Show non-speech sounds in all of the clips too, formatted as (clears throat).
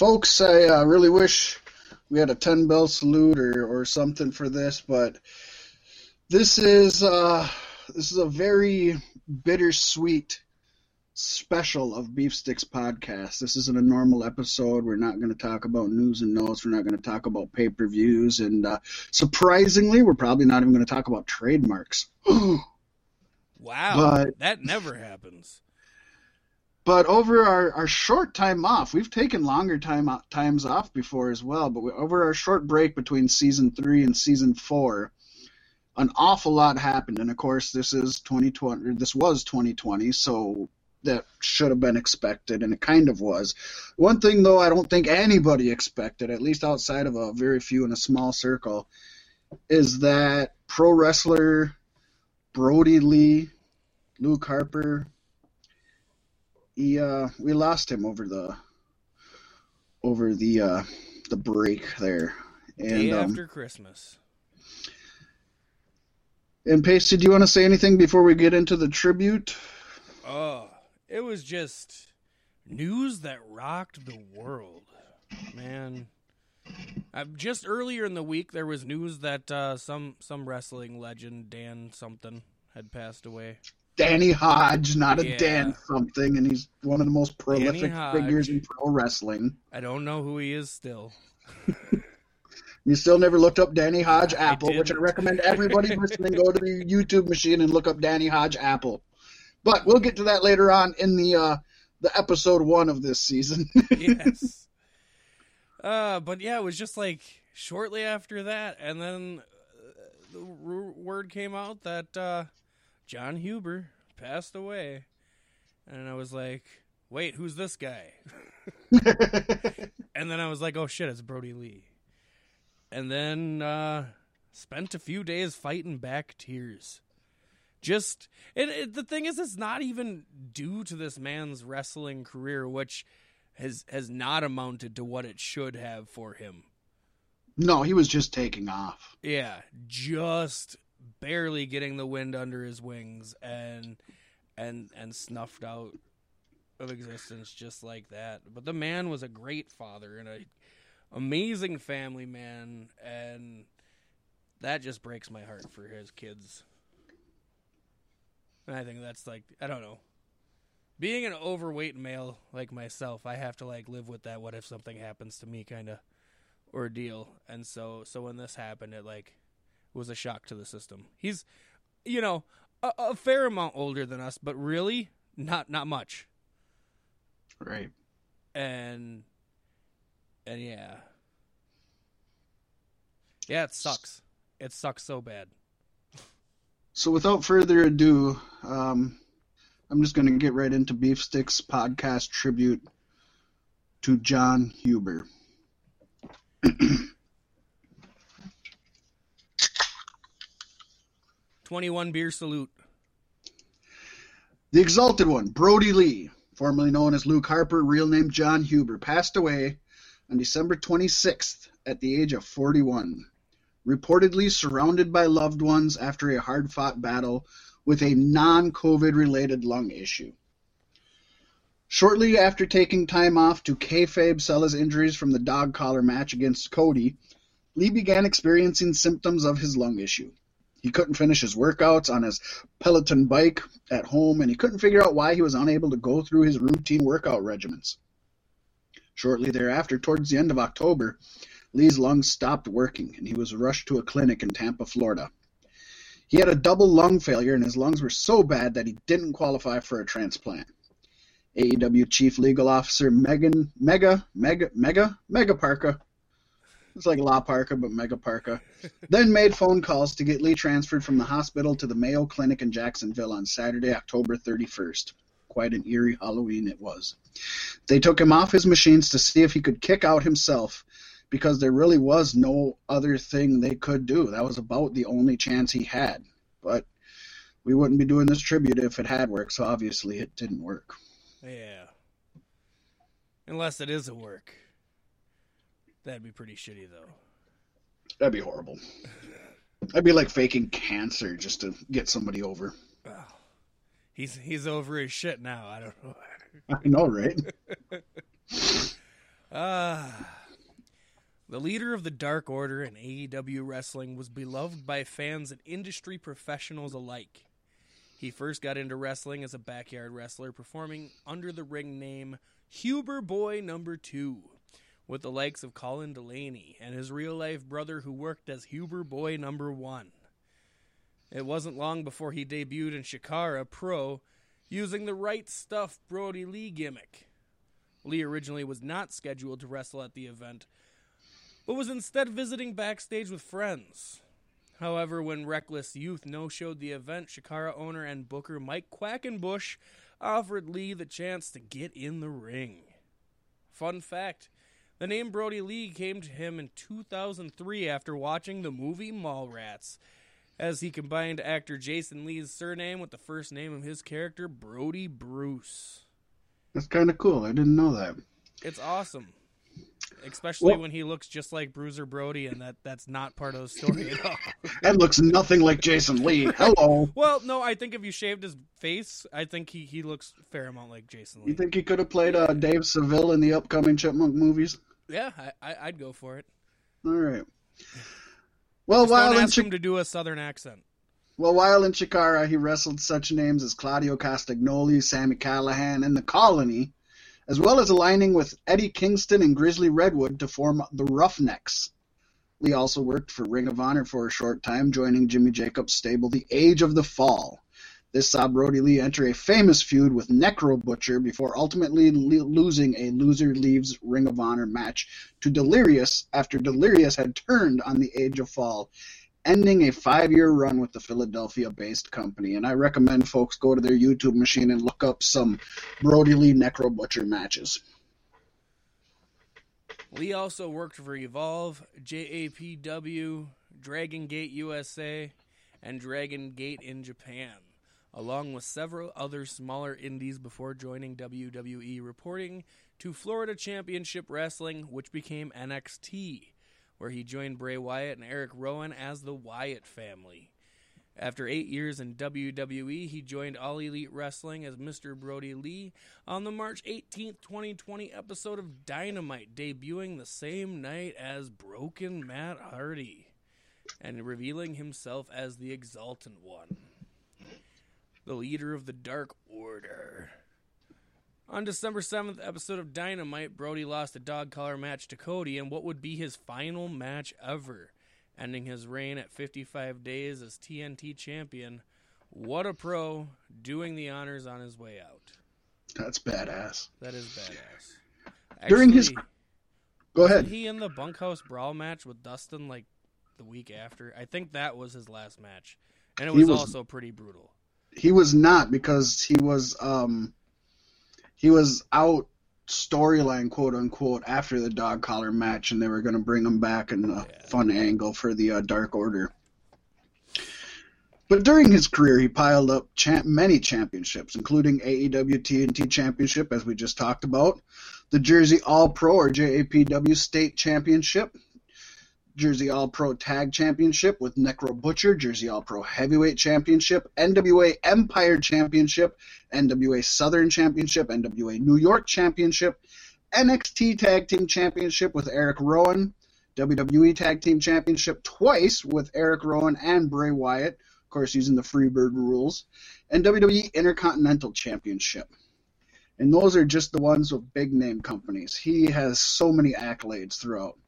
folks, I uh, really wish we had a 10 bell salute or, or something for this, but this is uh, this is a very bittersweet special of Beef Sticks podcast. This isn't a normal episode. We're not going to talk about news and notes. We're not going to talk about pay per views, and uh, surprisingly, we're probably not even going to talk about trademarks. (gasps) wow, But- that never happens. But over our, our short time off, we've taken longer time uh, times off before as well. But we, over our short break between season three and season four, an awful lot happened. And of course, this is 2020. or This was 2020, so that should have been expected, and it kind of was. One thing, though, I don't think anybody expected, at least outside of a very few in a small circle, is that pro wrestler Brodie Lee, Luke Harper, he uh we lost him over the over the uh the break there and Day um, after Christmas. and Pace, did you want to say anything before we get into the tribute Oh, it was just news that rocked the world, man. Uh, just earlier in the week, there was news that uh, some some wrestling legend Dan something had passed away. Danny Hodge not a Yeah. Dan something and he's one of the most prolific figures in pro wrestling I don't know who he is still. (laughs) you still never looked up Danny Hodge I Apple which I recommend everybody (laughs) listening go to the YouTube machine and look up Danny Hodge Apple but we'll get to that later on in the uh the episode one of this season (laughs) yes. Uh, but yeah, it was just like shortly after that, and then uh, the r- word came out that uh, John Huber passed away, and I was like, "Wait, who's this guy?" (laughs) and then I was like, "Oh shit, it's Brodie Lee." And then uh, spent a few days fighting back tears. Just it, it, the thing is, it's not even due to this man's wrestling career, which has has not amounted to what it should have for him. no he was just taking off Yeah, just barely getting the wind under his wings and and and snuffed out of existence just like that. But the man was a great father and a amazing family man and that just breaks my heart for his kids. And I think that's like I don't know. Being an overweight male like myself, I have to like live with that what if something happens to me kind of ordeal. And so so when this happened it like was a shock to the system. He's you know, a, a fair amount older than us, but really not not much. right And and yeah. Yeah, it sucks. It sucks so bad. So without further ado, um, I'm just going to get right into Beef Sticks podcast tribute to John Huber. (clears throat) 21 beer salute. The Exalted One, Brodie Lee, formerly known as Luke Harper, real name John Huber, passed away on December 26th at the age of 41, reportedly surrounded by loved ones after a hard fought battle with a non COVID related lung issue. Shortly after taking time off to kayfabe sell his injuries from the dog collar match against Cody, Lee began experiencing symptoms of his lung issue. He couldn't finish his workouts on his Peloton bike at home, and he couldn't figure out why he was unable to go through his routine workout regimens. Shortly thereafter, towards the end of October, Lee's lungs stopped working, and he was rushed to a clinic in Tampa, Florida. He had a double lung failure, and his lungs were so bad that he didn't qualify for a transplant. AEW Chief Legal Officer Megan Mega Mega Mega Mega Parka. It's like La Parka, but Mega Parka. then made phone calls to get Lee transferred from the hospital to the Mayo Clinic in Jacksonville on Saturday, October 31st. Quite an eerie Halloween it was. They took him off his machines to see if he could kick out himself because there really was no other thing they could do. That was about the only chance he had. But we wouldn't be doing this tribute if it had worked, so obviously it didn't work. Yeah. Unless it is a work. That'd be pretty shitty though. That'd be horrible. That'd be like faking cancer just to get somebody over. Well, he's he's over his shit now. I don't know. (laughs) I know, right? (laughs) Ah. The leader of the Dark Order in AEW wrestling was beloved by fans and industry professionals alike. He first got into wrestling as a backyard wrestler, performing under the ring name Huber Boy Number Two, with the likes of Colin Delaney and his real life brother who worked as Huber Boy Number One. It wasn't long before he debuted in Chikara Pro using the right stuff Brodie Lee gimmick. Lee originally was not scheduled to wrestle at the event, but was instead visiting backstage with friends. However, when Reckless Youth no showed the event, Chikara owner and booker Mike Quackenbush offered Lee the chance to get in the ring. Fun fact the name Brodie Lee came to him in 2003 after watching the movie Mallrats, as he combined actor Jason Lee's surname with the first name of his character, Brodie Bruce. That's kind of cool. I didn't know that. It's awesome. Especially Well- when he looks just like Bruiser Brody, and that, that's not part of the story at all. (laughs) That looks nothing like Jason Lee. Hello. (laughs) well, no, I think if you shaved his face, I think he, he looks fair amount like Jason Lee. You think he could have played uh, Dave Seville in the upcoming Chipmunk movies? Yeah, I, I, I'd go for it. All right. Well, Just while in, ask Chi- him to do a southern accent. well, while in Chikara, he wrestled such names as Claudio Castagnoli, Sami Callihan, and the Colony, as well as aligning with Eddie Kingston and Grizzly Redwood to form the Roughnecks. Lee also worked for Ring of Honor for a short time, joining Jimmy Jacobs' stable, The Age of the Fall. This saw Brodie Lee enter a famous feud with Necro Butcher before ultimately le- losing a loser leaves Ring of Honor match to Delirious after Delirious had turned on the Age of Fall, ending a five year run with the Philadelphia based company. And I recommend folks go to their YouTube machine and look up some Brodie Lee Necro Butcher matches. Lee also worked for Evolve, JAPW, Dragon Gate USA, and Dragon Gate in Japan, along with several other smaller indies before joining WWE, reporting to Florida Championship Wrestling, which became NXT, where he joined Bray Wyatt and Eric Rowan as the Wyatt family. After eight years in WWE, he joined All Elite Wrestling as Mr. Brodie Lee on the March 18th, 2020 episode of Dynamite, debuting the same night as Broken Matt Hardy and revealing himself as the Exultant One, the leader of the Dark Order. On December 7th episode of Dynamite, Brodie lost a dog collar match to Cody in what would be his final match ever, ending his reign at 55 days as TNT champion. What a pro, doing the honors on his way out. That's badass. That is badass. During his- Go ahead. he in the bunkhouse brawl match with Dustin like the week after? I think that was his last match, and it was, was- also pretty brutal. He was not because he was um he was out storyline quote unquote after the dog collar match and they were going to bring him back in a Yeah. fun angle for the uh, dark order but during his career he piled up champ- many championships including aew tnt championship as we just talked about the jersey all pro or japw state championship Jersey All Pro Tag Championship with Necro Butcher, Jersey All Pro Heavyweight Championship, NWA Empire Championship, NWA Southern Championship, NWA New York Championship, NXT Tag Team Championship with Eric Rowan, WWE Tag Team Championship twice with Eric Rowan and Bray Wyatt, of course using the Freebird rules, and WWE Intercontinental Championship. And those are just the ones with big name companies. He has so many accolades throughout.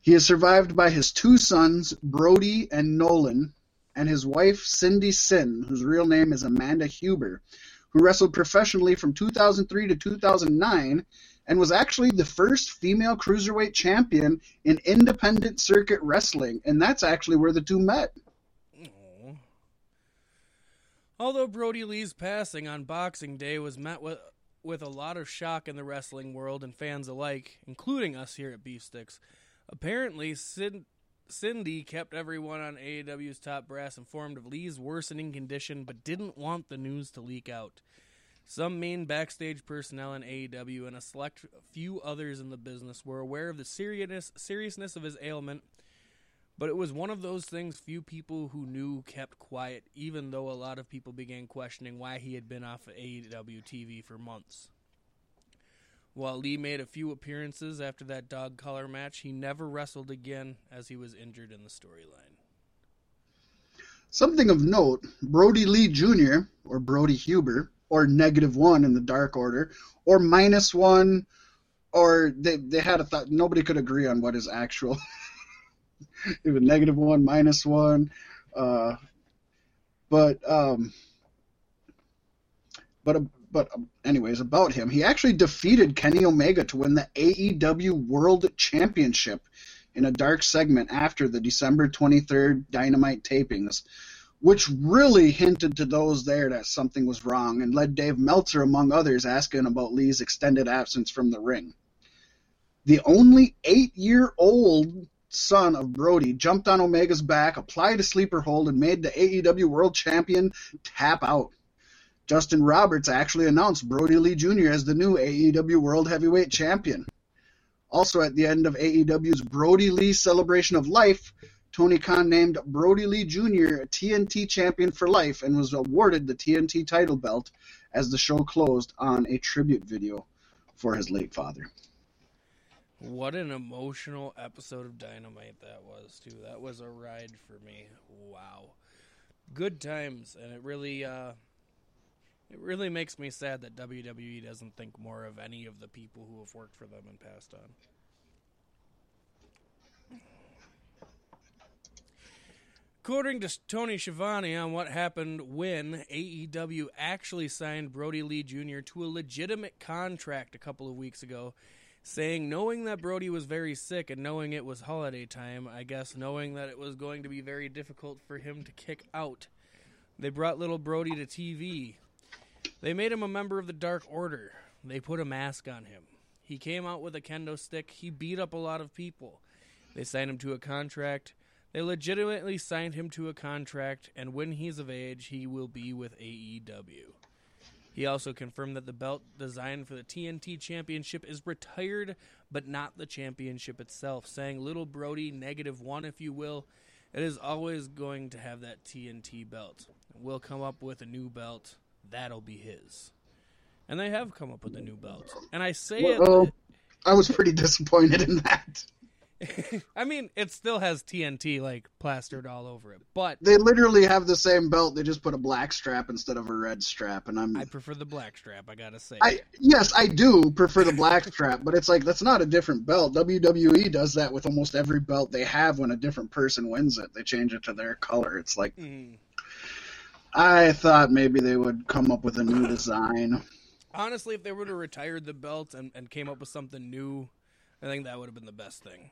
He is survived by his two sons, Brodie and Nolan, and his wife, Cindy Sin, whose real name is Amanda Huber, who wrestled professionally from 2003 to 2009 and was actually the first female cruiserweight champion in independent circuit wrestling. And that's actually where the two met. Although Brodie Lee's passing on Boxing Day was met with with a lot of shock in the wrestling world and fans alike, including us here at Beef Sticks, apparently Cin- Cindy kept everyone on AEW's top brass informed of Lee's worsening condition, but didn't want the news to leak out. Some main backstage personnel in AEW and a select few others in the business were aware of the seriousness seriousness of his ailment but it was one of those things few people who knew kept quiet, even though a lot of people began questioning why he had been off of AEW TV for months. While Lee made a few appearances after that dog collar match, he never wrestled again as he was injured in the storyline. Something of note Brodie Lee Jr., or Brodie Huber, or negative one in the Dark Order, or minus one, or they, they had a thought, nobody could agree on what his actual. (laughs) it was negative one, minus one. Uh, but, um, but, but, um, anyways, about him, he actually defeated Kenny Omega to win the AEW World Championship in a dark segment after the December 23rd Dynamite tapings, which really hinted to those there that something was wrong and led Dave Meltzer, among others, asking about Lee's extended absence from the ring. The only eight year old son of Brodie jumped on Omega's back, applied a sleeper hold, and made the AEW World Champion tap out. Justin Roberts actually announced Brodie Lee Jr. as the new AEW World Heavyweight Champion. Also, at the end of AEW's Brodie Lee Celebration of Life, Tony Khan named Brodie Lee Jr. TNT champion for life and was awarded the TNT title belt as the show closed on a tribute video for his late father. What an emotional episode of Dynamite that was, too. That was a ride for me. Wow. Good times, and it really uh it really makes me sad that WWE doesn't think more of any of the people who have worked for them and passed on. According to Tony Schiavone on what happened when AEW actually signed Brodie Lee Jr. to a legitimate contract a couple of weeks ago, saying knowing that Brodie was very sick and knowing it was holiday time, I guess knowing that it was going to be very difficult for him to kick out, they brought little Brodie to TV. They made him a member of the Dark Order. They put a mask on him. He came out with a kendo stick. He beat up a lot of people. They signed him to a contract. They legitimately signed him to a contract, and when he's of age, he will be with AEW. He also confirmed that the belt designed for the TNT Championship is retired, but not the championship itself, saying Little Brodie, negative one, if you will, it is always going to have that TNT belt. We'll come up with a new belt. That'll be his. And they have come up with a new belt. And I say well, it. (laughs) I was pretty disappointed in that. I mean, it still has TNT like plastered all over it, but they literally have the same belt. They just put a black strap instead of a red strap, and I'm. I prefer the black strap. I gotta say. I yes, I do prefer the black strap, but it's like that's not a different belt. WWE does that with almost every belt they have. When a different person wins it, they change it to their color. It's like. Mm. I thought maybe they would come up with a new design. Honestly, if they would have retired the belt and, and came up with something new, I think that would have been the best thing.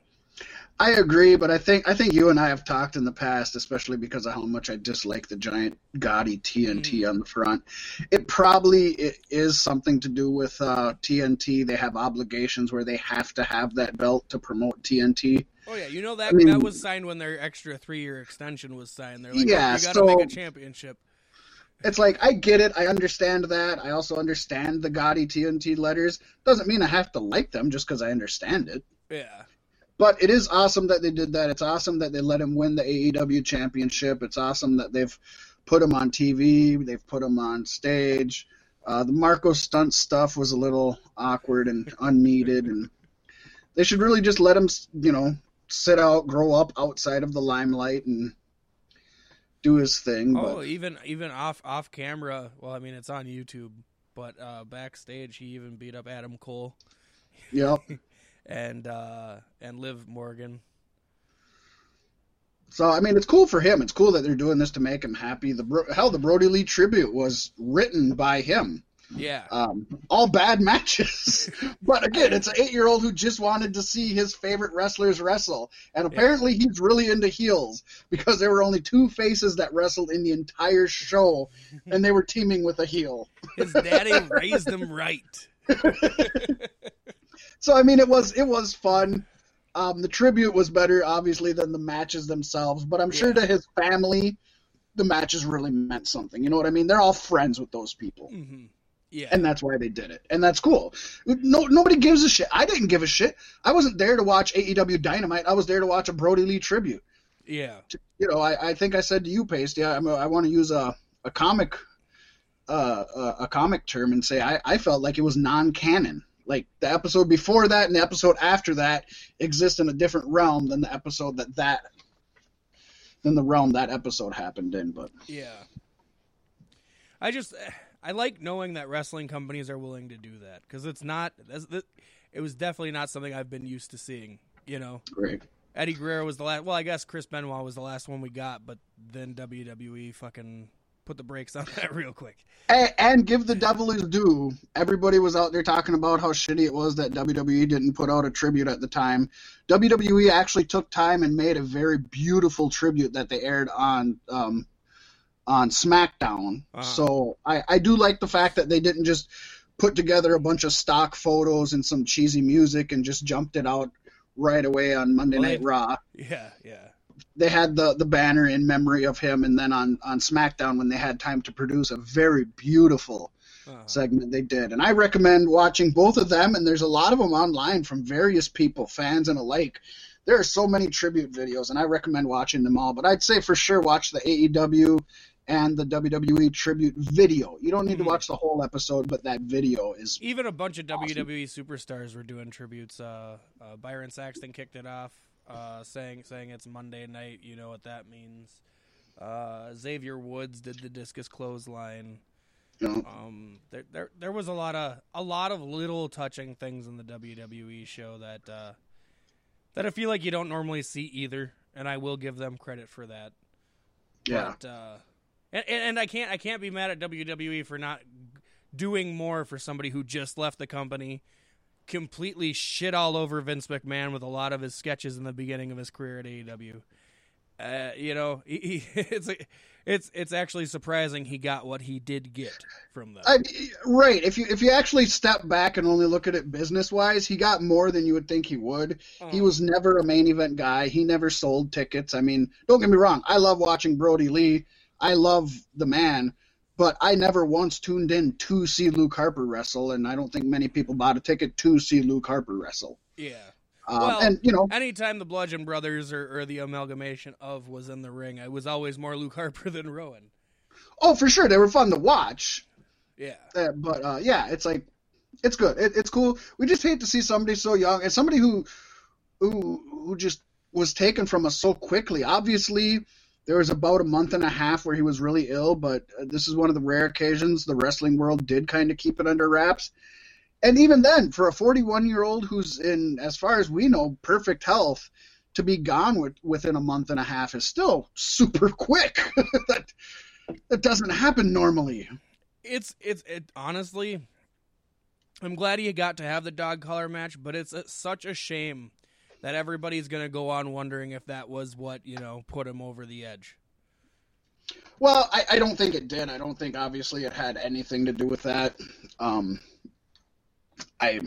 I agree, but I think I think you and I have talked in the past, especially because of how much I dislike the giant gaudy TNT mm. on the front. It probably it is something to do with uh, TNT. They have obligations where they have to have that belt to promote TNT. Oh yeah, you know that I mean, that was signed when their extra three year extension was signed. They're like, yeah, oh, you got to so, make a championship. It's like I get it, I understand that. I also understand the gaudy TNT letters. Doesn't mean I have to like them just because I understand it. Yeah. But it is awesome that they did that. It's awesome that they let him win the AEW championship. It's awesome that they've put him on TV. They've put him on stage. Uh, the Marco stunt stuff was a little awkward and (laughs) unneeded, and they should really just let him, you know, sit out, grow up outside of the limelight, and do his thing. Oh, but... even even off off camera. Well, I mean, it's on YouTube, but uh, backstage, he even beat up Adam Cole. Yep. (laughs) and uh, and Liv Morgan. So I mean, it's cool for him. It's cool that they're doing this to make him happy. The hell, the Brodie Lee tribute was written by him. Yeah. Um, all bad matches, (laughs) but again, it's an eight-year-old who just wanted to see his favorite wrestlers wrestle, and apparently yeah. he's really into heels because there were only two faces that wrestled in the entire show, (laughs) and they were teaming with a heel. His daddy raised him right. (laughs) So I mean, it was it was fun. Um, the tribute was better, obviously, than the matches themselves. But I'm sure to his family, the matches really meant something. You know what I mean? They're all friends with those people. Mm-hmm. Yeah. And that's why they did it. And that's cool. No nobody gives a shit. I didn't give a shit. I wasn't there to watch AEW Dynamite. I was there to watch a Brodie Lee tribute. Yeah. You know, I, I think I said to you, Paste, yeah, I'm a, i want to use a, a comic uh, a, a comic term and say I, I felt like it was non canon like the episode before that and the episode after that exist in a different realm than the episode that that than the realm that episode happened in. But Yeah. I just I like knowing that wrestling companies are willing to do that because it's not it was definitely not something I've been used to seeing. You know, great. Eddie Guerrero was the last. Well, I guess Chris Benoit was the last one we got, but then WWE fucking put the brakes on (laughs) that real quick. And, and give the devil his due. Everybody was out there talking about how shitty it was that WWE didn't put out a tribute at the time. WWE actually took time and made a very beautiful tribute that they aired on um, on SmackDown. Uh-huh. So I, I do like the fact that they didn't just put together a bunch of stock photos and some cheesy music and just jumped it out right away on Monday Well, Night Raw Yeah, yeah, they had the the banner in memory of him, and then on on SmackDown when they had time to produce a very beautiful uh segment, they did. And I recommend watching both of them. And there's a lot of them online from various people, fans and alike. There are so many tribute videos, and I recommend watching them all. But I'd say for sure watch the AEW and the WWE tribute video. You don't need to Mhm. watch the whole episode, but that video is Even a bunch of Awesome. WWE superstars were doing tributes. Uh, uh, Byron Saxton kicked it off, uh, saying saying it's Monday night. You know what that means. Uh, Xavier Woods did the discus clothesline. know, Um, there, there, there was a lot of a lot of little touching things in the WWE show that uh, that I feel like you don't normally see either, and I will give them credit for that. yeah. But, uh, and, and I can't I can't be mad at WWE for not doing more for somebody who just left the company, completely shit all over Vince McMahon with a lot of his sketches in the beginning of his career at AEW. Uh, you know, he, he, (laughs) it's it's it's actually surprising he got what he did get from them. I, right. If you if you actually step back and only look at it business wise, he got more than you would think he would. He Uh, was never a main event guy. He never sold tickets. I mean, don't get me wrong. I love watching Brodie Lee. I love the man, but I never once tuned in to see Luke Harper wrestle, and I don't think many people bought a ticket to see Luke Harper wrestle. yeah. Um, Well, and you know, Anytime the Bludgeon Brothers or, or the amalgamation of was in the ring, it was always more Luke Harper than Rowan. oh for sure, they were fun to watch. Yeah. Uh, but uh, yeah, it's like it's good. It, it's cool. We just hate to see somebody so young and somebody who who who just was taken from us so quickly. Obviously, there was about a month and a half where he was really ill, but uh, this is one of the rare occasions the wrestling world did kind of keep it under wraps. And even then, for a 41 year old who's in, as far as we know, perfect health, to be gone with, within a month and a half is still super (laughs) quick. that that doesn't happen normally. it's it's it honestly i'm glad he got to have the dog collar match but it's, it's such a shame that everybody's going to go on wondering if that was what you know put him over the edge Well, I, I don't think it did. I don't think obviously it had anything to do with that. Um, I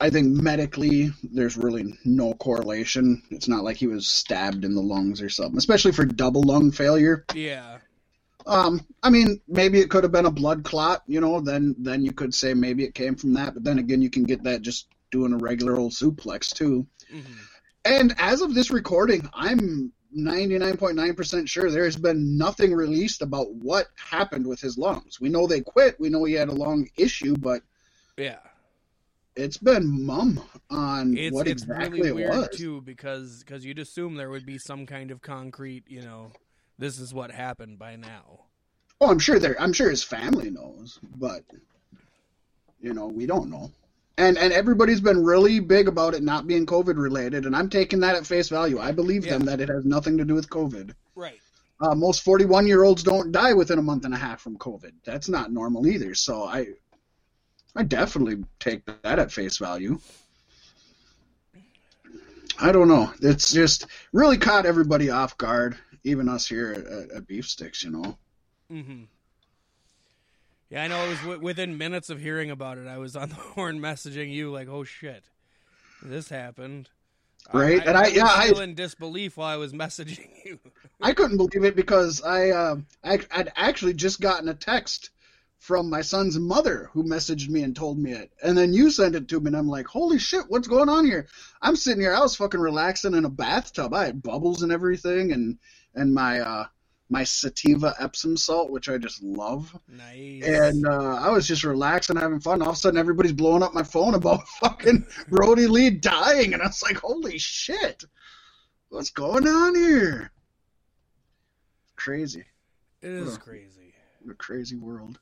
I think medically there's really no correlation. It's not like he was stabbed in the lungs or something, especially for double lung failure. yeah Um, I mean, maybe it could have been a blood clot, you know, then then you could say maybe it came from that, but then again you can get that just doing a regular old suplex too. hmm And as of this recording, I'm 99.9% sure there has been nothing released about what happened with his lungs. We know they quit. We know he had a lung issue, but yeah it's been mum on it's, what it's exactly really it weird was. too because because you'd assume there would be some kind of concrete you know this is what happened by now Oh, I'm sure there. I'm sure his family knows, but you know we don't know. And and everybody's been really big about it not being COVID related, and I'm taking that at face value. I believe them that it has nothing to do with COVID. right Uh, most 41 year olds don't die within a month and a half from COVID. That's not normal either. So I, I definitely take that at face value. I don't know. It's just really caught everybody off guard, even us here at, at Beef Sticks. You know. hmm Yeah, I know. It was w- within minutes of hearing about it. I was on (laughs) the horn messaging you like, "Oh shit, this happened." Right, and I- was yeah, I- still in disbelief while I was (laughs) messaging you. I couldn't believe it because I, uh, I I'd actually just gotten a text from my son's mother who messaged me and told me it, and then you sent it to me, and I'm like, holy shit, what's going on here? I'm sitting here, I was fucking relaxing in a bathtub. I had bubbles and everything, and and my uh my sativa Epsom salt, which I just love. Nice. And uh, I was just relaxing, having fun. All of a sudden, everybody's blowing up my phone about (laughs) fucking Brodie Lee dying, and I was like, "Holy shit, what's going on here?" Crazy, it is Ugh. crazy. a crazy world.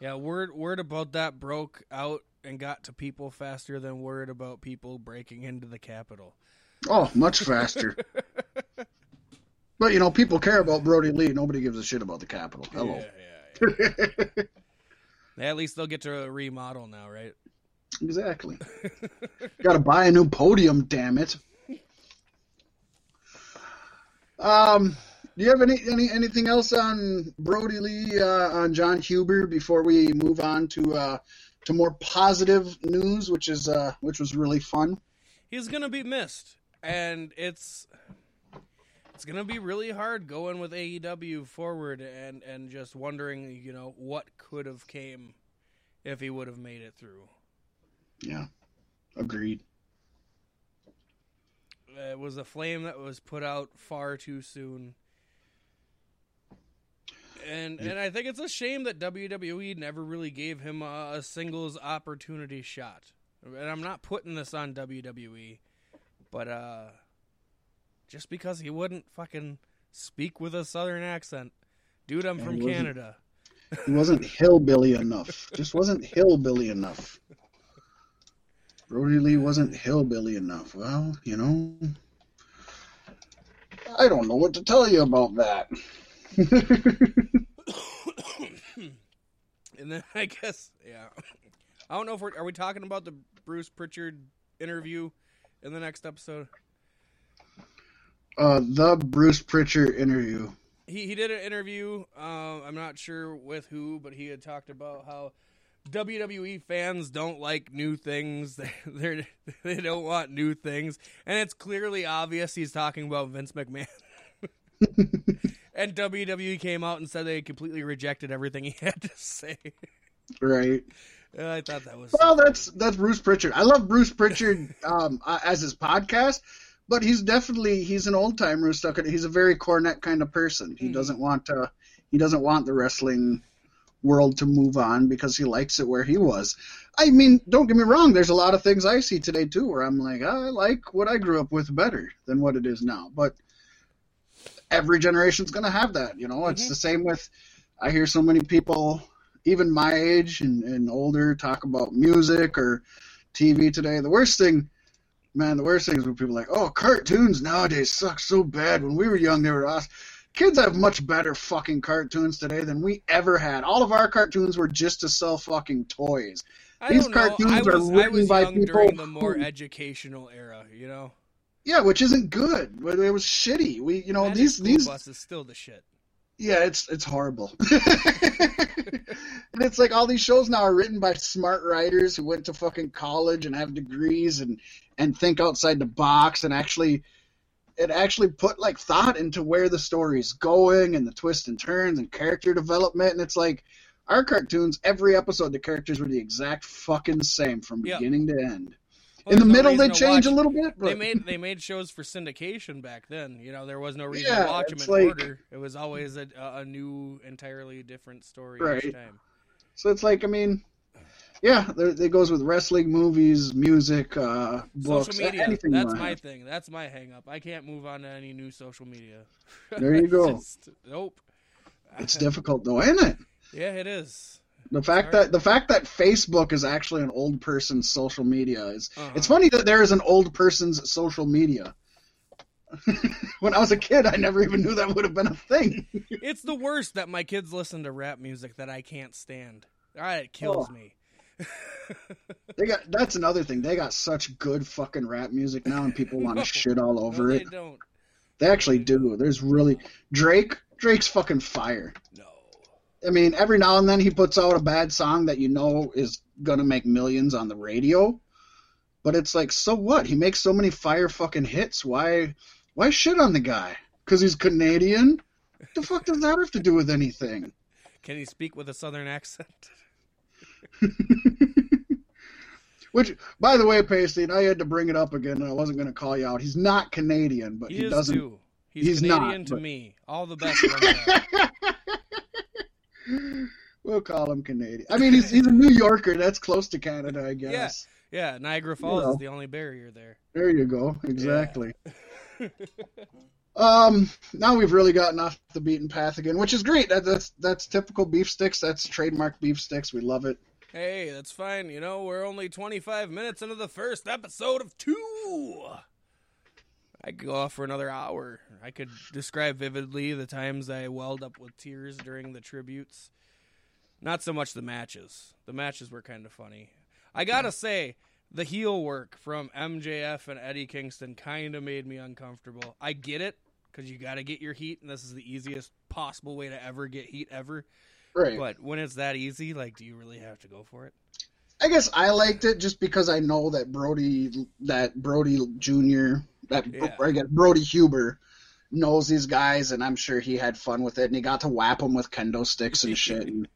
Yeah, word word about that broke out and got to people faster than word about people breaking into the Capitol. Oh, much faster. (laughs) but you know, people care about Brodie Lee. Nobody gives a shit about the Capitol. Hello. Yeah, yeah, yeah. (laughs) At least they'll get to a remodel now, right? exactly. (laughs) Got to buy a new podium. Damn it. Um, do you have any, any anything else on Brodie Lee uh, on John Huber before we move on to uh, to more positive news, which is uh, which was really fun. He's gonna be missed, and it's it's gonna be really hard going with AEW forward, and and just wondering, you know, what could have came if he would have made it through. Yeah, agreed. It was a flame that was put out far too soon. And and I think it's a shame that WWE never really gave him a, a singles opportunity shot. And I'm not putting this on WWE, but uh just because he wouldn't fucking speak with a southern accent. Dude, I'm Yeah, from he Canada. He wasn't (laughs) hillbilly enough. Just wasn't hillbilly enough. Brodie Lee wasn't hillbilly enough. Well, you know, I don't know what to tell you about that. (coughs) and then I guess yeah. I don't know if we're are we talking about the Bruce Pritchard interview in the next episode? Uh, the Bruce Pritchard interview. he he did an interview. Um, I'm not sure with who, but he had talked about how WWE fans don't like new things. (laughs) They they don't want new things, and it's clearly obvious he's talking about Vince McMahon. (laughs) and WWE came out and said they completely rejected everything he (laughs) had to say. Right. And I thought that was Well, that's that's Bruce Pritchard. I love Bruce Pritchard um, uh, as his podcast, but he's definitely he's an old timer stuck. in- He's a very cornet kind of person. He Mhm. doesn't want to he doesn't want the wrestling world to move on because he likes it where he was. I mean, don't get me wrong. There's a lot of things I see today too where I'm like, I like what I grew up with better than what it is now. But every generation's going to have that. You know, it's Mhm. the same with. I hear so many people, even my age and, and older, talk about music or TV today. The worst thing, man, the worst thing is when people are like, oh, cartoons nowadays suck so bad. When we were young, they were awesome. Kids have much better fucking cartoons today than we ever had. All of our cartoons were just to sell fucking toys. I these don't know. I cartoons are was, I written was by young people during the more who- educational era. You know, Yeah, which isn't good. But It was shitty. We, you know, Magic these School these Bus is still the shit. Yeah, it's it's horrible. (laughs) and it's like all these shows now are written by smart writers who went to fucking college and have degrees and and think outside the box and actually it actually put like thought into where the story's going and the twists and turns and character development and it's like our cartoons every episode the characters were the exact fucking same from beginning to end. Well, In the no middle they change watch- a little bit, but They made they made shows for syndication back then. You know, there was no reason Yeah, to watch them in like- order. It was always a, a new, entirely different story Right. each time. So it's like, I mean, yeah, it goes with wrestling, movies, music, uh, books, social media. anything. That's my have. thing. That's my hang up. I can't move on to any new social media. There you (laughs) go. just- nope. It's difficult though, isn't it? Yeah, it is. The fact that the fact that Facebook is actually an old person's social media is. Uh-huh. It's funny that there is an old person's social media. (laughs) when I was a kid, I never even knew that would have been a thing. (laughs) It's the worst that my kids listen to rap music that I can't stand. Ah, It kills Oh. me. (laughs) They got that's another thing. They got such good fucking rap music now, and people want No. to shit all over no, it. they don't. They actually do. There's really Drake. Drake's fucking fire. No. I mean, every now and then he puts out a bad song that you know is gonna make millions on the radio. But it's like, so what? He makes so many fire fucking hits. Why why shit on the guy? Because he's Canadian? What the fuck does that have to do with anything? Can he speak with a southern accent? (laughs) Which, by the way, Pasty, I had to bring it up again, and I wasn't going to call you out. He's not Canadian, but He, he, is doesn't. too. He's, He's Canadian not, to but- me. All the best. (laughs) we'll call him Canadian. I mean, he's he's a New Yorker. That's close to Canada, I guess. Yeah, Niagara Falls know. is the only barrier there. There you go. Exactly. (laughs) Um, now we've really gotten off the beaten path again, which is great. That, that's that's typical beef sticks. That's trademark beef sticks. We love it. Hey, that's fine. You know, we're only 25 minutes into the first episode of two. I could go off for another hour. I could describe vividly the times I welled up with tears during the tributes. Not so much the matches. The matches were kind of funny. I gotta say, the heel work from MJF and Eddie Kingston kind of made me uncomfortable. I get it, because you gotta get your heat, and this is the easiest possible way to ever get heat ever. Right. But when it's that easy, like, do you really have to go for it? I guess I liked it just because I know that Brodie, that Brodie Jr., that Yeah. I guess Brodie Huber knows these guys, and I'm sure he had fun with it, and he got to whap them with kendo sticks and shit. And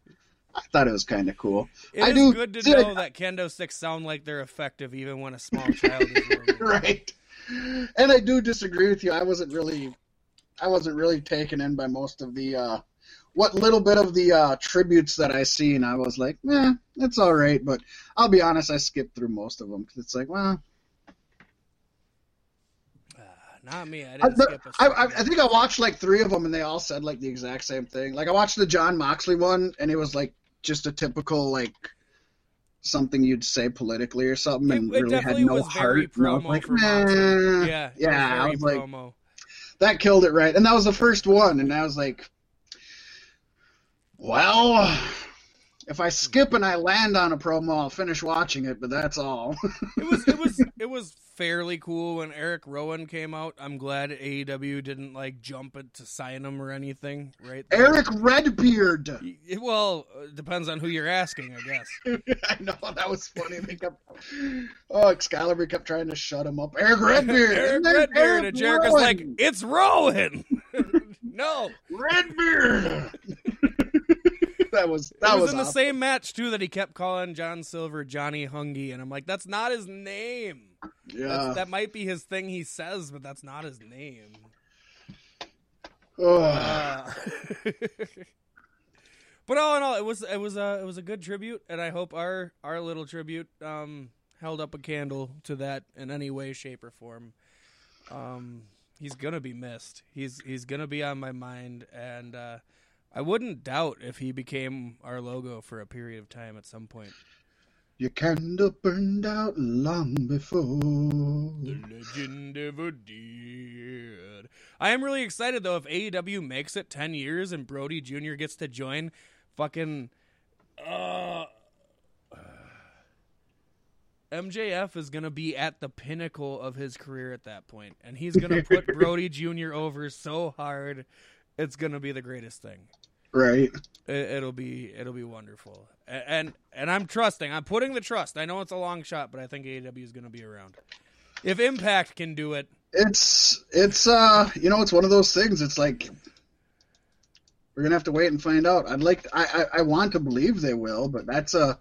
I thought it was kind of cool. It I is do- good to know that kendo sticks sound like they're effective even when a small child is (laughs) right. And I do disagree with you. I wasn't really, I wasn't really taken in by most of the, uh, what little bit of the uh, tributes that I seen. I was like, eh, it's all right. But I'll be honest, I skipped through most of them because it's like, well, Ah, not me. I I, didn't skip a I, I. I think I watched like three of them, and they all said like the exact same thing. Like I watched the Jon Moxley one, and it was like just a typical like something you'd say politically or something, and it really had no heart. Was like, Moxley. Yeah, yeah. I was like, promo. that killed it right, and that was the first one, and I was like, well. If I skip and I land on a promo, I'll finish watching it, but that's all. (laughs) It was it was it was fairly cool when Eric Rowan came out. I'm glad AEW didn't like jump it to sign him or anything, right? Eric Redbeard. It- well, it depends on who you're asking, I guess. (laughs) I know that was funny. They kept, oh, Excalibur kept trying to shut him up. Eric Redbeard. (laughs) Eric And Redbeard Eric and Jericho's like, it's Rowan. no, Redbeard. (laughs) that was that was, was, in the same match too that he kept calling John Silver Johnny Hungee, and I'm like, that's not his name. Yeah. That's, that might be his thing he says, but that's not his name. Oh, Uh, (laughs) but all in all, it was it was a it was a good tribute, and I hope our our little tribute um, held up a candle to that in any way, shape, or form. Um, he's gonna be missed. He's he's gonna be on my mind, and uh, I wouldn't doubt if he became our logo for a period of time at some point. your candle burned out long before. The legend ever did. I am really excited though if AEW makes it ten years and Brodie Jr. gets to join. Fucking, uh, (sighs) MJF is gonna be at the pinnacle of his career at that point, and he's gonna put (laughs) Brodie Jr. over so hard. It's gonna be the greatest thing. Right. It, it'll be it'll be wonderful, A- and and I'm trusting. I'm putting the trust. I know it's a long shot, but I think AEW is going to be around. If Impact can do it, It's it's uh you know it's one of those things. It's like we're gonna have to wait and find out. I'd like I, I I want to believe they will, but that's a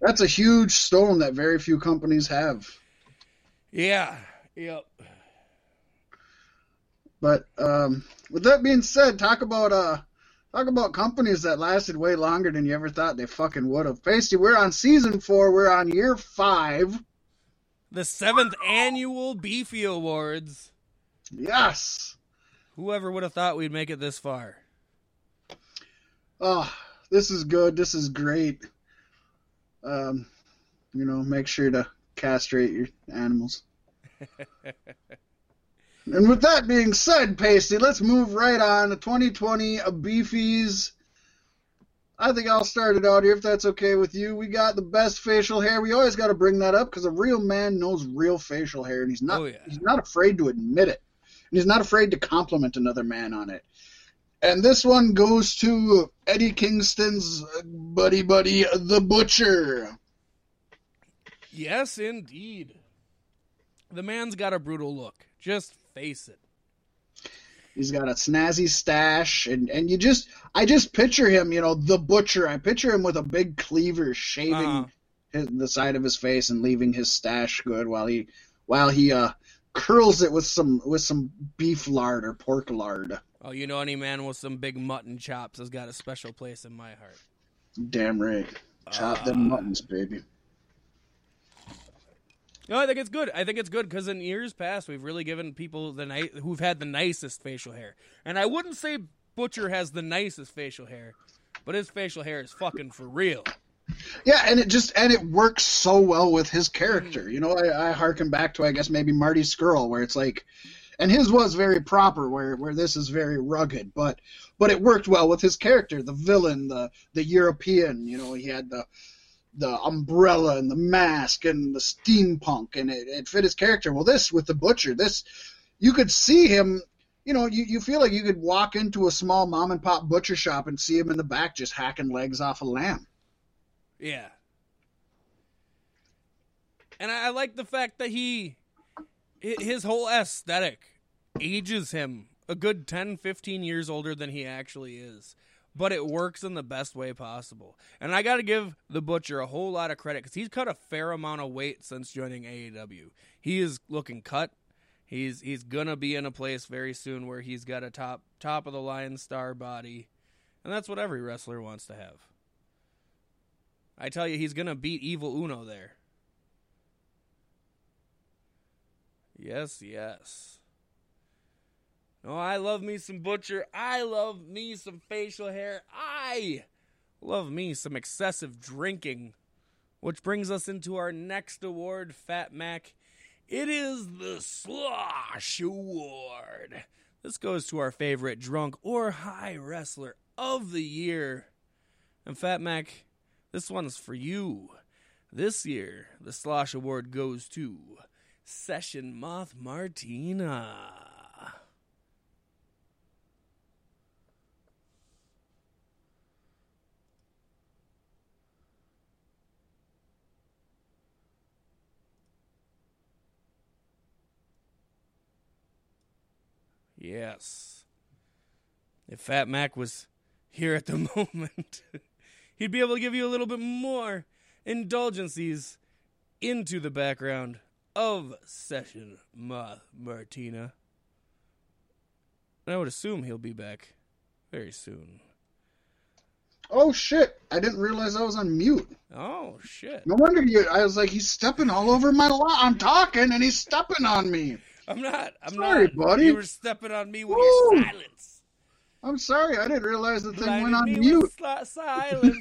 that's a huge stone that very few companies have. yeah, yep. But um, with that being said, talk about uh, talk about companies that lasted way longer than you ever thought they fucking would have. Pasty, we're on season four. We're on year five. The seventh annual Beefy Awards. Yes. Whoever would have thought we'd make it this far? Oh, this is good. This is great. Um, you know, make sure to castrate your animals. (laughs) and with that being said, Pasty, let's move right on to 2020 Beefies. I think I'll start it out here if that's okay with you. We got the best facial hair. We always got to bring that up because a real man knows real facial hair, and he's not Oh, yeah. he's not afraid to admit it, and he's not afraid to compliment another man on it. And this one goes to Eddie Kingston's uh, buddy buddy, the Butcher. Yes, indeed. The man's got a brutal look. Just face it. He's got a snazzy stash, and and you just I just picture him, you know, the Butcher. I picture him with a big cleaver shaving Uh-huh. his, the side of his face and leaving his stash good while he while he uh curls it with some with some beef lard or pork lard. Oh, you know, any man with some big mutton chops has got a special place in my heart. Damn right. Chop them muttons, baby. No, I think it's good. I think it's good because in years past we've really given people the ni- who've had the nicest facial hair, and I wouldn't say Butcher has the nicest facial hair, but his facial hair is fucking for real. Yeah, and it just and it works so well with his character. You know, I, I harken back to I guess maybe Marty Scurll, where it's like, and his was very proper, where where this is very rugged, but but it worked well with his character, the villain, the the European. You know, he had the the umbrella and the mask and the steampunk, and it, it fit his character. Well, this with the butcher, this you could see him. You know, you, you feel like you could walk into a small mom and pop butcher shop and see him in the back just hacking legs off a lamb. Yeah. And I I like the fact that he his whole aesthetic ages him a good 10 15 years older than he actually is. But it works in the best way possible. And I got to give the butcher a whole lot of credit cuz he's cut a fair amount of weight since joining AEW. He is looking cut. He's he's to be in a place very soon where he's got a top top of the line star body. And that's what every wrestler wants to have. I tell you, he's gonna beat Evil Uno there. Yes, yes. No, I love me some butcher. I love me some facial hair. I love me some excessive drinking. Which brings us into our next award, Fat Mac. It is the Slosh Award. This goes to our favorite drunk or high wrestler of the year. And Fat Mac, this one's for you. This year, the Slosh Award goes to Session Moth Martina. Yes. If Fat Mac was here at the (laughs) moment, he'd be able to give you a little bit more indulgences into the background of Session Moth Martina. And I would assume he'll be back very soon. Oh shit! I didn't realize I was on mute. Oh shit! No wonder you. I was like, he's stepping all over my lawn. I'm talking, and he's stepping on me. I'm not. I'm Sorry, not. buddy. You were stepping on me with Woo. your silence. I'm sorry. I didn't realize the thing went on mute. sli- silence.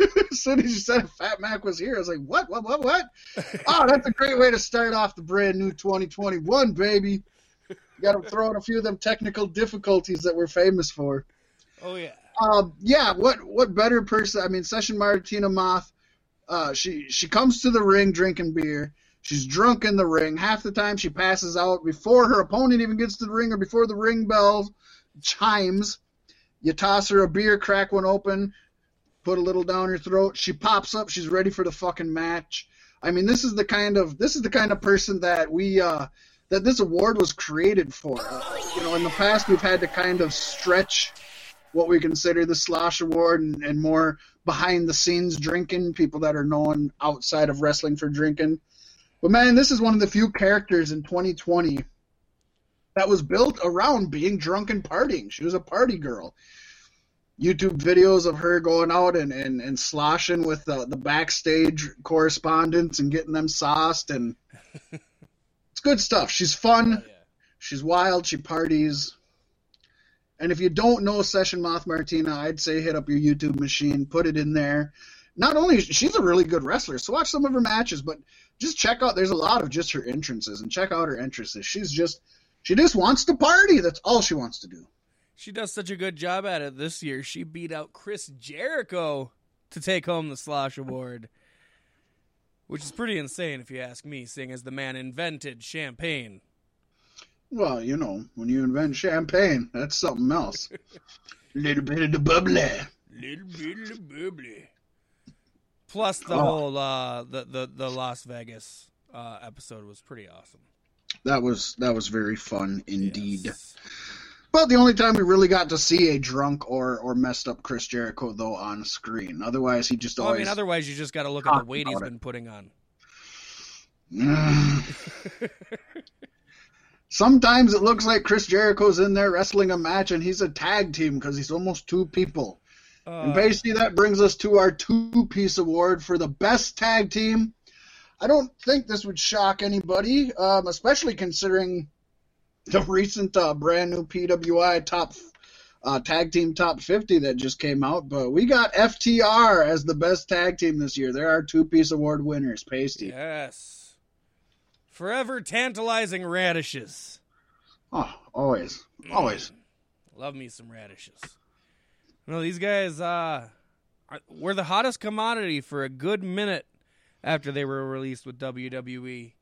(laughs) as soon as you said Fat Mac was here, I was like, what, what, what, what? (laughs) oh, that's a great way to start off the brand new 2021, baby. Got to throw in a few of them technical difficulties that we're famous for. oh yeah. Um, yeah, what what better person? I mean, Session Martina Moth. Uh, she she comes to the ring drinking beer. She's drunk in the ring. Half the time she passes out before her opponent even gets to the ring or before the ring bell chimes. You toss her a beer, crack one open, put a little down her throat. She pops up. She's ready for the fucking match. I mean, this is the kind of this is the kind of person that we uh, that this award was created for. Uh, you know, in the past we've had to kind of stretch what we consider the Slosh Award and, and more behind the scenes drinking, people that are known outside of wrestling for drinking. But man, this is one of the few characters in 2020 that was built around being drunk and partying. She was a party girl. YouTube videos of her going out and, and, and sloshing with the, the backstage correspondents and getting them sauced and (laughs) it's good stuff. She's fun. Oh, yeah. She's wild. She parties. And if you don't know Session Moth Martina, I'd say hit up your YouTube machine, put it in there. Not only she's a really good wrestler, so watch some of her matches, but just check out. There's a lot of just her entrances, and check out her entrances. She's just she just wants to party. That's all she wants to do. She does such a good job at it this year. She beat out Chris Jericho to take home the Slosh Award, which is pretty insane if you ask me, seeing as the man invented champagne. Well, you know, when you invent champagne, that's something else. (laughs) little bit of the bubbly. Little bit of the bubbly. Plus the Oh. whole uh, the, the the Las Vegas uh, episode was pretty awesome. That was that was very fun indeed. Yes. But the only time we really got to see a drunk or or messed up Chris Jericho though on screen. Otherwise, he just Well, I mean, otherwise you just got to look at the weight he's it. been putting on. (sighs) Sometimes it looks like Chris Jericho's in there wrestling a match and he's a tag team because he's almost two people. Uh, and basically, that brings us to our two piece award for the best tag team. I don't think this would shock anybody, um, especially considering the recent uh, brand new PWI top uh, tag team top 50 that just came out. But we got FTR as the best tag team this year. There are our two piece award winners, Pasty. Yes. Forever tantalizing radishes. Oh, always. Always. Mm. Love me some radishes. No, these guys uh, were the hottest commodity for a good minute after they were released with WWE.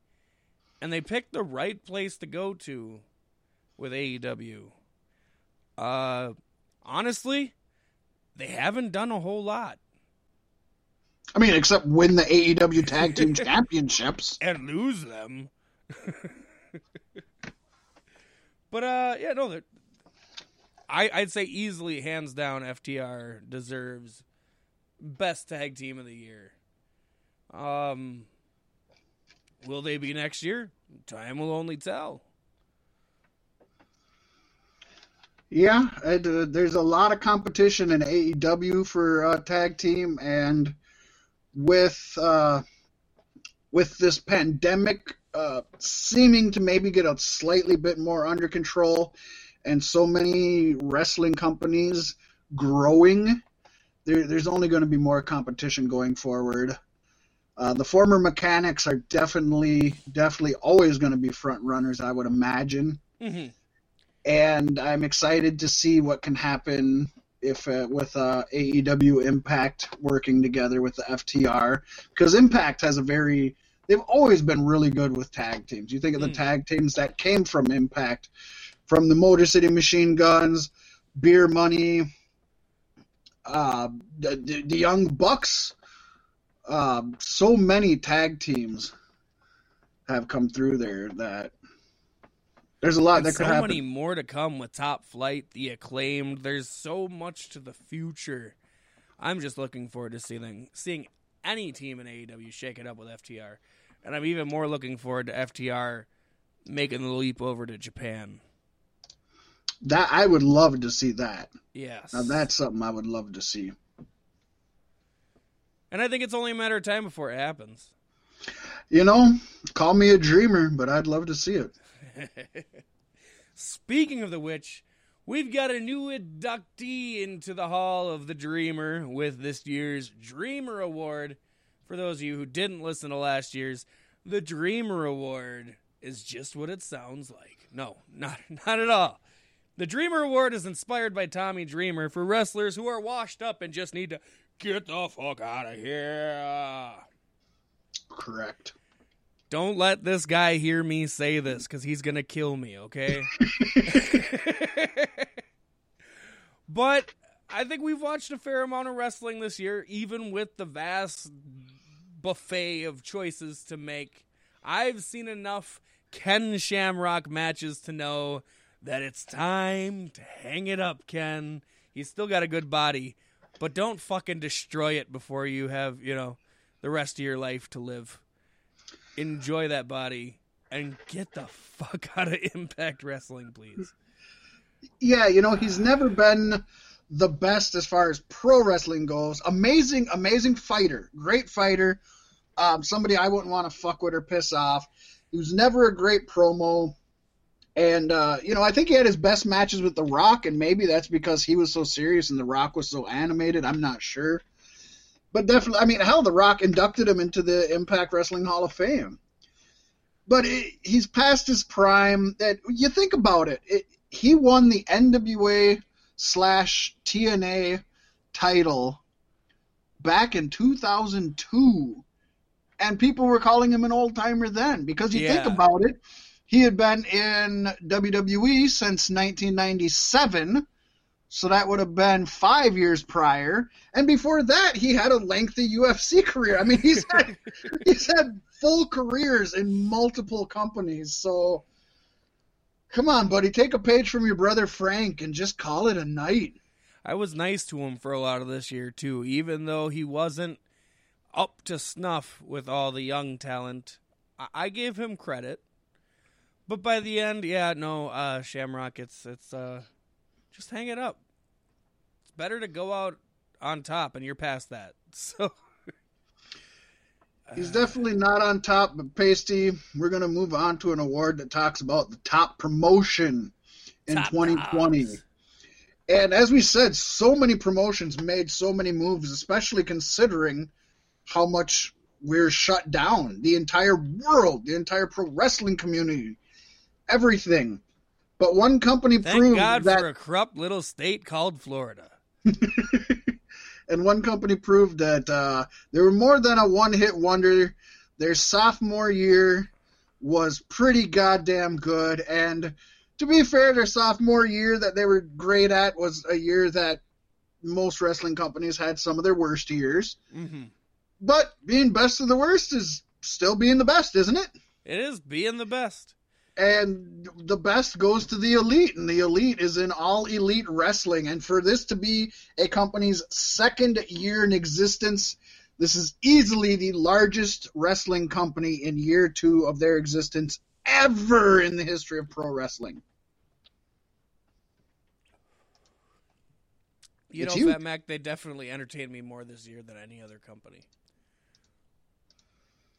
And they picked the right place to go to with AEW. Uh, honestly, they haven't done a whole lot. I mean, except win the AEW Tag Team (laughs) Championships and lose them. (laughs) but uh, yeah, no, I I'd say easily, hands down, FTR deserves best tag team of the year. Um, will they be next year? Time will only tell. Yeah, it, uh, there's a lot of competition in AEW for uh, tag team, and with uh, with this pandemic uh, seeming to maybe get a slightly bit more under control, and so many wrestling companies growing, there, there's only going to be more competition going forward. Uh, the former mechanics are definitely, definitely always going to be front runners, I would imagine. Mm-hmm and I'm excited to see what can happen if uh, with uh, AEW Impact working together with the FTR because Impact has a very they've always been really good with tag teams. You think of the mm. tag teams that came from Impact, from the Motor City Machine Guns, Beer Money, uh, the, the Young Bucks. Uh, so many tag teams have come through there that there's a lot and that could so happen. So many more to come with Top Flight, the acclaimed. There's so much to the future. I'm just looking forward to seeing seeing any team in AEW shake it up with FTR, and I'm even more looking forward to FTR making the leap over to Japan. That I would love to see that. Yes, now that's something I would love to see. And I think it's only a matter of time before it happens. You know, call me a dreamer, but I'd love to see it. (laughs) Speaking of the witch, we've got a new inductee into the Hall of the Dreamer with this year's Dreamer Award. For those of you who didn't listen to last year's, the Dreamer Award is just what it sounds like. No, not (laughs) not at all. The Dreamer Award is inspired by Tommy Dreamer for wrestlers who are washed up and just need to get the fuck out of here. Correct. Don't let this guy hear me say this because he's going to kill me, okay? (laughs) but I think we've watched a fair amount of wrestling this year, even with the vast buffet of choices to make. I've seen enough Ken Shamrock matches to know that it's time to hang it up, Ken. He's still got a good body, but don't fucking destroy it before you have, you know, the rest of your life to live enjoy that body and get the fuck (laughs) out of Impact Wrestling, please. Yeah, you know, he's never been the best as far as pro wrestling goes. Amazing, amazing fighter. Great fighter. Um, somebody I wouldn't want to fuck with or piss off. He was never a great promo. And, uh, you know, I think he had his best matches with The Rock, and maybe that's because he was so serious and The Rock was so animated. I'm not sure. But definitely, I mean, hell, The Rock inducted him into the Impact Wrestling Hall of Fame. But it, he's past his prime. That you think about it, it he won the NWA slash TNA title back in 2002, and people were calling him an old timer then because you yeah. think about it, he had been in WWE since 1997 so that would have been five years prior. And before that, he had a lengthy UFC career. I mean, he's had, (laughs) he's had full careers in multiple companies. So come on, buddy, take a page from your brother Frank and just call it a night. I was nice to him for a lot of this year, too, even though he wasn't up to snuff with all the young talent. I gave him credit. But by the end, yeah, no, uh, Shamrock, it's it's uh, just hang it up. It's better to go out on top, and you're past that. (laughs) So He's definitely not on top, but Pasty, we're going to move on to an award that talks about the top promotion in Top 2020. dogs. And as we said, so many promotions made so many moves, especially considering how much we're shut down. The entire world, the entire pro wrestling community, everything. But one company Thank proved God that for a corrupt little state called Florida. (laughs) and one company proved that uh, they were more than a one-hit wonder. Their sophomore year was pretty goddamn good, and to be fair, their sophomore year that they were great at was a year that most wrestling companies had some of their worst years. hmm But being best of the worst is still being the best, isn't it? It is being the best. And the best goes to the elite, and the elite is in all elite wrestling. And for this to be a company's second year in existence, this is easily the largest wrestling company in year two of their existence ever in the history of pro wrestling. You It's know, huge. Fat Mac, they definitely entertained me more this year than any other company.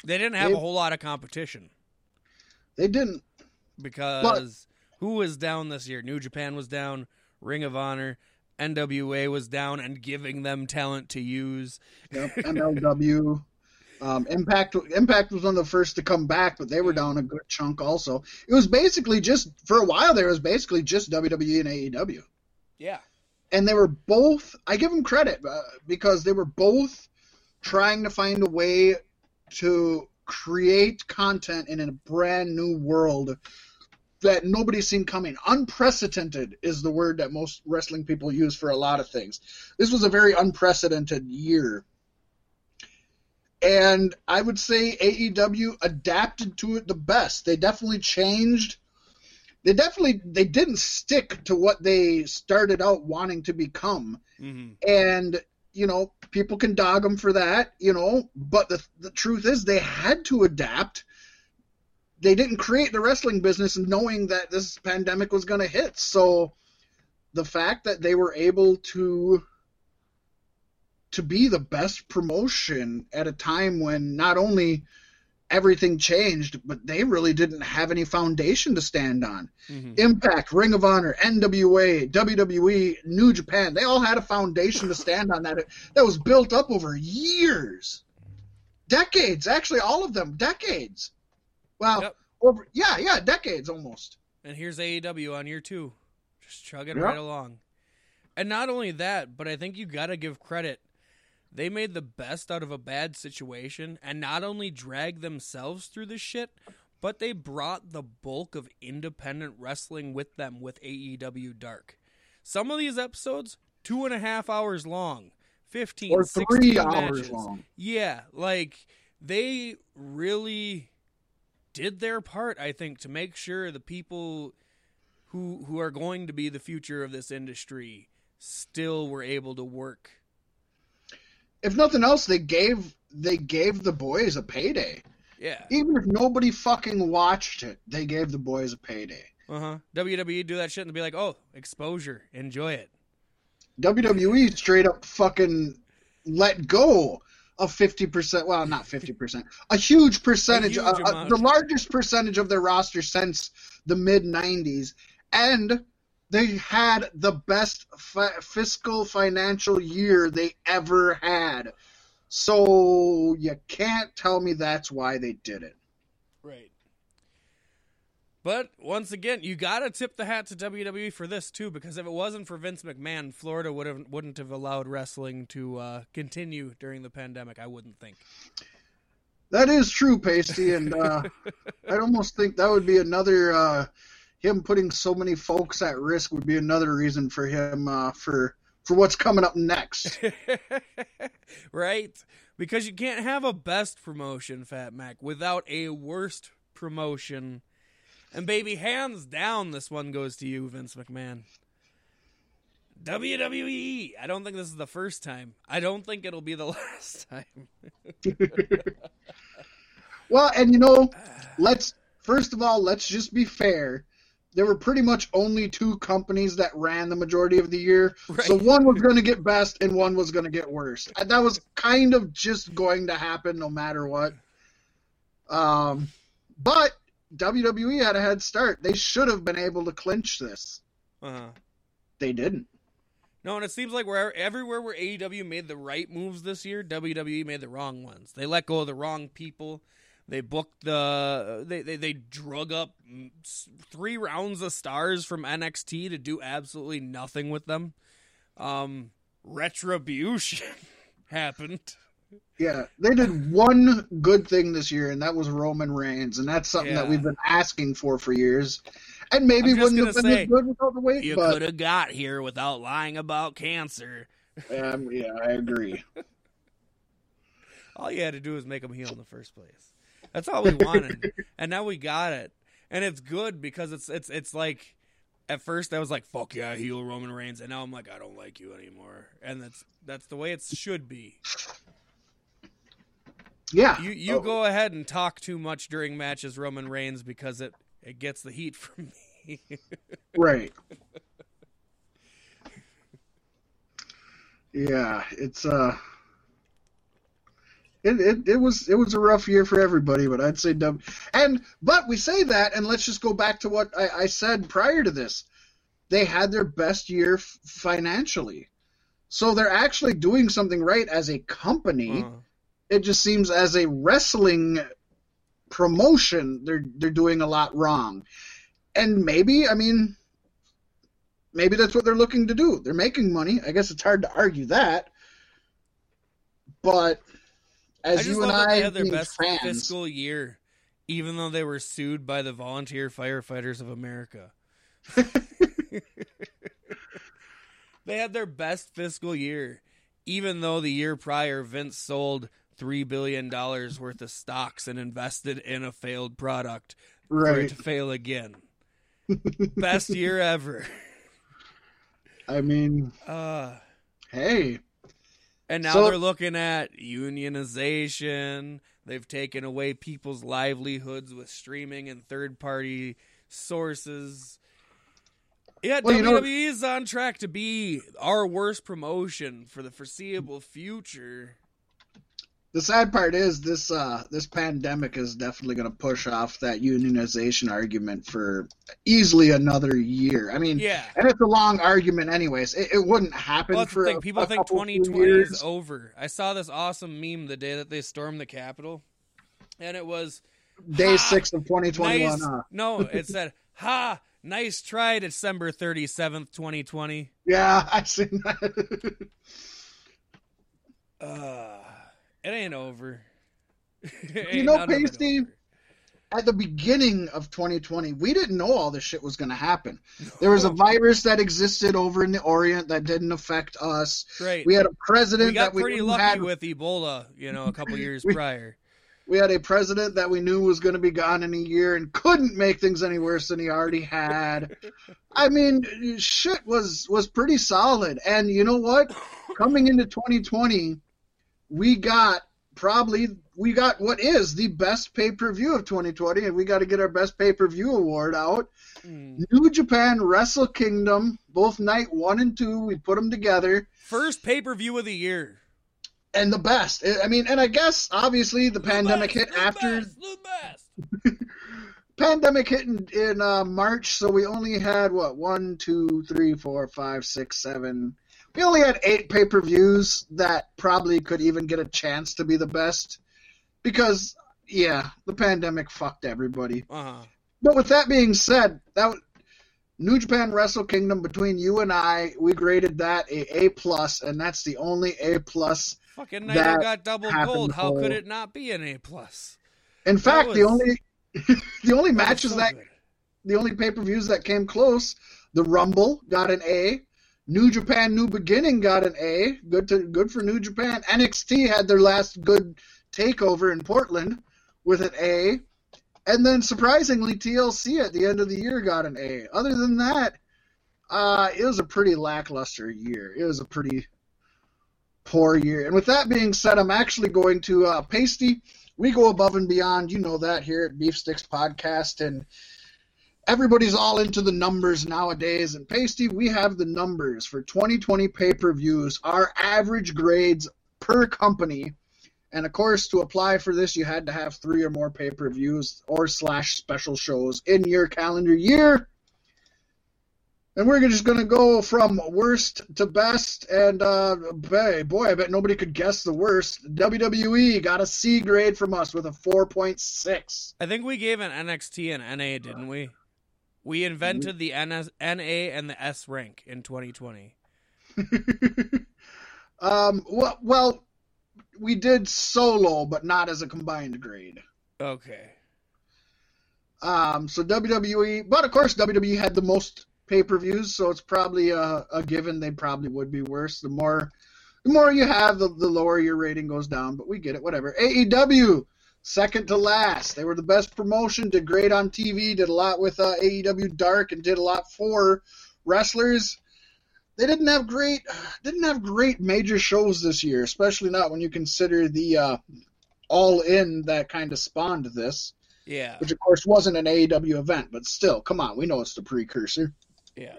They didn't have They- a whole lot of competition They didn't. Because who was down this year? New Japan was down, Ring of Honor, NWA was down and giving them talent to use. Yep, (laughs) MLW. Um, Impact Impact was one of the first to come back, but they were down a good chunk also. It was basically just for a while there it was basically just WWE and AEW. Yeah. and they were both i give them credit uh, because they were both trying to find a way to create content in a brand new world that nobody's seen coming. Unprecedented is the word that most wrestling people use for a lot of things. This was a very unprecedented year. And i would say aew adapted to it the best. They definitely changed. They definitely they didn't stick to what they started out wanting to become. Mm-hmm. and you know people can dog them for that you know but the the truth is they had to adapt they didn't create the wrestling business knowing that this pandemic was going to hit so the fact that they were able to to be the best promotion at a time when not only everything changed but they really didn't have any foundation to stand on hmm Impact, Ring of Honor, NWA, WWE, New Japan, they all had a foundation to stand on that that was built up over years. Decades, actually all of them, decades. Well, Yep. over yeah, yeah, decades almost. And here's AEW on year two, just chugging Yep. right along. And not only that, but I think you got to give credit. They made the best out of a bad situation and not only dragged themselves through this shit, but they brought the bulk of independent wrestling with them with AEW Dark. Some of these episodes, two and a half hours long, 15, Or 16 three hours matches. long. Yeah, like they really did their part, I think, to make sure the people who who are going to be the future of this industry still were able to work. If nothing else, they gave they gave the boys a payday. Yeah. Even if nobody fucking watched it, they gave the boys a payday. Uh huh. WWE do that shit and be like, oh, exposure, enjoy it. WWE straight up fucking let go of 50%, well, not 50%, a huge percentage, A huge uh, uh, the largest percentage of their roster since the mid 90s. And they had the best fi- fiscal financial year they ever had. So you can't tell me that's why they did it. But once again, you gotta tip the hat to WWE for this too, because if it wasn't for Vince McMahon, Florida would have wouldn't have allowed wrestling to uh, continue during the pandemic. I wouldn't think. That is true, Pasty, and uh, (laughs) I'd almost think that would be another uh, him putting so many folks at risk would be another reason for him uh, for for what's coming up next. (laughs) right? Because you can't have a best promotion, Fat Mac, without a worst promotion. And baby, hands down, this one goes to you, Vince McMahon. WWE. I don't think this is the first time. I don't think it'll be the (laughs) last time. (laughs) well, and you know, let's first of all, let's just be fair. There were pretty much only two companies that ran the majority of the year. Right. So one was going to get best and one was going to get worst. That was kind of just going to happen no matter what. Um, but WWE had a head start. They should have been able to clinch this. Uh-huh. They didn't. No, and it seems like where everywhere where AEW made the right moves this year, WWE made the wrong ones. They let go of the wrong people. They booked the they they, they drug up three rounds of stars from NXT to do absolutely nothing with them. Um, retribution (laughs) happened. Yeah, they did one good thing this year, and that was Roman Reigns, and that's something that we've been asking for for years. And maybe wouldn't have been say, as good without the weight, You but could have got here without lying about cancer. um, yeah, I agree. (laughs) All you had to do was make him heel in the first place. That's all we wanted, (laughs) and now we got it, and it's good because it's it's it's like at first I was like fuck yeah heel Roman Reigns, and now I'm like I don't like you anymore, and that's that's the way it should be. Yeah, You you Oh, go ahead and talk too much during matches Roman Reigns because it it gets the heat (laughs) from me. right. Yeah, it's uh, it, it it was it was a rough year for everybody, but I'd say W. And but we say that, and let's just go back to what I, I said prior to this. They had their best year f- financially, so they're actually doing something right as a company. Uh, it just seems as a wrestling promotion they're they're doing a lot wrong. And maybe i mean maybe that's what they're looking to do. They're making money. I guess it's hard to argue that. But as you and i they had their best fans fiscal year, even though they were sued by the Volunteer Firefighters of America. (laughs) they had their best fiscal year, even though the year prior Vince sold three billion dollars worth of stocks and invested in a failed product for it right to fail again. (laughs) best year ever. i mean Uh, hey And now So- they're looking at unionization. They've taken away people's livelihoods with streaming and third party sources. Yeah, Well, WWE is on track to be our worst promotion for the foreseeable future. The sad part is this uh this pandemic is definitely going to push off that unionization argument for easily another year i mean Yeah. and it's a long argument anyways it, it wouldn't happen Well, for a- People a think 2020 years. is over. I saw this awesome meme the day that they stormed the Capitol, and it was day Ha! six of 2021 nice. huh? No, it (laughs) said, "Ha, nice try, December 37th, 2020." yeah (laughs) i seen that Uh, it ain't over. (laughs) It You know, Pasty, at the beginning of 2020 we didn't know all this shit was going to happen there was a virus that existed over in the orient that didn't affect us Right. we had a president we got that we pretty lucky had with Ebola, you know, a couple (laughs) years We- prior. We had a president that we knew was going to be gone in a year and couldn't make things any worse than he already had. (laughs) I mean, shit was was pretty solid. And you know what? Coming into 2020, we got probably we got what is the best pay-per-view of 2020 and we got to get our best pay-per-view award out. Mm. New Japan Wrestle Kingdom, both night 1 and 2, we put them together. First pay per view of the year. And the best. I mean, and I guess obviously the pandemic The hit best, after best, best. (laughs) pandemic hit in, in uh, March, so we only had what one, two, three, four, five, six, seven. We only had eight pay per views that probably could even get a chance to be the best, because yeah, the pandemic fucked everybody. Uh-huh. But with that being said, that New Japan Wrestle Kingdom between you and I, we graded that a A plus, and that's the only A plus. Fucking Naito got double gold. How could it not be an A plus? In fact, the only (laughs) the only matches so that good. the only pay per views that came close. The Rumble got an A. New Japan New Beginning got an A. Good to good for New Japan. NXT had their last good takeover in Portland with an A. And then surprisingly TLC at the end of the year got an A. Other than that, uh, it was a pretty lackluster year. It was a pretty poor year. And with that being said, I'm actually going to uh, Pasty. we go above and beyond. You know that here at Beef Sticks Podcast, and everybody's all into the numbers nowadays. And Pasty, we have the numbers for 2020 pay per views, our average grades per company. And of course, to apply for this, you had to have three or more pay per views or slash special shows in your calendar year. And we're just going to go from worst to best. And uh, boy, I bet nobody could guess the worst. WWE got a C grade from us with a 4.6. I think we gave an NXT and NA, didn't we? We invented the NS, NA and the S rank in 2020. (laughs) um, well, well, we did solo, but not as a combined grade. Okay. Um, so WWE, but of course WWE had the most pay per views, so it's probably a, a, given they probably would be worse. The more the more you have, the, the lower your rating goes down. But we get it, whatever. AEW, second to last. They were the best promotion, did great on TV, did a lot with uh, AEW Dark, and did a lot for wrestlers. They didn't have great didn't have great major shows this year, especially not when you consider the uh, all in that kind of spawned this. Yeah. Which of course wasn't an AEW event, but still, come on, we know it's the precursor. Yeah.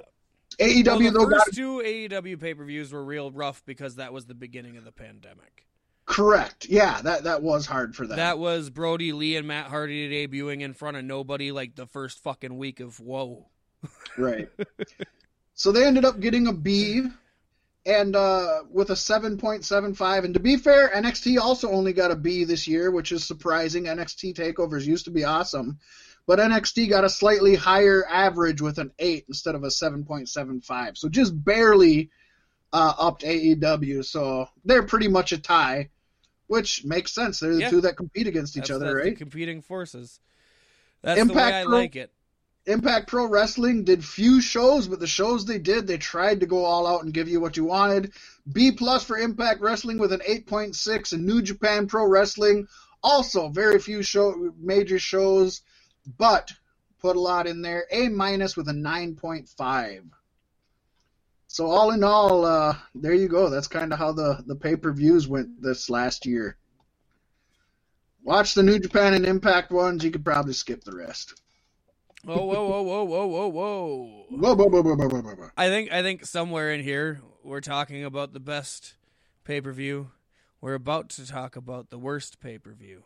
AEW well, the though first got two AEW pay per views were real rough because that was the beginning of the pandemic. Correct. Yeah, that that was hard for them. That was Brodie Lee and Matt Hardy debuting in front of nobody like the first fucking week of whoa. (laughs) right. so they ended up getting a B and uh, with a 7.75 and to be fair NXT also only got a B this year which is surprising NXT takeovers used to be awesome but NXT got a slightly higher average with an 8 instead of a 7.75 so just barely uh, upped AEW so they're pretty much a tie which makes sense they're the Yeah. two that compete against each That's, other that's the right competing forces. That's Impact the way I Pro- like it. Impact Pro Wrestling did few shows, but the shows they did, they tried to go all out and give you what you wanted. B plus for Impact Wrestling with an 8.6, and New Japan Pro Wrestling also very few show major shows, but put a lot in there. A minus with a 9.5. So all in all, uh, there you go. That's kind of how the the pay per views went this last year. Watch the New Japan and Impact ones. You could probably skip the rest. Whoa, whoa, whoa, whoa, whoa, whoa, whoa. Whoa, whoa, whoa, whoa, whoa, whoa, whoa. I think I think somewhere in here we're talking about the best pay per view. We're about to talk about the worst pay per view.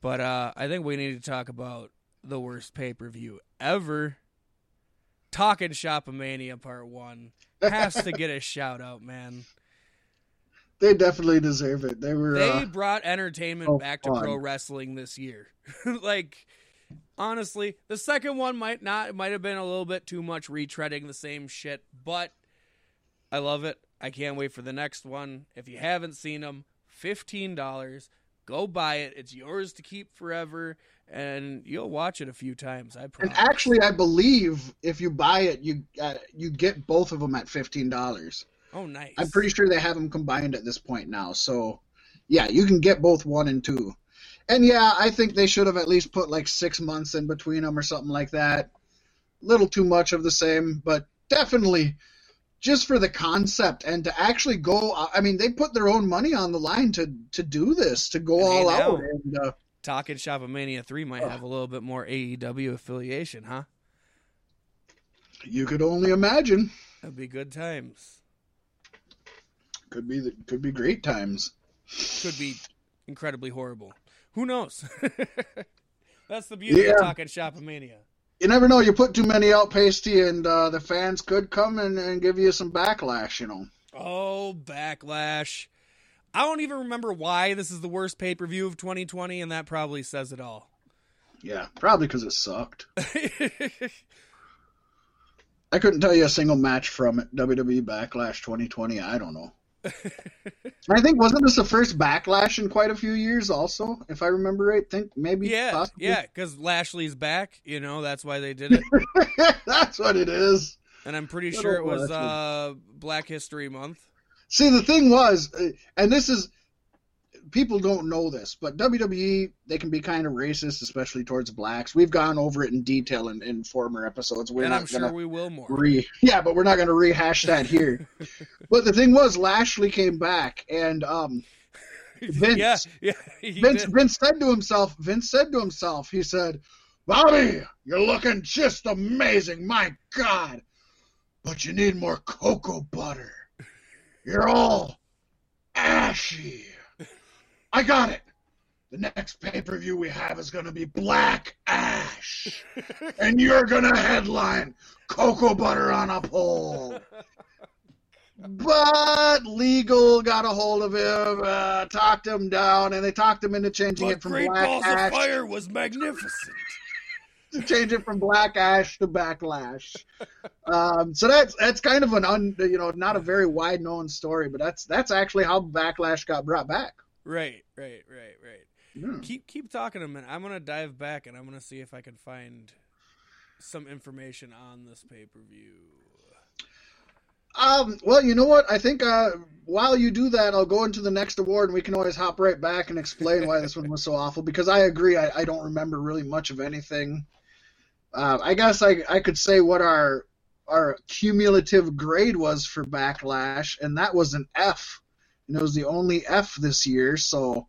But uh, I think we need to talk about the worst pay per view ever. Talking Shopomania Part One has to get a shout out, man. (laughs) They definitely deserve it. They were. They uh, brought entertainment so back to fun. pro wrestling this year. (laughs) like honestly, the second one might not might have been a little bit too much retreading the same shit, but I love it. I can't wait for the next one. If you haven't seen them, $15, go buy it. It's yours to keep forever and you'll watch it a few times. I promise. and actually, I believe if you buy it, you uh, you get both of them at fifteen dollars. oh, nice. I'm pretty sure they have them combined at this point now. So, yeah, you can get both one and two. And yeah, I think they should have at least put like six months in between them or something like that. Little too much of the same, but definitely just for the concept and to actually go. I mean, they put their own money on the line to to do this, to go And all out. And uh, Talking Shopomania 3 might have a little bit more AEW affiliation, huh? you could only imagine. That'd be good times. Could be the, could be great times. could be incredibly horrible. Who knows? (laughs) That's the beauty Yeah. of talking Shopomania. You never know. You put too many out, pasty, and uh, the fans could come and, and give you some backlash. You know. Oh, backlash. I don't even remember why this is the worst pay per view of 2020, and that probably says it all. Yeah, probably because it sucked. (laughs) I couldn't tell you a single match from it. WWE Backlash 2020. I don't know. (laughs) I think wasn't this the first Backlash in quite a few years? Also, if I remember right, think maybe. yeah, possibly. yeah, because Lashley's back, you know, that's why they did it. (laughs) That's what it is. And I'm pretty Good sure it was uh, Black History Month. See, the thing was, uh, and this is people don't know this, but WWE they can be kind of racist, especially towards blacks. We've gone over it in detail in, in former episodes. We're and not I'm sure we will more. re (laughs) yeah, but we're not gonna rehash that here. (laughs) but the thing was, Lashley came back, and um, (laughs) Vince, yeah, yeah. Vince, did. Vince said to himself, Vince said to himself, he said, Bobby, you're looking just amazing, my God. But you need more cocoa butter. You're all ashy. I got it. The next pay per view we have is going to be Black Ash. (laughs) and you're going to headline Cocoa Butter on a Pole. But legal got a hold of him, uh, talked him down, and they talked him into changing But it from Great Black Balls Ash of Fire was magnificent. To change it from Black Ash to Backlash. Um, so that's that's kind of an un, you know not a very wide known story, but that's that's actually how Backlash got brought back. Right, right, right, right. Yeah. Keep keep talking a minute. I'm gonna dive back and I'm gonna see if I can find some information on this pay per view. Um, well, you know what? I think uh, while you do that, I'll go into the next award, and we can always hop right back and explain why this one was so awful. Because I agree, I, I don't remember really much of anything. Uh, I guess I I could say what our our cumulative grade was for Backlash, and that was an F. And it was the only F this year, so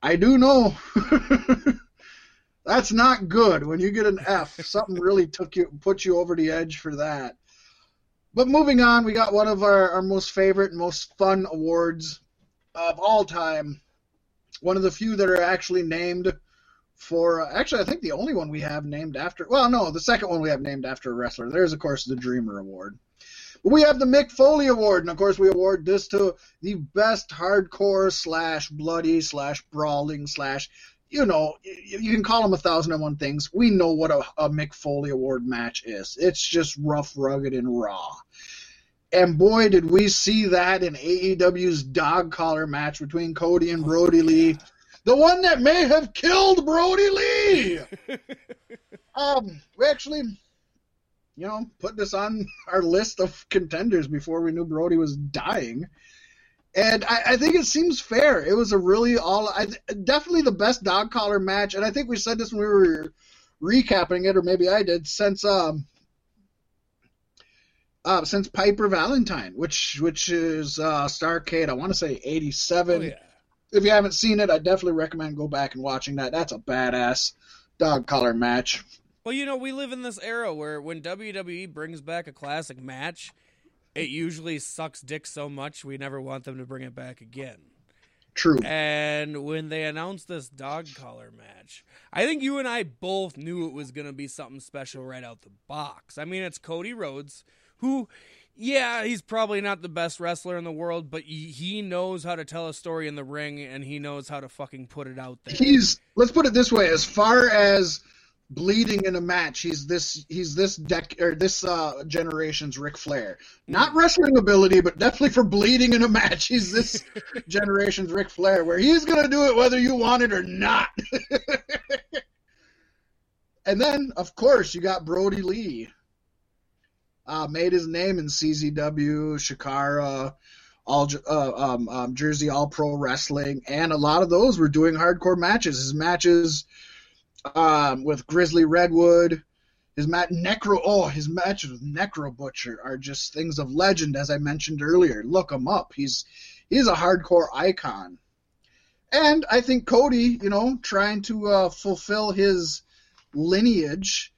I do know (laughs) that's not good. When you get an F, something really took you put you over the edge for that. But moving on, we got one of our, our most favorite and most fun awards of all time. One of the few that are actually named for. Uh, actually, I think the only one we have named after. Well, no, the second one we have named after a wrestler. There's, of course, the Dreamer Award. But we have the Mick Foley Award, and of course, we award this to the best hardcore slash bloody slash brawling slash. You know, you, you can call them a thousand and one things. We know what a, a Mick Foley Award match is. It's just rough, rugged, and raw. And boy, did we see that in AEW's dog collar match between Cody and Brodie Lee. The one that may have killed Brodie Lee. (laughs) um, we actually, you know, put this on our list of contenders before we knew Brodie was dying. And I, I think it seems fair. It was a really all, I, definitely the best dog collar match. And I think we said this when we were recapping it, or maybe I did, since um, uh, since Piper Valentine, which which is uh, Starcade. I want to say '87. Oh, yeah. If you haven't seen it, I definitely recommend go back and watching that. That's a badass dog collar match. Well, you know, we live in this era where when WWE brings back a classic match, it usually sucks dick so much we never want them to bring it back again. True. And when they announced this dog collar match, I think you and I both knew it was going to be something special right out the box. I mean, it's Cody Rhodes, who, yeah, he's probably not the best wrestler in the world, but he, knows how to tell a story in the ring and he knows how to fucking put it out there. He's let's put it this way: as far as bleeding in a match, he's this he's this deck or this uh, generation's Ric Flair. Not wrestling ability, but definitely for bleeding in a match, he's this (laughs) generation's Ric Flair, where he's gonna do it whether you want it or not. (laughs) and then, of course, you got Brodie Lee. Uh, made his name in CZW, Chikara, all uh, um, um, Jersey All Pro Wrestling, and a lot of those were doing hardcore matches. His matches um, with Grizzly Redwood, his match Necro, oh, his matches with Necro Butcher are just things of legend, as I mentioned earlier. Look him up. He's he's a hardcore icon, and I think Cody, you know, trying to uh, fulfill his lineage.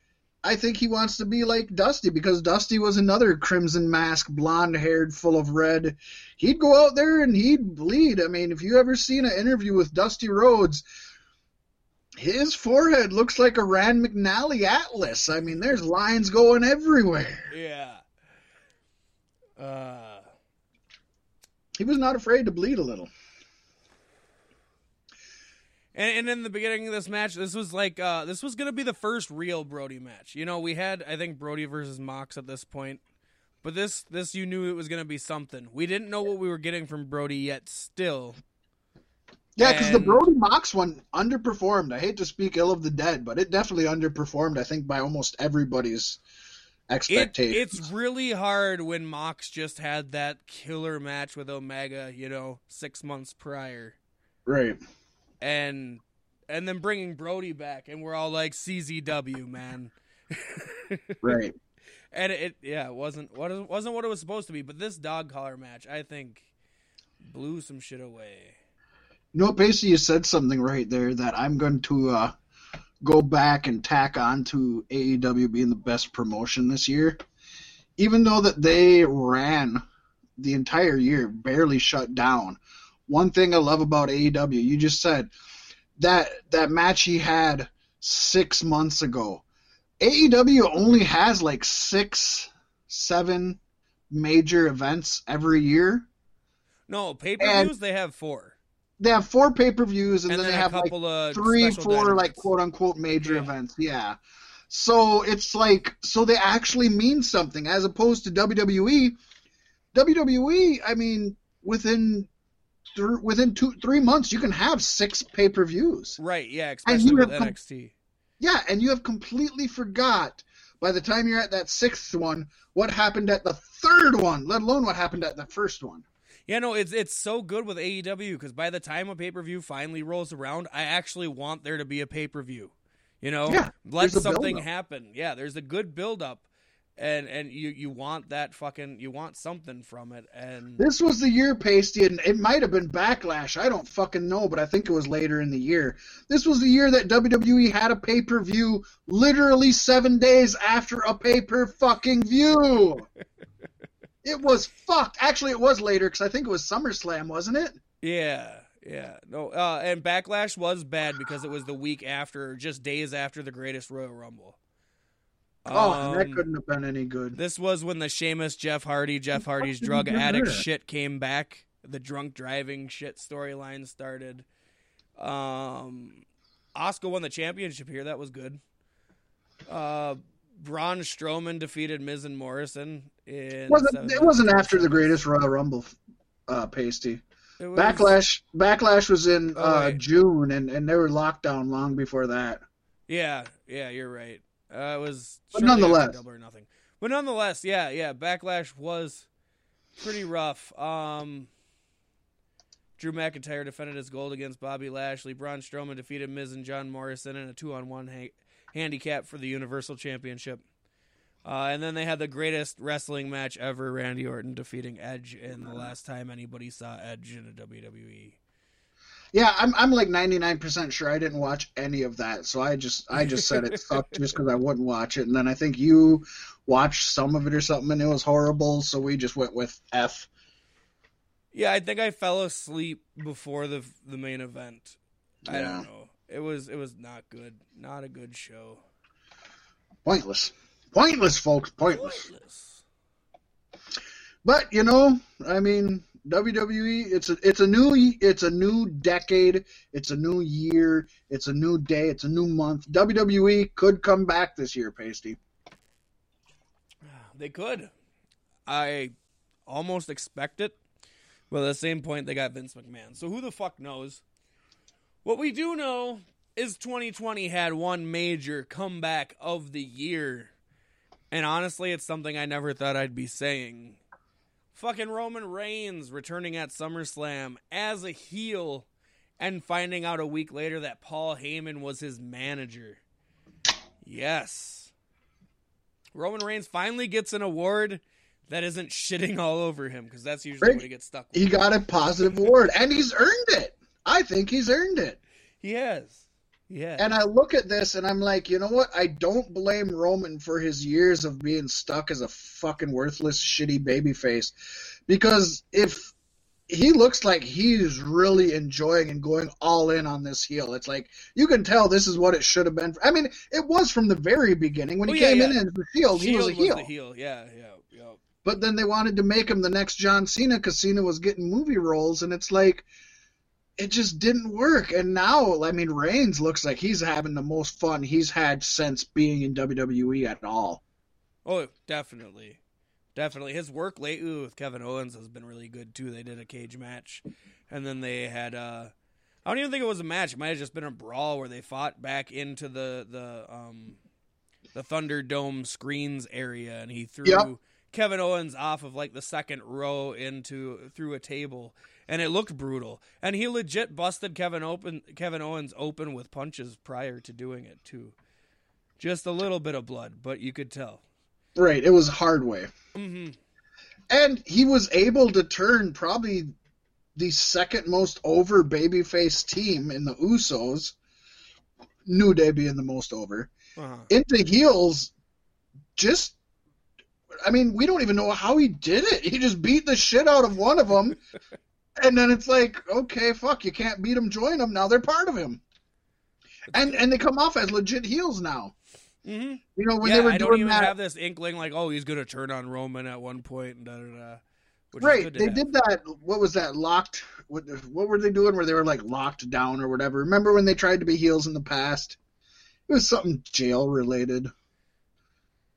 I think he wants to be like Dusty because Dusty was another crimson mask, blonde haired, full of red. He'd go out there and he'd bleed. I mean, if you ever seen an interview with Dusty Rhodes, his forehead looks like a Rand McNally Atlas. I mean, there's lines going everywhere. Yeah. Uh, He was not afraid to bleed a little. And, and in the beginning of this match, this was like uh, this was gonna be the first real Brodie match. You know, we had I think Brodie versus Mox at this point, but this this you knew it was gonna be something. We didn't know what we were getting from Brodie yet. Still, Yeah, because the Brodie Mox one underperformed. I hate to speak ill of the dead, but it definitely underperformed. I think by almost everybody's it, it's really hard when Mox just had that killer match with Omega. You know, six months prior, right. And and then bringing Brodie back, and we're all like CZW man. Right. (laughs) And it, yeah, it wasn't what it wasn't what it was supposed to be. But this dog collar match, I think, blew some shit away. No, basically, you said something right there that I'm going to uh, go back and tack on to AEW being the best promotion this year. Even though that they ran the entire year, barely shut down. One thing I love about AEW, you just said that that match he had six months ago. AEW only has like six, seven major events every year. No, pay per views they have four. They have four pay per views, and, And then, they have like three, four like quote unquote major Yeah. events. Yeah. So it's like so they actually mean something as opposed to WWE. WWE, I mean, within th- within two three months you can have six pay per views. Right, yeah, especially with com- NXT. Yeah, and you have completely forgot by the time you're at that sixth one what happened at the third one, let alone what happened at the first one. Yeah, no, it's it's so good with AEW because by the time a pay per view finally rolls around, I actually want there to be a pay per view. You know, Yeah, let something happen. Yeah, there's a good build up, and and you you want that fucking you want something from it, and This was the year, Pasty, and it might have been Backlash. I don't fucking know, but I think it was later in the year. This was the year that WWE had a pay per view literally seven days after a pay per fucking view. (laughs) it was fucked. Actually, it was later because I think it was SummerSlam, wasn't it? yeah, yeah, no, uh, and Backlash was bad because it was the week after, just days after the Greatest Royal Rumble. Oh, and that Um, couldn't have been any good. This was when the Sheamus, Jeff Hardy, Jeff Hardy's drug addict shit came back. The drunk driving shit storyline started. Um, Oscar won the championship here. That was good. Uh, Braun Strowman defeated Miz and Morrison in. wasn't it wasn't after the greatest Royal Rumble, uh, Pasty. Was- Backlash Backlash was in Oh, uh. June, and and they were locked down long before that. Yeah, yeah, you're right. Uh, it was But nonetheless. Double or Nothing. But nonetheless, yeah, yeah, Backlash was pretty rough. Um, Drew McIntyre defended his gold against Bobby Lashley. Braun Strowman defeated Miz and John Morrison in a two-on-one ha- handicap for the Universal Championship. Uh, and then they had the greatest wrestling match ever: Randy Orton defeating Edge in the last time anybody saw Edge in a WWE. Yeah, I'm I'm like 99% sure I didn't watch any of that. So I just I just said it sucked just because I wouldn't watch it. And then I think you watched some of it or something and it was horrible. So we just went with F. Yeah, I think I fell asleep before the the main event. I Yeah. don't know. It was it was not good. Not a good show. Pointless. Pointless, folks. Pointless. Pointless. But you know, I mean, WWE. It's a it's a new it's a new decade. It's a new year. It's a new day. It's a new month. WWE could come back this year, Pasty. They could. I almost expect it. But at the same point, they got Vince McMahon. So who the fuck knows? What we do know is 2020 had one major comeback of the year. And honestly, it's something I never thought I'd be saying. Fucking Roman Reigns returning at SummerSlam as a heel and finding out a week later that Paul Heyman was his manager. Yes. Roman Reigns finally gets an award that isn't shitting all over him because that's usually Right. what he gets stuck with. He got a positive award, and he's earned it. I think he's earned it. He has. Yeah. And I look at this and I'm like, you know what? I don't blame Roman for his years of being stuck as a fucking worthless, shitty babyface. Because if he looks like he's really enjoying and going all in on this heel, it's like you can tell this is what it should have been. I mean, it was from the very beginning. When he Oh, yeah, came yeah. in as the Shield, he was a heel. the heel. Yeah, yeah, yeah. But then they wanted to make him the next John Cena because Cena was getting movie roles, and it's like it just didn't work. And now, I mean, Reigns looks like he's having the most fun he's had since being in WWE at all. Oh, definitely. Definitely. His work lately with Kevin Owens has been really good too. They did a cage match. And then they had uh I don't even think it was a match. It might have just been a brawl where they fought back into the the um the Thunderdome screens area and he threw Yep. Kevin Owens off of like the second row into through a table and it looked brutal. And he legit busted Kevin open Kevin Owens open with punches prior to doing it too. Just a little bit of blood, but you could tell. Right, it was hard way. hmm And he was able to turn probably the second most over babyface team in the Usos, New Day being the most over, Uh-huh. into heels. Just, I mean, we don't even know how he did it. He just beat the shit out of one of them, (laughs) and then it's like, okay, fuck, you can't beat him, join him. Now they're part of him, and and they come off as legit heels now. hmm You know when yeah, they were I don't doing even that. have this inkling like, oh, he's gonna turn on Roman at one point and da da da. Right, they have. did that. What was that? Locked. What, what were they doing? Where they were like locked down or whatever? Remember when they tried to be heels in the past? It was something jail related.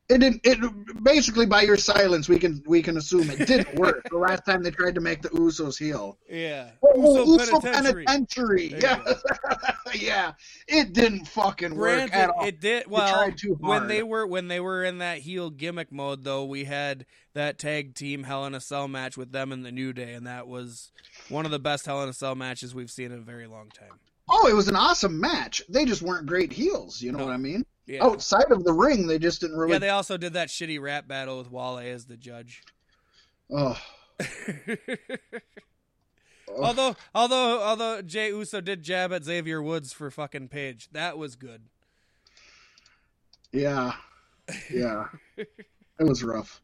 It didn't. It basically by your silence, we can we can assume it didn't (laughs) work. the last time they tried to make the Usos heel. Yeah. Oh, Uso Uso Penitentiary. Penitentiary. Yeah, (laughs) yeah. It didn't fucking work at all. it did well when they were when they were in that heel gimmick mode. Though we had that tag team Hell in a Cell match with them in the New Day, and that was one of the best Hell in a Cell matches we've seen in a very long time. Oh, it was an awesome match. They just weren't great heels. You know No. what I mean? Yeah. Outside of the ring, they just didn't really. yeah, they also did that shitty rap battle with Wale as the judge. oh. (laughs) Although, although, although Jay Uso did jab at Xavier Woods for fucking Paige, that was good. Yeah. (laughs) Yeah. it was rough.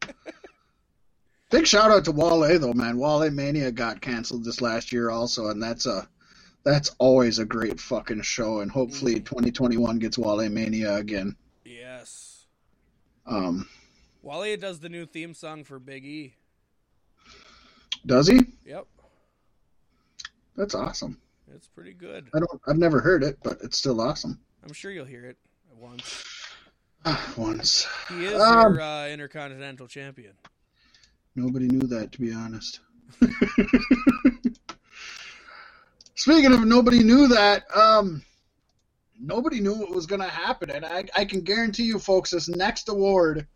Big shout out to Wale though, man. Wale Mania got canceled this last year also, and that's a that's always a great fucking show and hopefully 2021 gets Wale Mania again. Yes, Um Wale does the new theme song for Big E. does he? Yep, That's awesome. it's pretty good. I don't I've never heard it, but it's still awesome. I'm sure you'll hear it once. (sighs) Once. He is Um, your uh, intercontinental champion. Nobody knew that, to be honest. (laughs) Speaking of nobody knew that, um, nobody knew what was going to happen, and I, I can guarantee you, folks, this next award,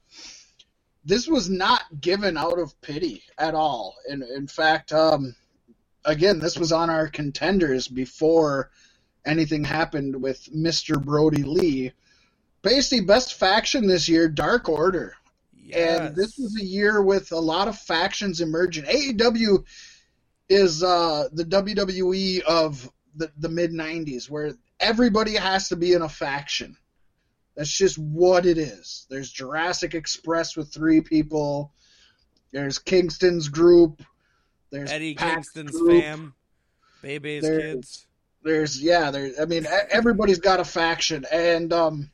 this was not given out of pity at all. In in fact, um, again, this was on our contenders before anything happened with Mister Brodie Lee. Basically, best faction this year, Dark Order. Yes. And this was a year with a lot of factions emerging. AEW is uh, the WWE of the, the mid 90s, where everybody has to be in a faction. That's just what it is. There's Jurassic Express with three people, there's Kingston's group, there's Eddie Pac's Kingston's group, fam, Bebe's There's- kids. there's yeah there i mean everybody's got a faction and um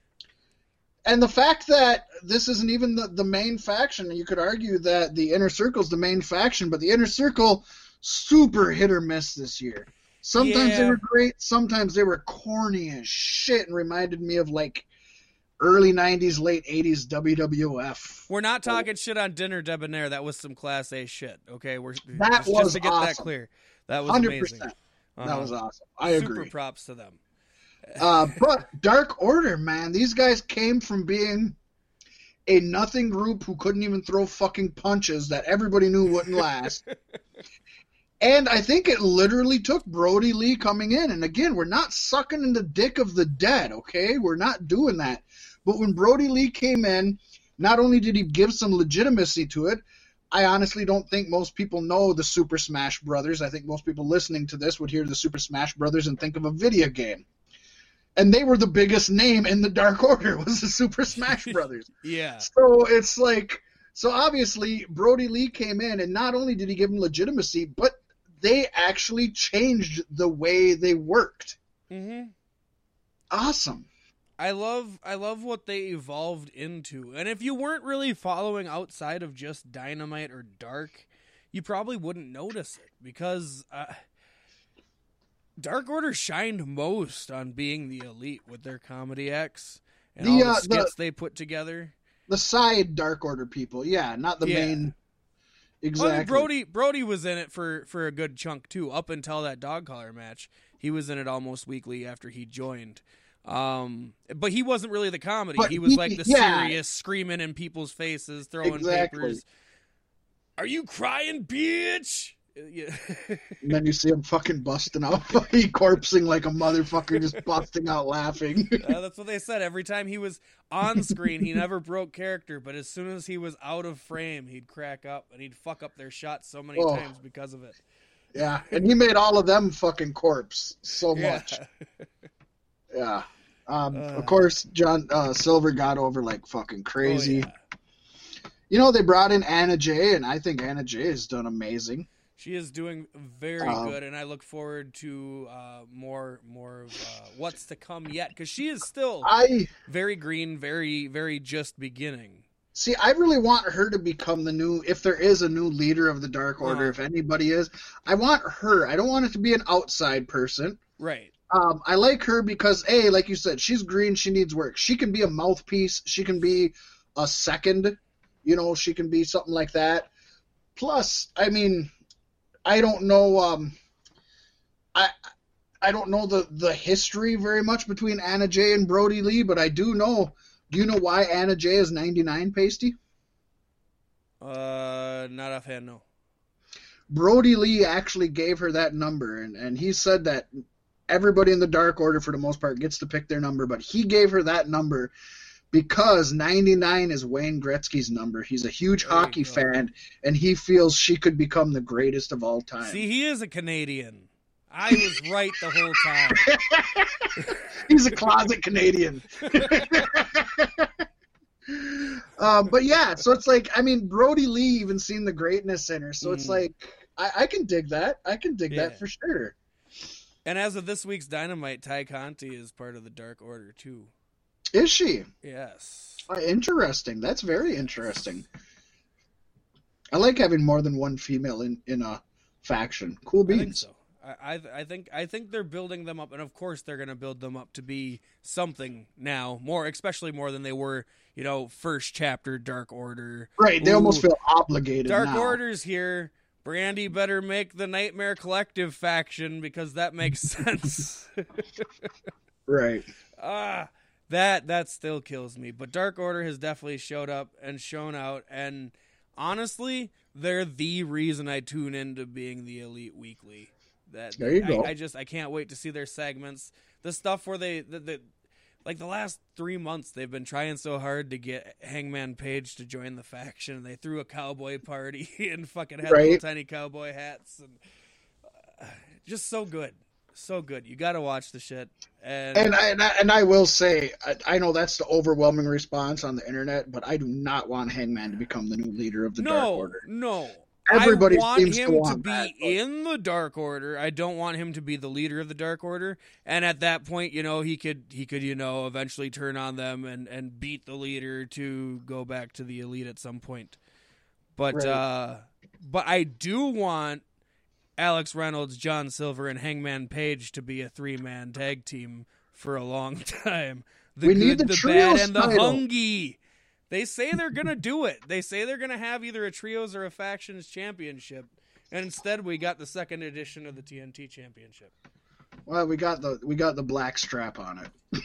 and the fact that this isn't even the, the main faction you could argue that the inner circle's the main faction but the inner circle super hit or miss this year sometimes they were great sometimes they were corny as shit and reminded me of like early 90s late 80s wwf We're not talking shit on Dinner Debonair. That was some class A shit. Okay, we're That just, was just to get that clear. That was 100% amazing. that Uh-huh. was awesome i Super agree props to them. Uh, but Dark Order, man, these guys came from being a nothing group who couldn't even throw fucking punches that everybody knew wouldn't last. (laughs) and I think it literally took Brodie Lee coming in. And again, we're not sucking in the dick of the dead, okay? We're not doing that. But when Brodie Lee came in, not only did he give some legitimacy to it, I honestly don't think most people know the Super Smash Brothers. I think most people listening to this would hear the Super Smash Brothers and think of a video game. And they were the biggest name in the Dark (laughs) Order was the Super Smash Brothers. (laughs) Yeah. So it's like so obviously Brodie Lee came in and not only did he give him legitimacy, but they actually changed the way they worked. Mm-hmm. Awesome. I love I love what they evolved into. And if you weren't really following outside of just Dynamite or Dark, you probably wouldn't notice it because uh, Dark Order shined most on being the elite with their comedy acts and The, all the uh, the- skits they put together. The side Dark Order people, yeah, not the Yeah. main Well, I exactly. mean, Brodie Brodie was in it for for a good chunk too, up until that dog collar match. He was in it almost weekly after he joined. Um, but he wasn't really the comedy. But he was he- like the yeah. serious, screaming in people's faces, throwing Exactly. papers. Are you crying, bitch? Yeah. And then you see him fucking busting out, (laughs) he corpsing like a motherfucker, just busting out laughing. (laughs) Uh, that's what they said. Every time he was on screen, he never broke character. But as soon as he was out of frame, he'd crack up and he'd fuck up their shots so many Oh. times because of it. Yeah, and he made all of them fucking corpse so much. Yeah. (laughs) Yeah. Um, Uh. of course, John uh, Silver got over like fucking crazy. Oh, yeah. You know, they brought in Anna Jay, and I think Anna Jay has done amazing. She is doing very Um, good, and I look forward to uh, more more of uh, what's to come yet because she is still I very green, very very just beginning. see. I really want her to become the new, if there is a new leader of the Dark Order, Uh-huh. if anybody is. I want her. I don't want it to be an outside person. Right. Um, I like her because a, like you said, she's green. She needs work. She can be a mouthpiece. She can be a second. You know, she can be something like that. Plus, I mean, I don't know. Um, I I don't know the the history very much between Anna Jay and Brodie Lee, but I do know. Do you know why Anna Jay is ninety nine, Pasty? Uh, not offhand, no. Brodie Lee actually gave her that number, and, and he said that everybody in the Dark Order, for the most part, gets to pick their number, but he gave her that number because 99 is Wayne Gretzky's number. He's a huge There hockey fan, and he feels she could become the greatest of all time. See, he is a Canadian. I was right the whole time. (laughs) He's a closet Canadian. (laughs) um, but yeah, so it's like, I mean, Brodie Lee even seen the greatness in her, so it's Mm. like, I, I can dig that. I can dig Yeah. that for sure. And as of this week's Dynamite, Tay Conti is part of the Dark Order too. Is she? Yes. Uh, interesting. That's very interesting. I like having more than one female in in a faction. Cool I think beans. so. I, I think I think they're building them up, and of course they're going to build them up to be something now more, especially more than they were. You know, first chapter Dark Order. Right. They Ooh. almost feel obligated Dark now. Order's here. Brandi better make the Nightmare Collective faction because that makes (laughs) sense. Right. ah, that that still kills me. But Dark Order has definitely showed up and shown out, and honestly, they're the reason I tune into being the Elite Weekly. That There you I, go. I just I can't wait to see their segments. The stuff where they the, the like the last three months they've been trying so hard to get Hangman Page to join the faction. They threw a cowboy party (laughs) and fucking had Right. little tiny cowboy hats and uh, just so good, so good. You got to watch the shit. And, And I, and I and I will say I, I know that's the overwhelming response on the internet, but I do not want Hangman to become the new leader of the Dark Order. no. Everybody I want seems to him to, want be that, but- in the Dark Order. I don't want him to be the leader of the Dark Order. And at that point, you know, he could he could you know eventually turn on them and and beat the leader to go back to the elite at some point. But Right. uh but I do want Alex Reynolds, John Silver, and Hangman Page to be a three man tag team for a long (laughs) time. The We good, need the the bad, and the title. Hungee. They say they're gonna do it. They say they're gonna have either a trios or a factions championship, and instead we got the second edition of the TNT championship. Well, we got the we got the black strap on it. Yeah,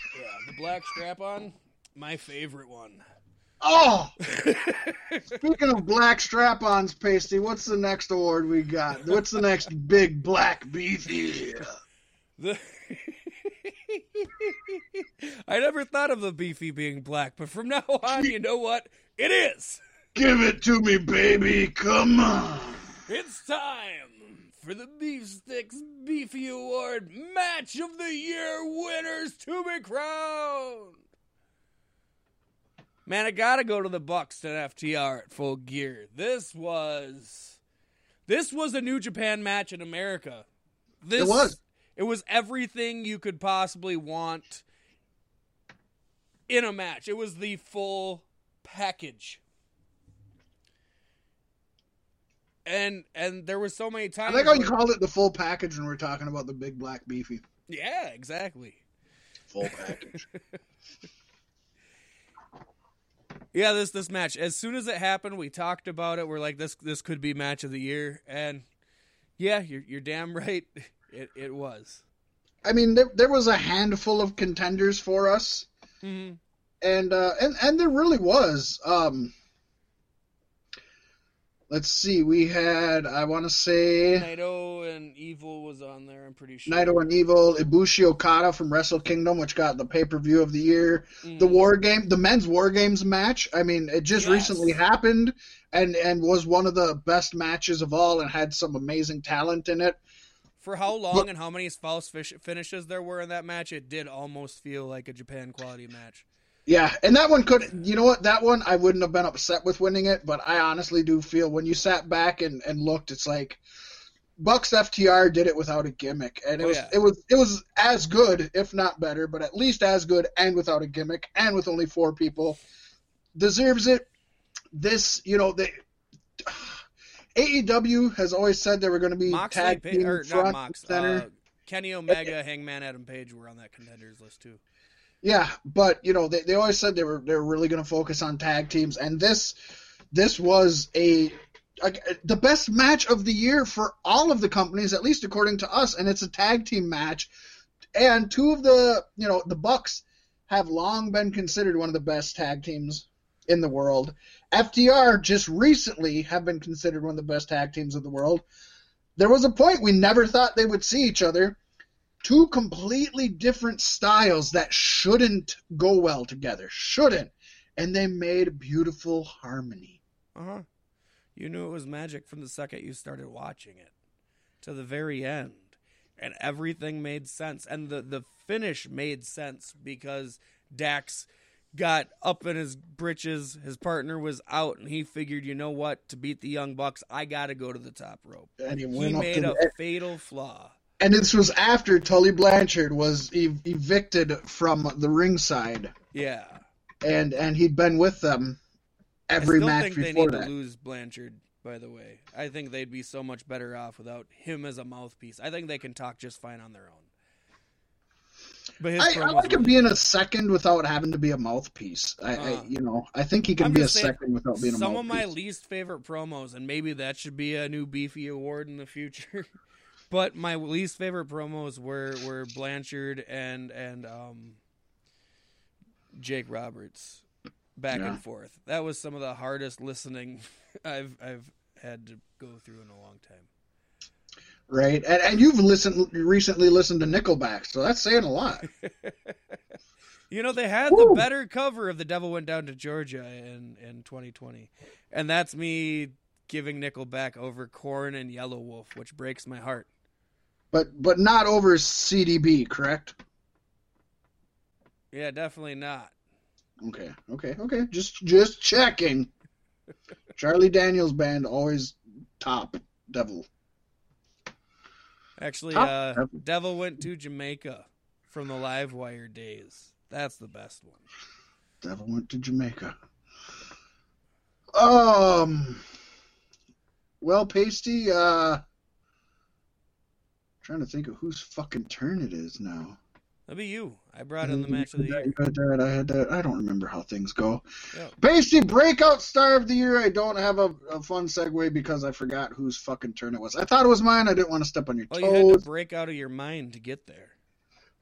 the black strap on, my favorite one. Oh, (laughs) speaking of black strap-ons, Pasty, what's the next award we got? What's the next big black beefy? The (laughs) I never thought of the beefy being black, but from now on, you know what? It is. Give it to me, baby. Come on. It's time for the Beef Sticks Beefy Award Match of the Year winners to be crowned. Man, I gotta go to the Bucks Buxton FTR at full gear. This was this was a New Japan match in America. This It was. It was everything you could possibly want in a match. It was the full package. And and there was so many times. I like how you called it the full package when we're talking about the big black beefy. Yeah, exactly. Full package. (laughs) Yeah, this this match. As soon as it happened, we talked about it. We're like, this this could be match of the year, and yeah, you're you're damn (laughs) right. It it was. I mean, there, there was a handful of contenders for us, mm-hmm. uh, um, let's see. We had I want to say Naito and Evil was on there. I'm pretty sure. Naito and Evil, Ibushi Okada from Wrestle Kingdom, which got the pay per view of the year. Mm. The War Game, the men's War Games match. I mean, it just Yes. recently happened, and and was one of the best matches of all, and had some amazing talent in it. For how long and how many false fish- finishes there were in that match, it did almost feel like a Japan quality match. Yeah, and that one could, you know what, that one I wouldn't have been upset with winning it, but I honestly do feel when you sat back and, and looked, it's like Bucks FTR did it without a gimmick, and it Oh, was yeah. it was it was as good, if not better, but at least as good and without a gimmick and with only four people. Deserves it. This, you know, they AEW has always said they were going to be Moxley, tag Pa- team or front not Mox, center. uh, Kenny (laughs) Omega, Hangman Adam Page were on that contenders list too. Yeah, but you know they, they always said they were they were really going to focus on tag teams, and this this was a, a the best match of the year for all of the companies, at least according to us, and it's a tag team match, and two of the you know the Bucks have long been considered one of the best tag teams in the world. FTR just recently have been considered one of the best tag teams of the world. There was a point we never thought they would see each other two completely different styles that shouldn't go well together. Shouldn't. And they made beautiful harmony. Uh huh. You knew it was magic from the second you started watching it to the very end, and everything made sense. And the the finish made sense because Dax got up in his britches. His partner was out, and he figured, you know what? To beat the Young Bucks, I got to go to the top rope. And he He made a fatal flaw. And this was after Tully Blanchard was ev- evicted from the ringside, Yeah. and and he'd been with them every I match think they need that. to lose Blanchard. By the way, I think they'd be so much better off without him as a mouthpiece. I think they can talk just fine on their own. But his I, I like him being a second without having to be a mouthpiece. I, I Uh, you know, I think he can I'm be a saying, second without being a some mouthpiece. of my least favorite promos, and maybe that should be a new beefy award in the future. (laughs) but my least favorite promos were were Blanchard and and um, Jake Roberts back Yeah. and forth. That was some of the hardest listening (laughs) I've I've had to go through in a long time. right? And, and you've listened recently listened to Nickelback, so that's saying a lot. (laughs) You know, they had Woo. the better cover of The Devil Went Down to Georgia in, in 2020. And that's me giving Nickelback over Korn and Yelawolf, which breaks my heart. But but not over CDB, correct? Yeah, definitely not. Okay, okay, okay. Just just checking. (laughs) Charlie Daniels band always top devil. Actually, Top uh, Devil. Devil Went to Jamaica from the Live Wire days. That's the best one. Devil went to Jamaica. Um. Well, Pasty. Uh. Trying to think of whose fucking turn it is now. That'd be you. I brought in the match of the year. You had that, I had that. I don't remember how things go. Yeah. Pasty breakout star of the year. I don't have a, a fun segue because I forgot whose fucking turn it was. I thought it was mine. I didn't want to step on your Well, you had to break out of your mind to get there.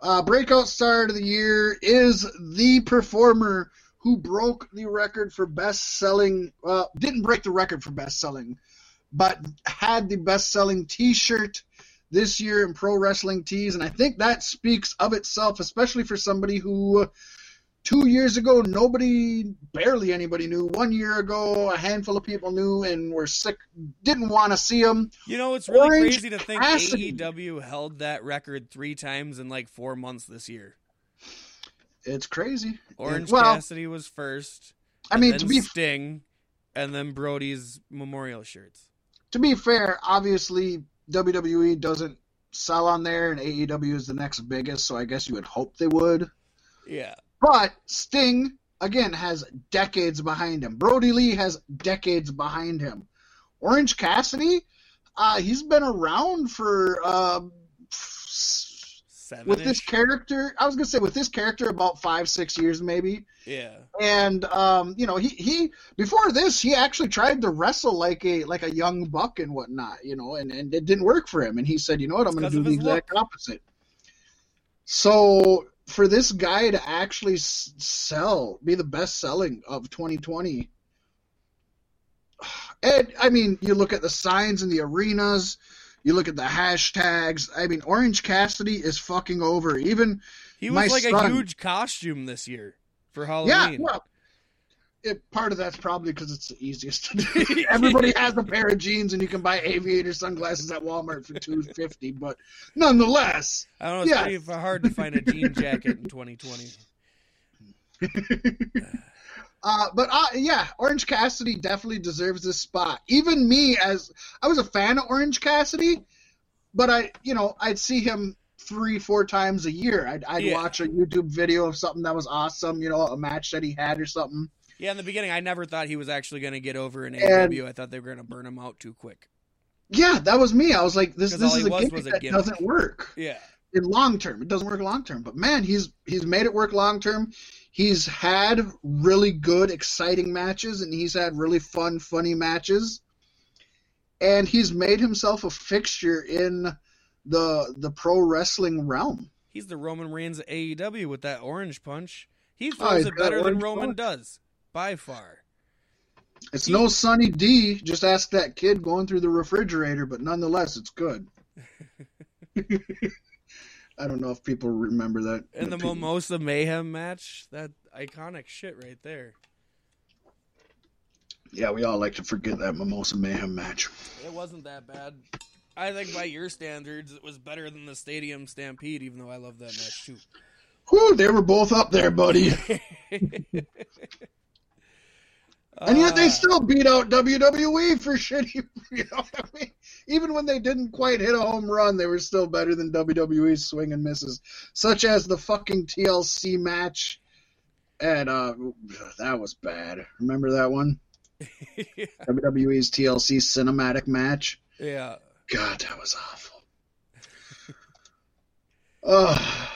Uh, breakout star of the year is the performer who broke the record for best selling. Well, didn't break the record for best selling, but had the best selling T-shirt this year in pro wrestling tees, and I think that speaks of itself, especially for somebody who. Two years ago, nobody, barely anybody knew. One year ago, a handful of people knew and were sick, didn't want to see him. You know, it's really Orange crazy to think Cassidy. AEW held that record three times in like four months this year. It's crazy. Orange well, Cassidy was first. I mean, to be Sting, and then Brodie's memorial shirts. to be fair, obviously WWE doesn't sell on there, and AEW is the next biggest, so I guess you would hope they would. Yeah, But Sting again has decades behind him. Brodie Lee has decades behind him. Orange Cassidy, uh, he's been around for um, seven. with this character. I was gonna say with this character about five, six years maybe. Yeah, and um, you know he he before this he actually tried to wrestle like a like a young buck and whatnot you know and and it didn't work for him and he said you know what i'm It's gonna do the exact opposite so for this guy to actually sell be the best selling of 2020 (sighs) and I mean, you look at the signs in the arenas, you look at the hashtags. I mean, Orange Cassidy is fucking over. Even He was like a huge costume this year for yeah, Halloween. well, it, part of that's probably because it's the easiest to do. (laughs) Everybody has a pair of jeans, and you can buy aviator sunglasses at Walmart for two fifty. But nonetheless, I don't know. It's Yeah. pretty hard to find a jean jacket in (laughs) 2020. (laughs) Uh, but uh, yeah, Orange Cassidy definitely deserves this spot. Even me, as I was a fan of Orange Cassidy, but I, you know, I'd see him three, four times a year. I'd, I'd Yeah. watch a YouTube video of something that was awesome, you know, a match that he had or something. Yeah, in the beginning, I never thought he was actually going to get over in AEW. I thought they were going to burn him out too quick. Yeah, that was me. I was like, this, this is a gimmick was a that gimmick. doesn't work Yeah. in long term. It doesn't work long term. But man, he's he's made it work long term. He's had really good, exciting matches, and he's had really fun, funny matches. And he's made himself a fixture in the the pro wrestling realm. He's the Roman Reigns of AEW with that orange punch. He Oh, throws he's it better than Roman punch. does, by far. It's He- no Sunny D. Just ask that kid going through the refrigerator, but nonetheless, it's good. (laughs) I don't know if people remember that. And the People- Mimosa Mayhem match, that iconic shit right there. Yeah, we all like to forget that Mimosa Mayhem match. It wasn't that bad. I think by your standards, it was better than the Stadium Stampede, even though I love that match too. Whew, they were both up there, buddy. (laughs) And yet they Uh, still beat out WWE for (laughs) shitty. You know what I mean? Even when they didn't quite hit a home run, they were still better than WWE's swing and misses, such as the fucking TLC match. And uh, that was bad. Remember that one? (laughs) WWE's TLC cinematic match. yeah. God, that was awful. (laughs) Ugh.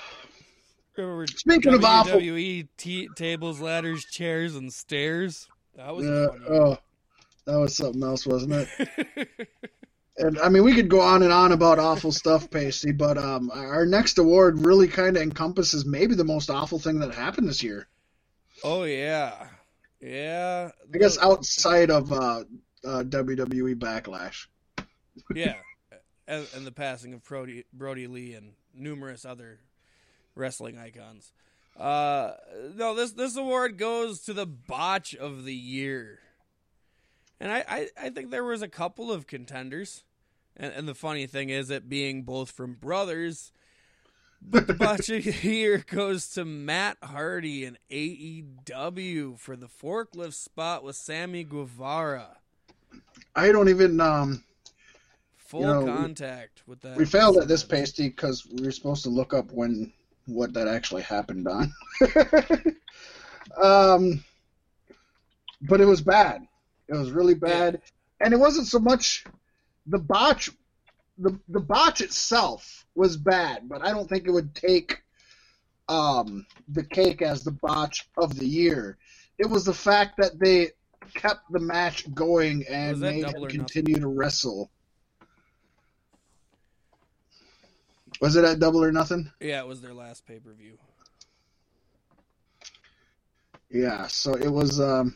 Remember Speaking of awful- WWE t- tables, ladders, chairs, and stairs. That was Yeah, funny. oh, that was something else, wasn't it? And I mean, we could go on and on about awful stuff, Pasty, but um, our next award really kind of encompasses maybe the most awful thing that happened this year. oh yeah, yeah. I guess outside of uh, uh, WWE Backlash. yeah, and, and the passing of Brodie, Brodie Lee and numerous other wrestling icons. Uh, no, this this award goes to the botch of the year, and I, I, I think there was a couple of contenders, and, and the funny thing is it being both from brothers. But the (laughs) botch of the year goes to Matt Hardy and AEW for the forklift spot with Sammy Guevara. I don't even. Um, Full You know, contact with that. we failed at this, Pasty, because we were supposed to look up when what that actually happened on. (laughs) um, but it was bad. It was really bad, and it wasn't so much the botch. The the botch itself was bad, but I don't think it would take um, the cake as the botch of the year. It was the fact that they kept the match going and made him or Nothing? continue to wrestle. Was it at Double or Nothing? Yeah, it was their last pay per view. Yeah, so it was um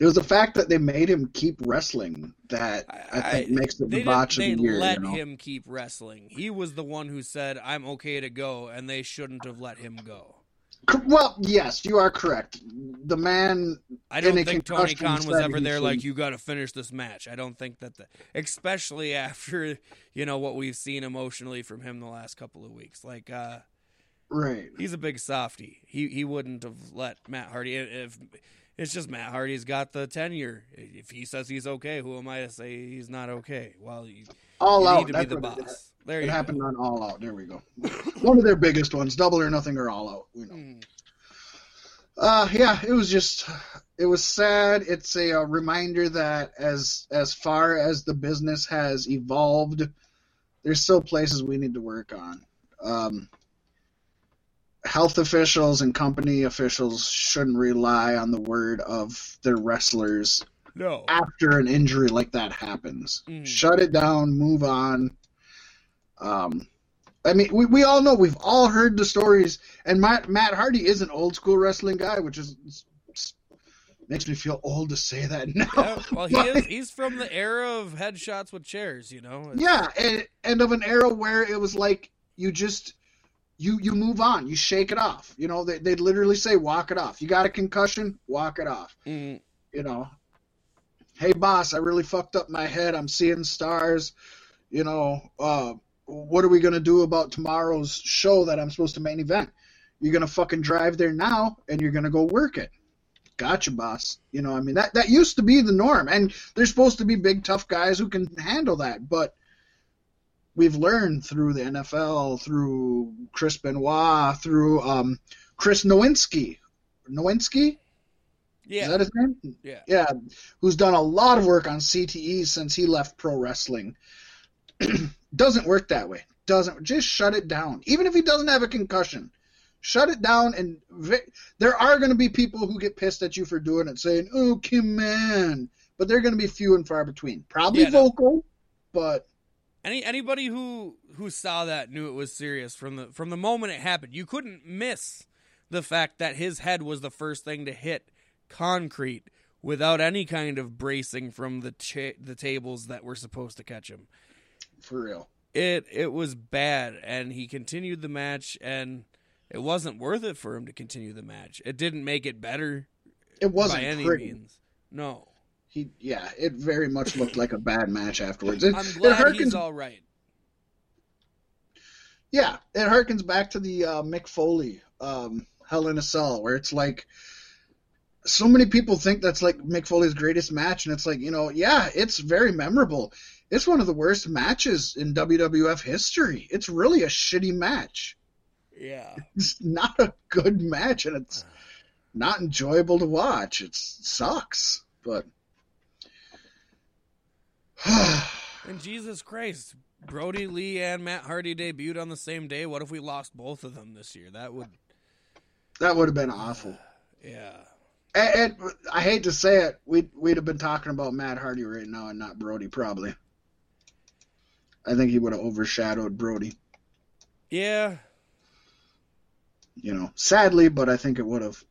it was the fact that they made him keep wrestling that I, think makes it the botch of the they let you know? him keep wrestling. He was the one who said, "I'm okay to go," and they shouldn't have let him go. Well, yes, you are correct. The man I don't think Tony Khan was ever there like you got to finish this match. I don't think that the especially (laughs) after you know what we've seen emotionally from him the last couple of weeks. Like uh right. he's a big softy. He he wouldn't have let Matt Hardy if it's just Matt Hardy's got the tenure. If he says he's okay, who am I to say he's not okay? Well, you, All you out. need to be That's the what it- boss. There It, you happened go. on All Out. There we go. (laughs) One of their biggest ones, Double or Nothing or All Out. You know. Mm. Uh, yeah, it was just, it was sad. It's a, uh reminder that as as far as the business has evolved, there's still places we need to work on. Um, health officials and company officials shouldn't rely on the word of their wrestlers No. after an injury like that happens. Mhm. Shut it down, move on. Um, I mean, we, we all know, we've all heard the stories, and Matt, Matt Hardy is an old school wrestling guy, which is Makes me feel old to say that now. Yeah, well, he is, (laughs) he's from the era of headshots with chairs, you know. It's- Yeah, and, and of an era where it was like you just you you move on, you shake it off. You know, they they literally say walk it off. You got a concussion, walk it off. Mhm. You know, hey boss, I really fucked up my head. I'm seeing stars. You know, uh, what are we gonna do about tomorrow's show that I'm supposed to main event? You're gonna fucking drive there now, and you're gonna go work it. Gotcha, boss. You know, I mean that that used to be the norm, and there's supposed to be big tough guys who can handle that, but we've learned through the NFL, through Chris Benoit, through um, Chris Nowinski. Nowinski? Yeah, Is that his name? yeah. Yeah, who's done a lot of work on CTE since he left pro wrestling. (clears throat) doesn't work that way. Doesn't just shut it down. Even if he doesn't have a concussion, shut it down. And vi- there are going to be people who get pissed at you for doing it, saying, "Oh, Kim Man," but they're going to be few and far between. Probably Yeah, no. vocal, but Any anybody who who saw that knew it was serious from the from the moment it happened. You couldn't miss the fact that his head was the first thing to hit concrete without any kind of bracing from the cha- the tables that were supposed to catch him. for real. It it was bad, and he continued the match, and it wasn't worth it for him to continue the match. It didn't make it better It wasn't by any pretty. means. No, He, yeah, it very much looked like a bad match afterwards. It, I'm glad harkens he's all right. Yeah, it harkens back to the uh, Mick Foley um, Hell in a Cell, where it's like so many people think that's like Mick Foley's greatest match, and it's like you know, yeah, it's very memorable. It's one of the worst matches in WWF history. It's really a shitty match. Yeah. It's not a good match, and it's not enjoyable to watch. It sucks, but. (sighs) And Jesus Christ, Brodie Lee and Matt Hardy debuted on the same day. What if we lost both of them this year? That would, that would have been awful. (sighs) yeah. And, and I hate to say it, we'd we'd have been talking about Matt Hardy right now and not Brodie probably. I think he would have overshadowed Brodie, Yeah. you know. Sadly, but I think it would have.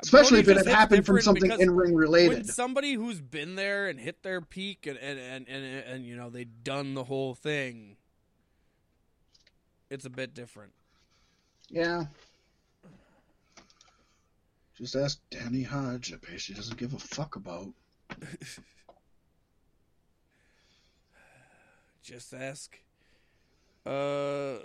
Especially Brodie if it had happened from something in ring related. somebody who's been there and hit their peak and and, and, and, and you know, they've done the whole thing, it's a bit different. Yeah. Just ask Danny Hodge. I bet she doesn't give a fuck about. (sighs) Just ask. Uh,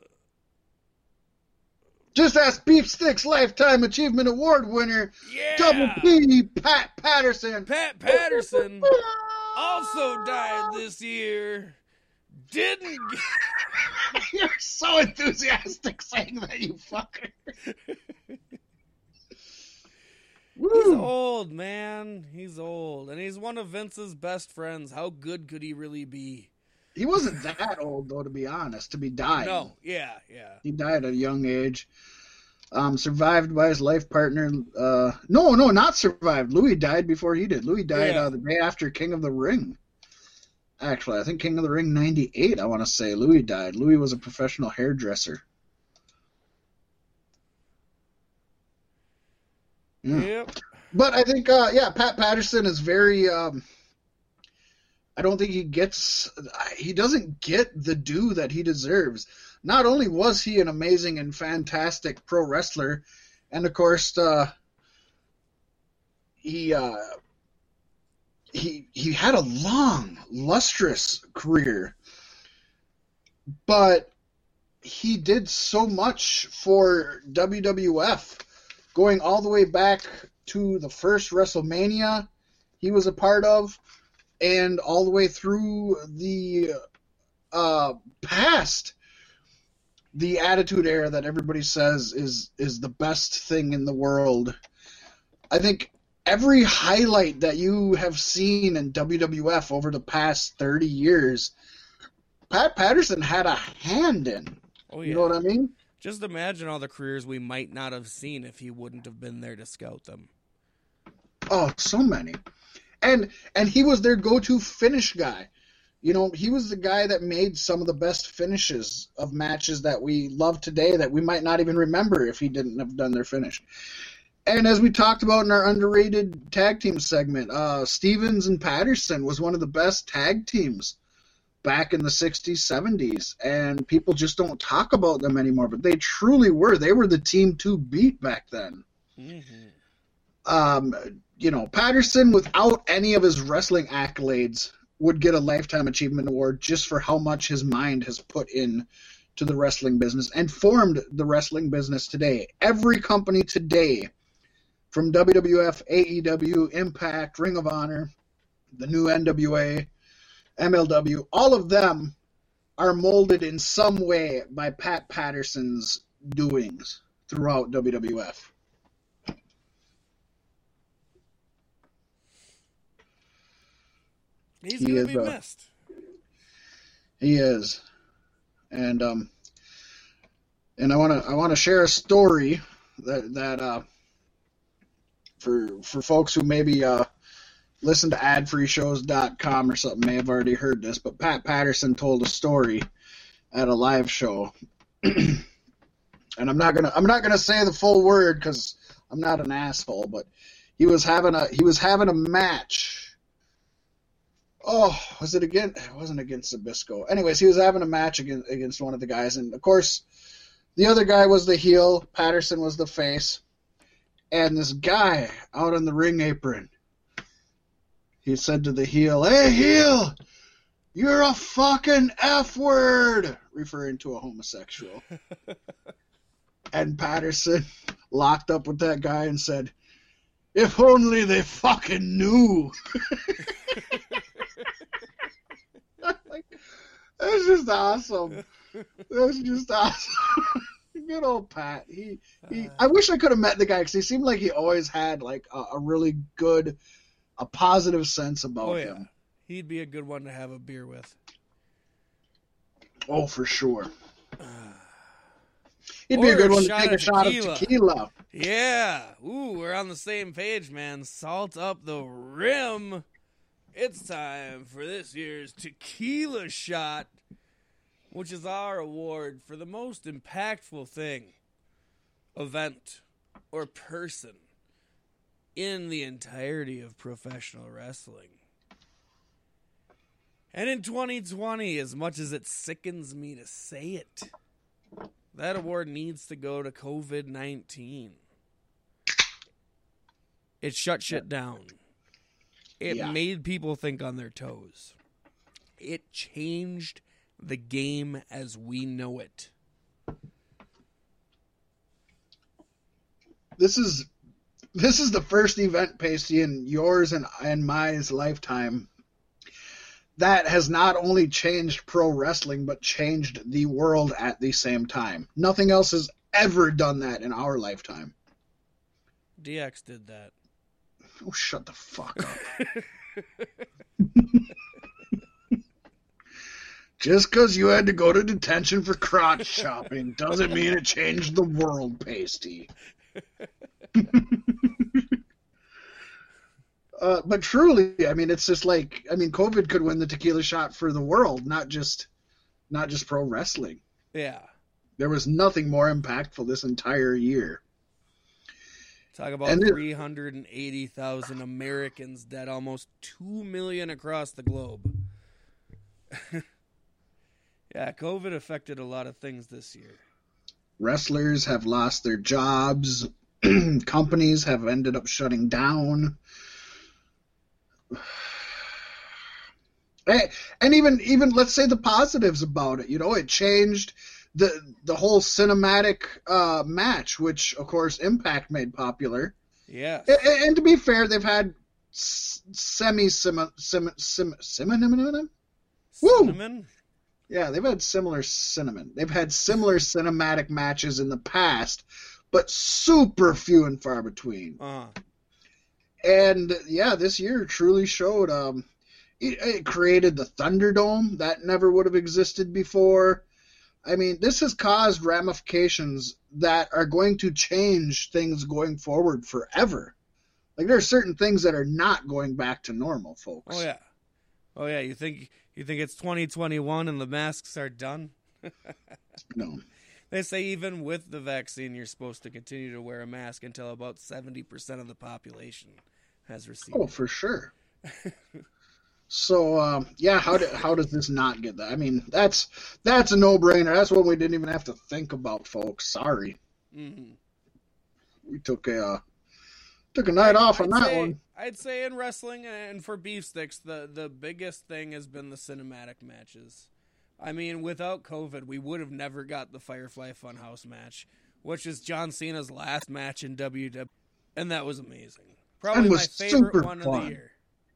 Just ask Beef Sticks Lifetime Achievement Award winner, yeah. Double P, Pat Patterson. Pat Patterson also died this year. Didn't. Get... (laughs) You're so enthusiastic saying that, you fucker. (laughs) He's old, man. He's old, and he's one of Vince's best friends. How good could he really be? He wasn't that old, though, to be honest, to be dying. No, yeah, yeah. He died at a young age. Um, survived by his life partner. Uh, no, no, not survived. Louis died before he did. Louis died Yeah. uh, the day after King of the Ring. Actually, I think King of the Ring 98, I want to say. Louis died. Louis was a professional hairdresser. Yeah. Yep. But I think, uh, yeah, Pat Patterson is very. Um, I don't think he gets. He doesn't get the due that he deserves. Not only was he an amazing and fantastic pro wrestler, and of course, uh, he uh, he he had a long, lustrous career, but he did so much for WWF, going all the way back to the first WrestleMania he was a part of, and all the way through the uh, past the Attitude Era that everybody says is is the best thing in the world. I think every highlight that you have seen in WWF over the past 30 years, Pat Patterson had a hand in. Oh yeah. You know what I mean? Just imagine all the careers we might not have seen if he wouldn't have been there to scout them. Oh, so many. And and he was their go-to finish guy. You know, he was the guy that made some of the best finishes of matches that we love today that we might not even remember if he didn't have done their finish. And as we talked about in our underrated tag team segment, uh, Stevens and Patterson was one of the best tag teams back in the 60s, 70s, and people just don't talk about them anymore. But they truly were. They were the team to beat back then. Mm-hmm. Um, you know, Patterson, without any of his wrestling accolades, would get a lifetime achievement award just for how much his mind has put in to the wrestling business and formed the wrestling business today. Every company today, from WWF, AEW, Impact, Ring of Honor, the new NWA, MLW, all of them are molded in some way by Pat Patterson's doings throughout WWF. He's he gonna is, be uh, missed. He is, and um, and I want to I want to share a story that that uh, for for folks who maybe uh listen to adfreeshows.com or something may have already heard this, but Pat Patterson told a story at a live show. (clears throat) and I'm not gonna I'm not gonna say the full word because I'm not an asshole, but he was having a he was having a match. Oh, was it again? It wasn't against Zbyszko. Anyways, he was having a match against against one of the guys, and of course, the other guy was the heel. Patterson was the face, and this guy out on the ring apron he said to the heel, Hey, heel, you're a fucking F word, referring to a homosexual. (laughs) and Patterson locked up with that guy and said, If only they fucking knew. (laughs) (laughs) That's just awesome. That's just awesome. Good old Pat. He, he. Uh. I wish I could have met the guy because he seemed like he always had like a, a really good a positive sense about oh, yeah. him. He'd be a good one to have a beer with. Oh, for sure. (sighs) He'd be a good one to take a shot of tequila. Yeah. Ooh, we're on the same page, man. Salt up the rim. It's time for this year's tequila shot, which is our award for the most impactful thing, event, or person in the entirety of professional wrestling. And in 2020, as much as it sickens me to say it, that award needs to go to COVID 19. It shut shit down. It yeah. made people think on their toes. It changed the game as we know it. This is this is the first event, Pasty, in yours and, and my lifetime that has not only changed pro wrestling, but changed the world at the same time. Nothing else has ever done that in our lifetime. DX did that. Oh, shut the fuck up. (laughs) Just because you had to go to detention for crotch shopping doesn't mean it changed the world, Pasty. (laughs) (laughs) uh, but truly, I mean, it's just like I mean, COVID could win the tequila shot for the world, not just not just pro wrestling. Yeah, there was nothing more impactful this entire year. Talk about three hundred and eighty thousand Americans dead, almost two million across the globe. (laughs) yeah, COVID affected a lot of things this year. Wrestlers have lost their jobs. (clears throat) companies have ended up shutting down. (sighs) And even even let's say the positives about it, you know, it changed the the whole cinematic uh, match, which of course Impact made popular. Yeah. And, and, to be fair, they've had semi sim sim sim cinnamon. Woo! Yeah, they've had similar cinnamon. They've had similar cinematic matches in the past, but super few and far between. Uh-huh. And yeah, this year truly showed. Um, it, it created the Thunderdome that never would have existed before. I mean, this has caused ramifications that are going to change things going forward forever. Like there are certain things that are not going back to normal, folks. Oh yeah, oh yeah. You think you think it's 2021 and the masks are done? (laughs) no, They say even with the vaccine, you're supposed to continue to wear a mask until about 70% of the population has received. Oh, for sure. (laughs) so, um, yeah, how do, how does this not get that? I mean, that's that's a no brainer. That's one we didn't even have to think about, folks. Sorry, Mm-hmm. we took a uh, took a night off on I'd that say, one. I'd say in wrestling and for beef sticks, the the biggest thing has been the cinematic matches. I mean, without COVID, we would have never got the Firefly Funhouse match, which is John Cena's last match in WWE, and that was amazing. Probably And my was favorite super one of fun. the year.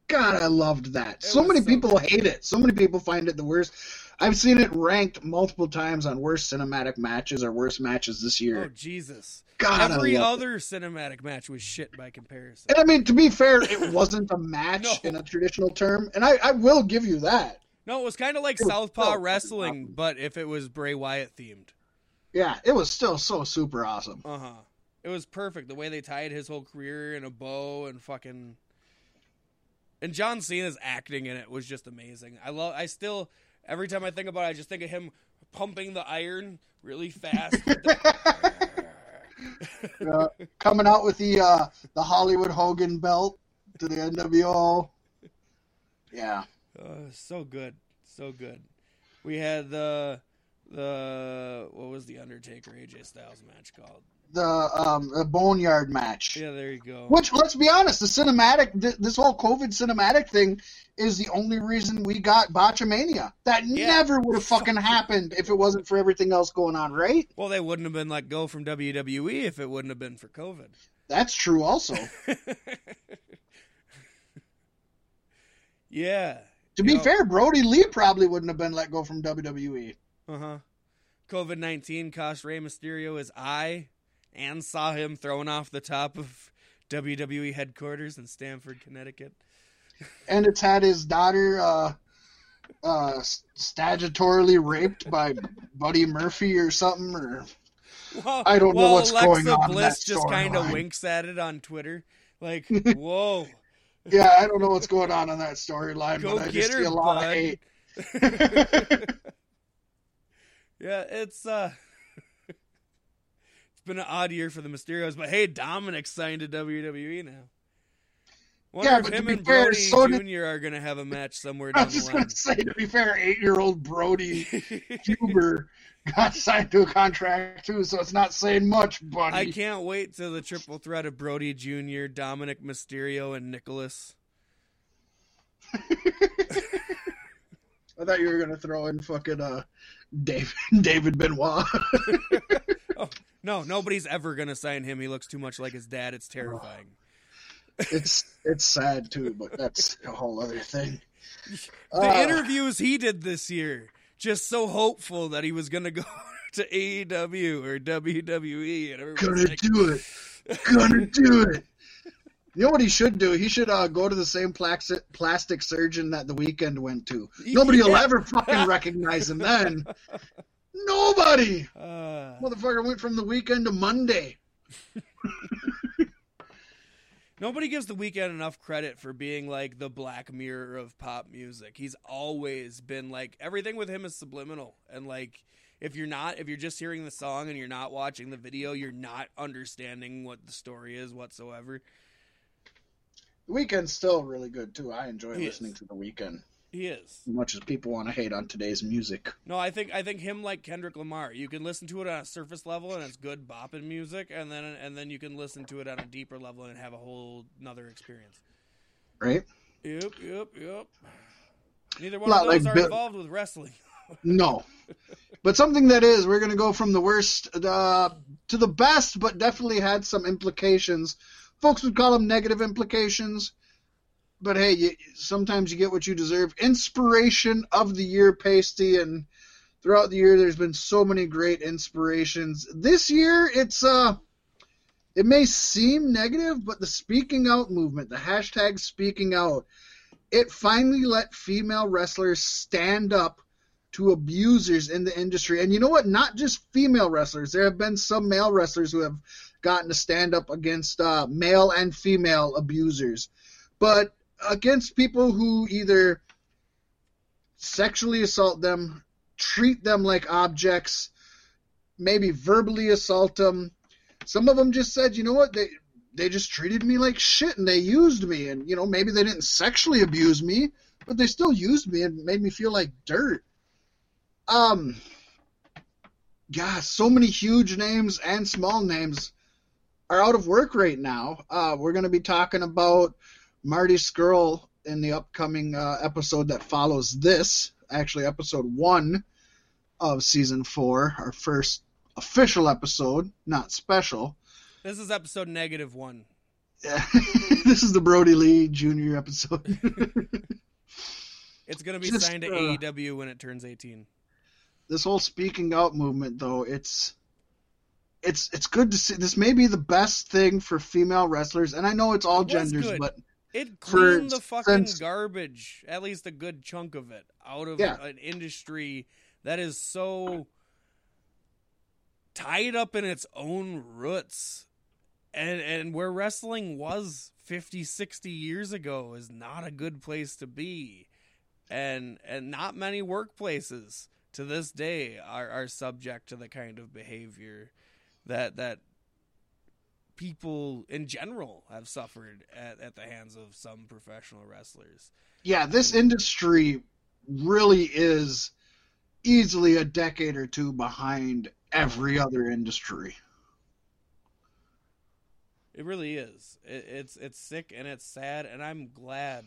God, I loved that. It So many so people hate it. So many people find it the worst. I've seen it ranked multiple times on worst cinematic matches or worst matches this year. Oh. Jesus! God, Every loved it. other cinematic match was shit by comparison. And I mean, to be fair, it wasn't a (laughs) match No. in a traditional term, and I, I will give you that. No, it was kind of like It Southpaw so Wrestling, awesome. but if it was Bray Wyatt themed. Yeah, it was still so super awesome. Uh huh. It was perfect the way they tied his whole career in a bow and fucking. And John Cena's acting in it was just amazing. I love. I still every time I think about it, I just think of him pumping the iron really fast. Uh, (laughs) coming out with the uh, the Hollywood Hogan belt to the NWO. Yeah, Uh, so good, so good. We had the the what was the Undertaker AJ Styles match called? the um, the Boneyard match. Yeah, there you go. Which, let's be honest, the cinematic, th- this whole COVID cinematic thing is the only reason we got Botchamania. That Yeah. never would have fucking happened if it wasn't for everything else going on, right? Well, they wouldn't have been let go from WWE if it wouldn't have been for COVID. That's true, also. (laughs) yeah. To be Yep. fair, Brodie Lee probably wouldn't have been let go from. WWE. Uh huh. COVID 19 cost Rey Mysterio his eye and saw him thrown off the top of WWE headquarters in Stamford, Connecticut. (laughs) And it's had his daughter uh, uh, statutorily raped by Buddy Murphy or something. Or Well, I don't know while what's Alexa going on Bliss that just kind of winks at it on Twitter. Like, (laughs) whoa. Yeah, I don't know what's going on in that storyline, but I just her, see a lot bud. of hate. (laughs) yeah, it's uh (laughs) it's been an odd year for the Mysterios, but hey, Dominic signed to WWE now. Wonder Yeah, if but to him be and fair, Brodie so did- Jr. are gonna have a match somewhere down I was the just line. going to say, to be fair, eight-year-old Brodie (laughs) Huber got signed to a contract too, so it's not saying much, buddy. I can't wait till the triple threat of Brodie Jr., Dominic Mysterio, and Nicholas. (laughs) I thought you were going to throw in fucking uh, David (laughs) David Benoit. No, nobody's ever gonna sign him. He looks too much like his dad. It's terrifying. It's it's sad too, but that's a whole other thing. (laughs) The Uh, interviews he did this year, just so hopeful that he was gonna go (laughs) to AEW or WWE, and everybody's Gonna like, do it. Gonna (laughs) do it. You know what he should do? He should uh, go to the same plastic plastic surgeon that the Weeknd went to. Nobody will ever fucking recognize him then. Nobody. Uh, Motherfucker went from the Weeknd to Monday. Nobody gives the Weeknd enough credit for being like the black mirror of pop music. He's always been like everything with him is subliminal, and like if you're not, if you're just hearing the song and you're not watching the video, you're not understanding what the story is whatsoever. The Weeknd's still really good too. I enjoy He listening is. to the weekend He is. as much as people want to hate on today's music. No, I think I think him like Kendrick Lamar. You can listen to it on a surface level and it's good bopping music, and then and then you can listen to it on a deeper level and have a whole another experience. Right? Yep, yep, yep. Neither one of those like are Bill- involved with wrestling. (laughs) No. But something that is, we're going to go from the worst uh, to the best, but definitely had some implications. Folks would call them negative implications. But hey, you, sometimes you get what you deserve. Inspiration of the year, Pasty, and throughout the year, there's been so many great inspirations. This year, it's uh, it may seem negative, but the speaking out movement, the hashtag speaking out, it finally let female wrestlers stand up to abusers in the industry. And you know what? Not just female wrestlers. There have been some male wrestlers who have gotten to stand up against uh, male and female abusers. But against people who either sexually assault them, treat them like objects, maybe verbally assault them. Some of them just said, you know what, they they just treated me like shit and they used me, and you know maybe they didn't sexually abuse me, but they still used me and made me feel like dirt. Um, yeah, so many huge names and small names are out of work right now. Uh, we're going to be talking about Marty Scurll in the upcoming uh, episode that follows this, actually, episode one of season four, our first official episode, not special. This is episode negative one. Yeah. (laughs) this is the Brodie Lee Jr. episode. (laughs) it's going to be Just, signed to uh, AEW when it turns 18. This whole speaking out movement, though, it's it's it's good to see. This may be the best thing for female wrestlers, and I know it's all it genders, good. but it cleaned the fucking sense, garbage, at least a good chunk of it, out of yeah. an industry that is so tied up in its own roots and and where wrestling was 50 60 years ago is not a good place to be and and not many workplaces to this day are are subject to the kind of behavior that that people in general have suffered at, at the hands of some professional wrestlers yeah this industry really is easily a decade or two behind every other industry. It really is. It, it's it's sick and it's sad, and I'm glad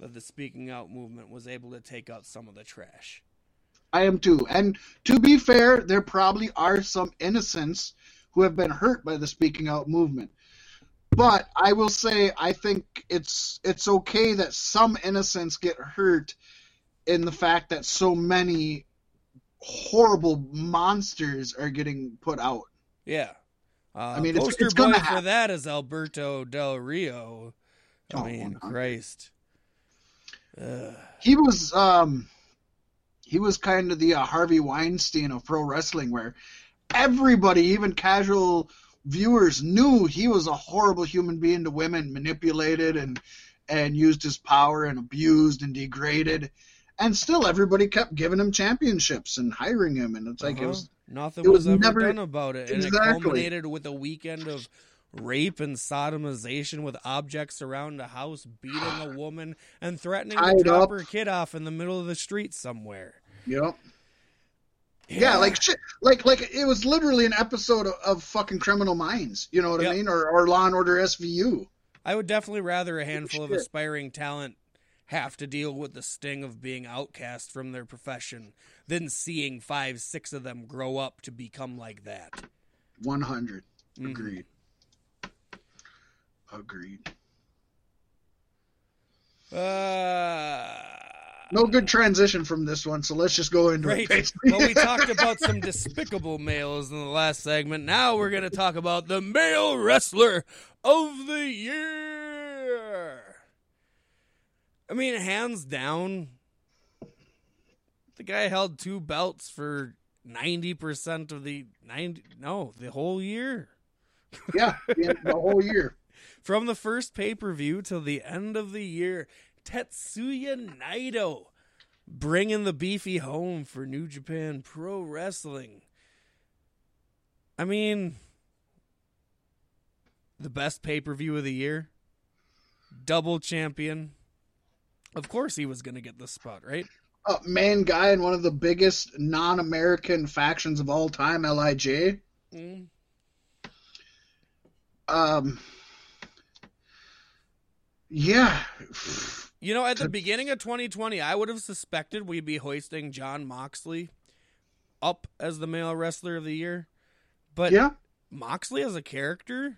that the speaking out movement was able to take out some of the trash. I am too. And to be fair, there probably are some innocents who have been hurt by the speaking out movement. But I will say I think it's it's okay that some innocents get hurt in the fact that so many horrible monsters are getting put out. Yeah. Uh, I mean, poster it's, it's boy for that is Alberto Del Rio. I oh, mean, Christ. Ugh. He was um, he was kind of the uh, Harvey Weinstein of pro wrestling, where everybody, even casual viewers, knew he was a horrible human being to women, manipulated and and used his power and abused and degraded and still everybody kept giving him championships and hiring him, and it's like uh-huh. it was nothing it was, was ever never, done about it, exactly. and it culminated with a weekend of rape and sodomization with objects around the house, beating a woman, and threatening Tied to drop up. her kid off in the middle of the street somewhere. Yep. Yeah. yeah, like shit, like like it was literally an episode of, of fucking Criminal Minds. You know what yep. I mean? Or or Law and Order SVU. I would definitely rather a handful of aspiring talent have to deal with the sting of being outcast from their profession than seeing five, six of them grow up to become like that. 100. Mm-hmm. Agreed. Agreed. Uh, no good transition from this one, so let's just go into right. it. (laughs) well, we talked about some despicable males in the last segment. Now we're going to talk about the male wrestler of the year. I mean, hands down, the guy held two belts for ninety percent of the ninety. No, the whole year. Yeah, the whole year. (laughs) From the first pay per view till the end of the year, Tetsuya Naito bringing the beefy home for New Japan Pro Wrestling. I mean, the best pay per view of the year, double champion, of course, he was going to get the spot, right? Uh, main guy in one of the biggest non-American factions of all time, Lij. Mm. Um. Yeah. You know, at the beginning of 2020, I would have suspected we'd be hoisting Jon Moxley up as the male wrestler of the year. But yeah. Moxley as a character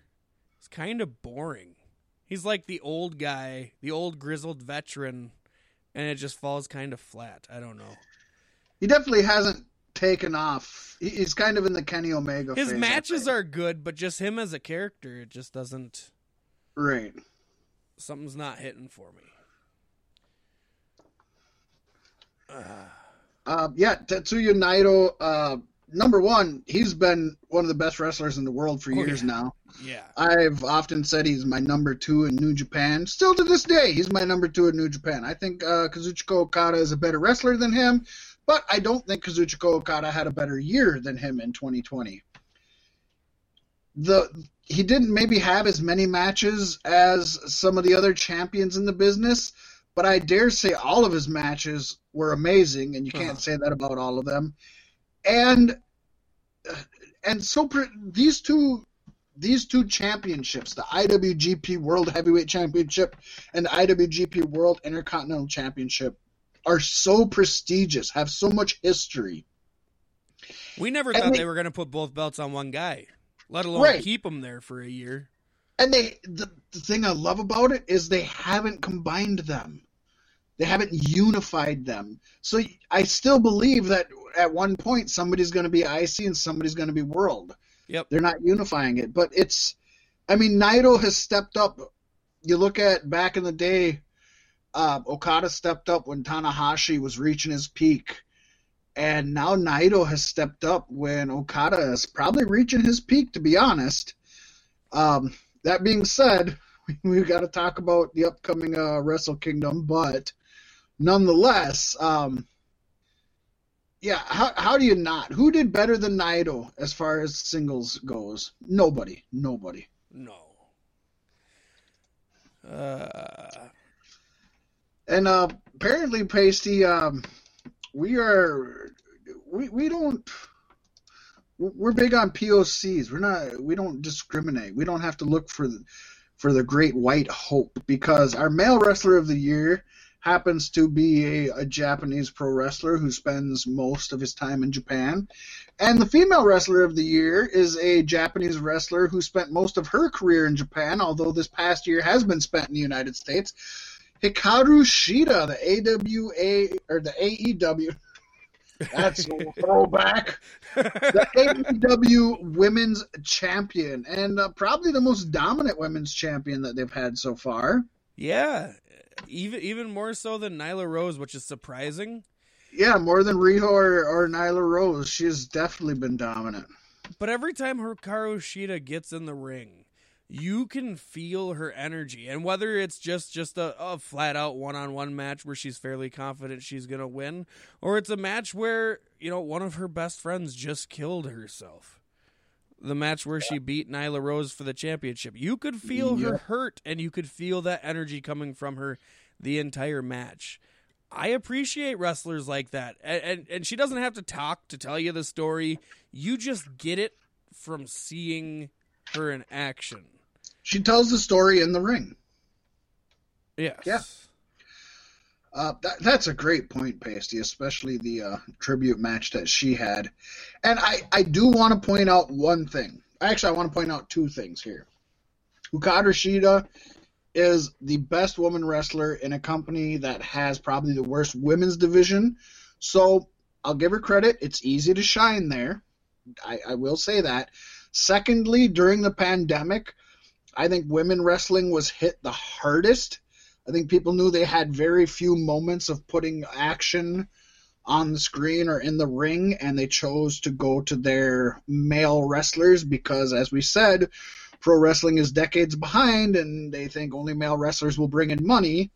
is kind of boring. He's like the old guy, the old grizzled veteran, and it just falls kind of flat. I don't know. He definitely hasn't taken off. He's kind of in the Kenny Omega. His phase, matches are good, but just him as a character, it just doesn't. Right. Something's not hitting for me. Uh, uh, yeah, Tetsuya Naito. Uh, number one, he's been one of the best wrestlers in the world for oh, years yeah. now. Yeah. I've often said he's my number two in New Japan. Still to this day, he's my number two in New Japan. I think uh, Kazuchika Okada is a better wrestler than him, But I don't think Kazuchika Okada had a better year than him in 2020. The he didn't maybe have as many matches as some of the other champions in the business, but I dare say all of his matches were amazing, and you can't Uh-huh. say that about all of them. And and so pre- these two these two championships, the IWGP World Heavyweight Championship and the IWGP World Intercontinental Championship, are so prestigious, have so much history. We never And thought they- they were going to put both belts on one guy, let alone Right. keep them there for a year. And they the, the thing I love about it is they haven't combined them. They haven't unified them. So I still believe that at one point somebody's going to be IC and somebody's going to be World. Yep. They're not unifying it, but it's I mean Naito has stepped up. You look at back in the day uh, Okada stepped up when Tanahashi was reaching his peak. And now Naito has stepped up when Okada is probably reaching his peak, to be honest. Um, that being said, we've got to talk about the upcoming uh, Wrestle Kingdom, but nonetheless, um, yeah, how, how do you not? Who did better than Naito as far as singles goes? Nobody. Nobody. No. Uh, And uh, apparently, Pasty, um, we are we we don't we're big on POCs. We're not we don't discriminate. We don't have to look for the, for the great white hope because our male wrestler of the year happens to be a, a Japanese pro wrestler who spends most of his time in Japan. And the female wrestler of the year is a Japanese wrestler who spent most of her career in Japan, although this past year has been spent in the United States. Hikaru Shida, the AWA or the AEW. (laughs) That's a throwback. The AEW Women's Champion, and uh, probably the most dominant women's champion that they've had so far. yeah, even even more so than Nyla Rose, which is surprising. Yeah, more than Riho or, or Nyla Rose. She has definitely been dominant. But every time Hikaru Shida gets in the ring, you can feel her energy, and whether it's just just a, a flat out one on one match where she's fairly confident she's gonna win, or it's a match where you know one of her best friends just killed herself. The match where she beat Nyla Rose for the championship, you could feel her hurt, and you could feel that energy coming from her the entire match. I appreciate wrestlers like that, and, and and she doesn't have to talk to tell you the story. You just get it from seeing her in action. She tells the story in the ring. Yes. Yeah. Uh, that, that's a great point, Pasty, especially the uh, tribute match that she had. And I, I do want to point out one thing. Actually, I want to point out two things here. Hikaru Shida is the best woman wrestler in a company that has probably the worst women's division. So I'll give her credit. It's easy to shine there. I, I will say that. Secondly, during the pandemic, I think women wrestling was hit the hardest. I think people knew they had very few moments of putting action on the screen or in the ring, and they chose to go to their male wrestlers because, as we said, pro wrestling is decades behind, and they think only male wrestlers will bring in money.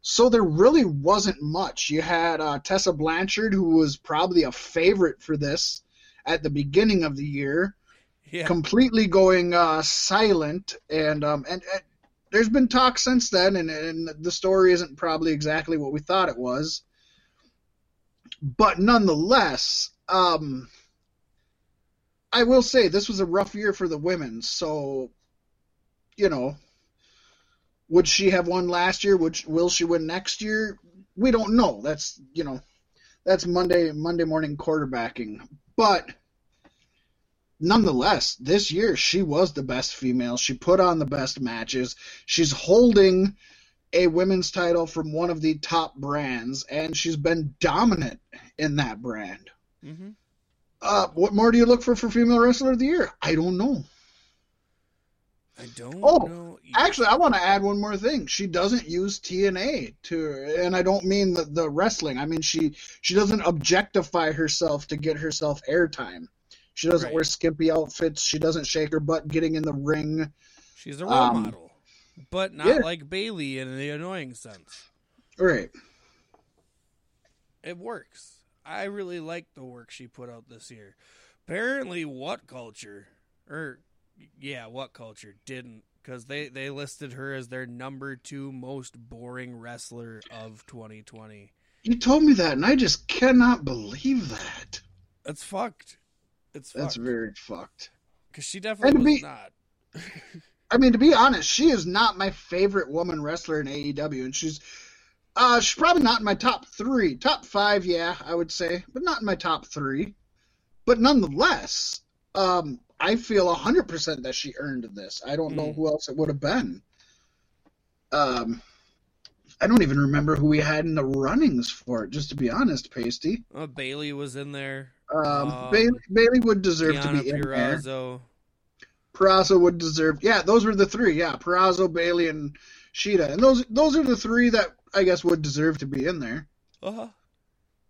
So there really wasn't much. You had uh, Tessa Blanchard, who was probably a favorite for this at the beginning of the year Yeah. completely going uh, silent, and um, and, and there's been talk since then, and, and the story isn't probably exactly what we thought it was, but nonetheless, um, I will say this was a rough year for the women. So, you know, would she have won last year? Would will she win next year? We don't know. That's you know, that's Monday Monday morning quarterbacking, but nonetheless, this year she was the best female. She put on the best matches. She's holding a women's title from one of the top brands, and she's been dominant in that brand. hmm Uh, what more do you look for for female wrestler of the year? I don't know. I don't Oh, know. Actually, I want to add one more thing. She doesn't use TNA to, and I don't mean the, the wrestling. I mean she she doesn't objectify herself to get herself airtime. She doesn't Right. wear skimpy outfits. She doesn't shake her butt getting in the ring. she's a role um, model, but not yeah. like Bayley in the annoying sense. Right. It works. I really like the work she put out this year. Apparently, WhatCulture or yeah, WhatCulture didn't because they they listed her as their number two most boring wrestler of 2020. You told me that, and I just cannot believe that. It's fucked. It's That's fucked. very fucked. because she definitely was be- not. (laughs) I mean, to be honest, she is not my favorite woman wrestler in AEW, and she's uh she's probably not in my top three, top five, yeah, I would say, but not in my top three. But nonetheless, um, I feel hundred percent that she earned this. I don't know Mm. who else it would have been. Um, I don't even remember who we had in the runnings for it. Just to be honest, Pasty. Uh, Bayley was in there. Um, Um, Bayley, Bayley would deserve to be in there. Purrazzo would deserve. Yeah, those were the three. Yeah, Purrazzo, Bayley, and Shida, and those those are the three that I guess would deserve to be in there. Uh-huh.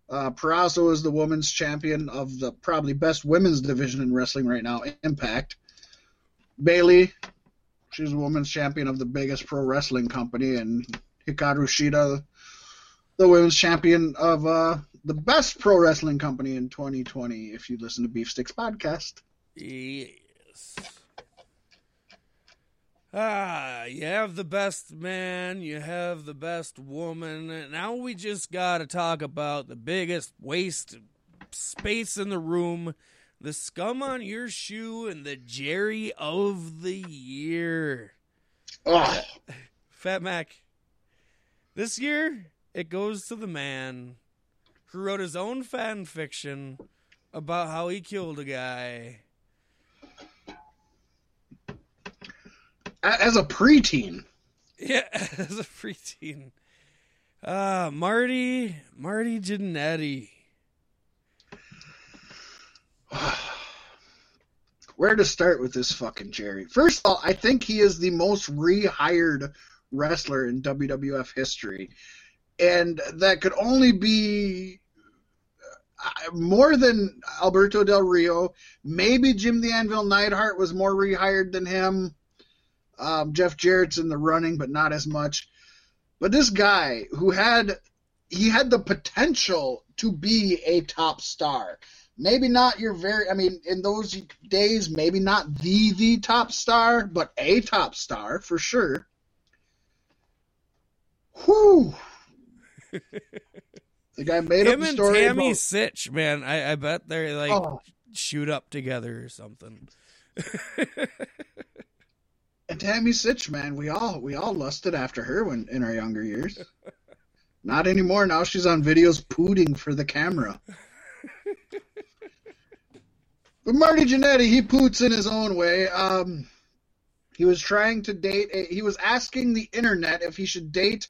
Uh, Peraza is the women's champion of the probably best women's division in wrestling right now, Impact. Bayley, she's the women's champion of the biggest pro wrestling company, and Hikaru Shida, the women's champion of uh, the best pro wrestling company in 2020. If you listen to Beef Sticks podcast. Yes. Ah, you have the best man, you have the best woman. Now we just gotta talk about the biggest waste space in the room, the scum on your shoe, and the Jerry of the year. Oh, Fat Mac. This year, it goes to the man who wrote his own fan fiction about how he killed a guy. as a preteen. Yeah, (laughs) as a preteen. Uh, Marty, Marty Jannetty. (sighs) Where to start with this fucking Jerry? First of all, I think he is the most rehired wrestler in WWF history. And that could only be uh, more than Alberto Del Rio. Maybe Jim the Anvil Neidhart was more rehired than him. Um, Jeff Jarrett's in the running, but not as much. But this guy who had he had the potential to be a top star maybe not your very i mean in those days maybe not the the top star but a top star for sure Whew. The guy made up Him and story Tammy about, Sytch, man. I, I bet they're like oh, shoot up together or something. and Tammy Sytch, man, we all we all lusted after her when in our younger years. Not anymore. Now she's on videos pooting for the camera. But Marty Jannetty, he poots in his own way. Um, he was trying to date. A, he was asking the internet if he should date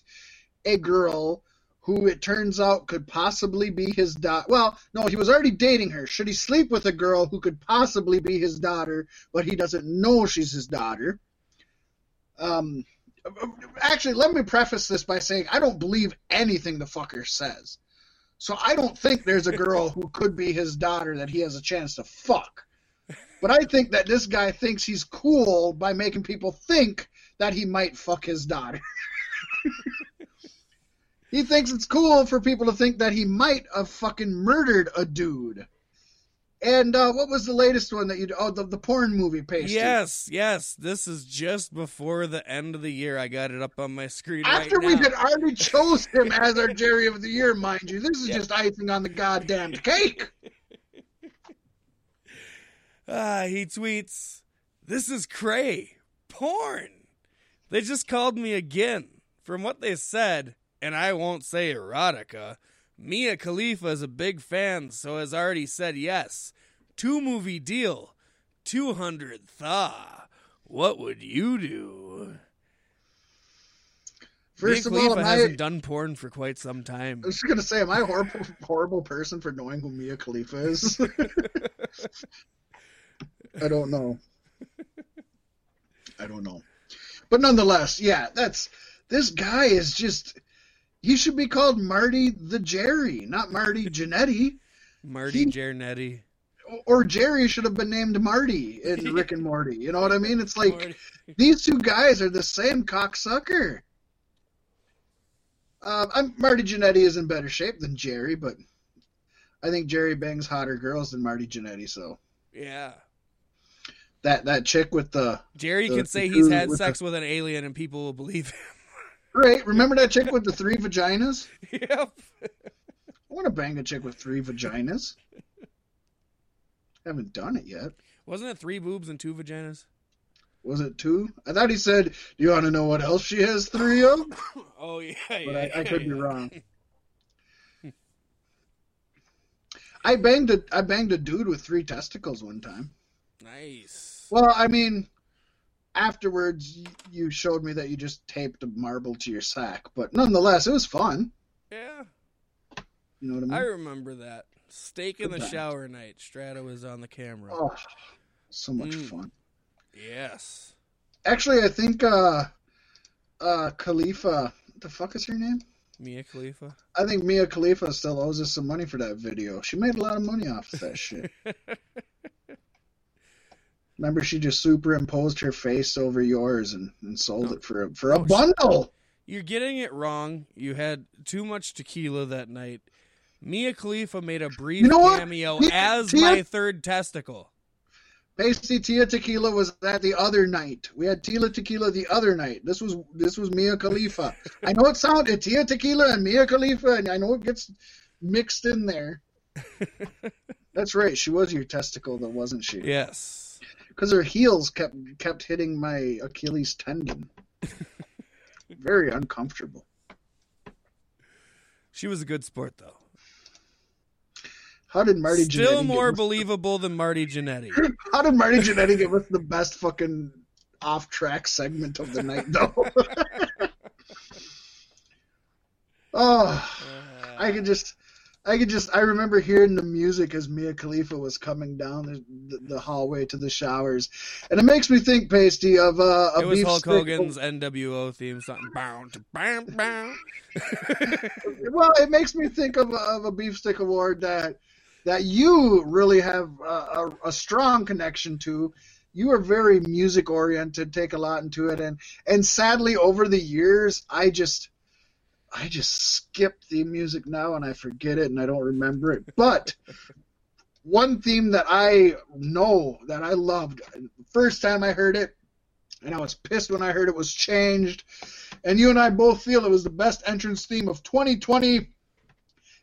a girl who it turns out could possibly be his daughter. Well, no, he was already dating her. Should he sleep with a girl who could possibly be his daughter, but he doesn't know she's his daughter? Um, actually, let me preface this by saying I don't believe anything the fucker says. So I don't think there's a girl who could be his daughter that he has a chance to fuck. But I think that this guy thinks he's cool by making people think that he might fuck his daughter. (laughs) he thinks it's cool for people to think that he might have fucking murdered a dude. And uh, what was the latest one that you? Oh, the, the porn movie page. Yes, yes. This is just before the end of the year. I got it up on my screen After right we now. had already chose him (laughs) as our Jerry of the Year, mind you, this is Yeah. just icing on the goddamn cake. (laughs) Ah, he tweets, "This is cray porn." They just called me again. From what they said, and I won't say erotica. Mia Khalifa is a big fan, so has already said yes. Two movie deal, two hundred thaw. What would you do? First Mia of all, Khalifa I, hasn't done porn for quite some time. I was gonna say, am I a horrible, (laughs) horrible person for knowing who Mia Khalifa is? (laughs) I don't know. I don't know. But nonetheless, yeah, that's this guy is just he should be called Marty the Jerry, not Marty Jannetty. Marty Jannetty. Or Jerry should have been named Marty in (laughs) Rick and Morty. You know what I mean? It's like Marty. these two guys are the same cocksucker. Um, I'm Marty Jannetty is in better shape than Jerry, but I think Jerry bangs hotter girls than Marty Jannetty. So Yeah. that that chick with the Jerry The- can say the he's had with sex with an alien and people will believe great. Remember that chick with the three vaginas? (laughs) yep. I want to bang a chick with three vaginas. Haven't done it yet. Wasn't it three boobs and two vaginas? Was it two? I thought he said, "Do you want to know what else she has three of?" (coughs) Oh yeah, But yeah, I, I could be wrong. (laughs) I banged a I banged a dude with three testicles one time. Nice. Well, I mean, afterwards you showed me that you just taped a marble to your sack, but nonetheless, it was fun. Yeah, You know what I mean? I remember that. Steak in Good the shower night. Strata was on the camera. Oh, so much Mm. fun. Yes. Actually, I think uh, uh, Khalifa. The fuck is her name? Mia Khalifa. I think Mia Khalifa still owes us some money for that video. She made a lot of money off of that shit. (laughs) Remember, she just superimposed her face over yours and, and sold No. it for a, for a oh, she- bundle. You're getting it wrong. You had too much tequila that night. Mia Khalifa made a brief You know cameo Tia- as Tia- my third testicle. Pasty Tia Tequila was that the other night. We had Tila Tequila the other night. This was this was Mia Khalifa. I know it sounded Tia Tequila and Mia Khalifa, and I know it gets mixed in there. (laughs) That's right. She was your testicle, though, wasn't she? Yes. Because her heels kept kept hitting my Achilles tendon. (laughs) Very uncomfortable. She was a good sport though. How did Marty Still Jannetty more believable than Marty Jannetty. (laughs) How did Marty Jannetty give us the best fucking off track segment of the night though? (laughs) oh, I uh, could just. I could just, I remember hearing the music as Mia Khalifa was coming down the, the, the hallway to the showers. And it makes me think, Pasty, of uh, a It was Hulk Hogan's NWO theme something. Bow, to bam, bam. well, it makes me think of, a- of a beef stick award that that you really have a, a, a strong connection to. You are very music oriented, take a lot into it, and and sadly over the years, I just I just skip the music now and I forget it and I don't remember it. But (laughs) one theme that I know that I loved first time I heard it, and I was pissed when I heard it was changed. And you and I both feel it was the best entrance theme of 2020.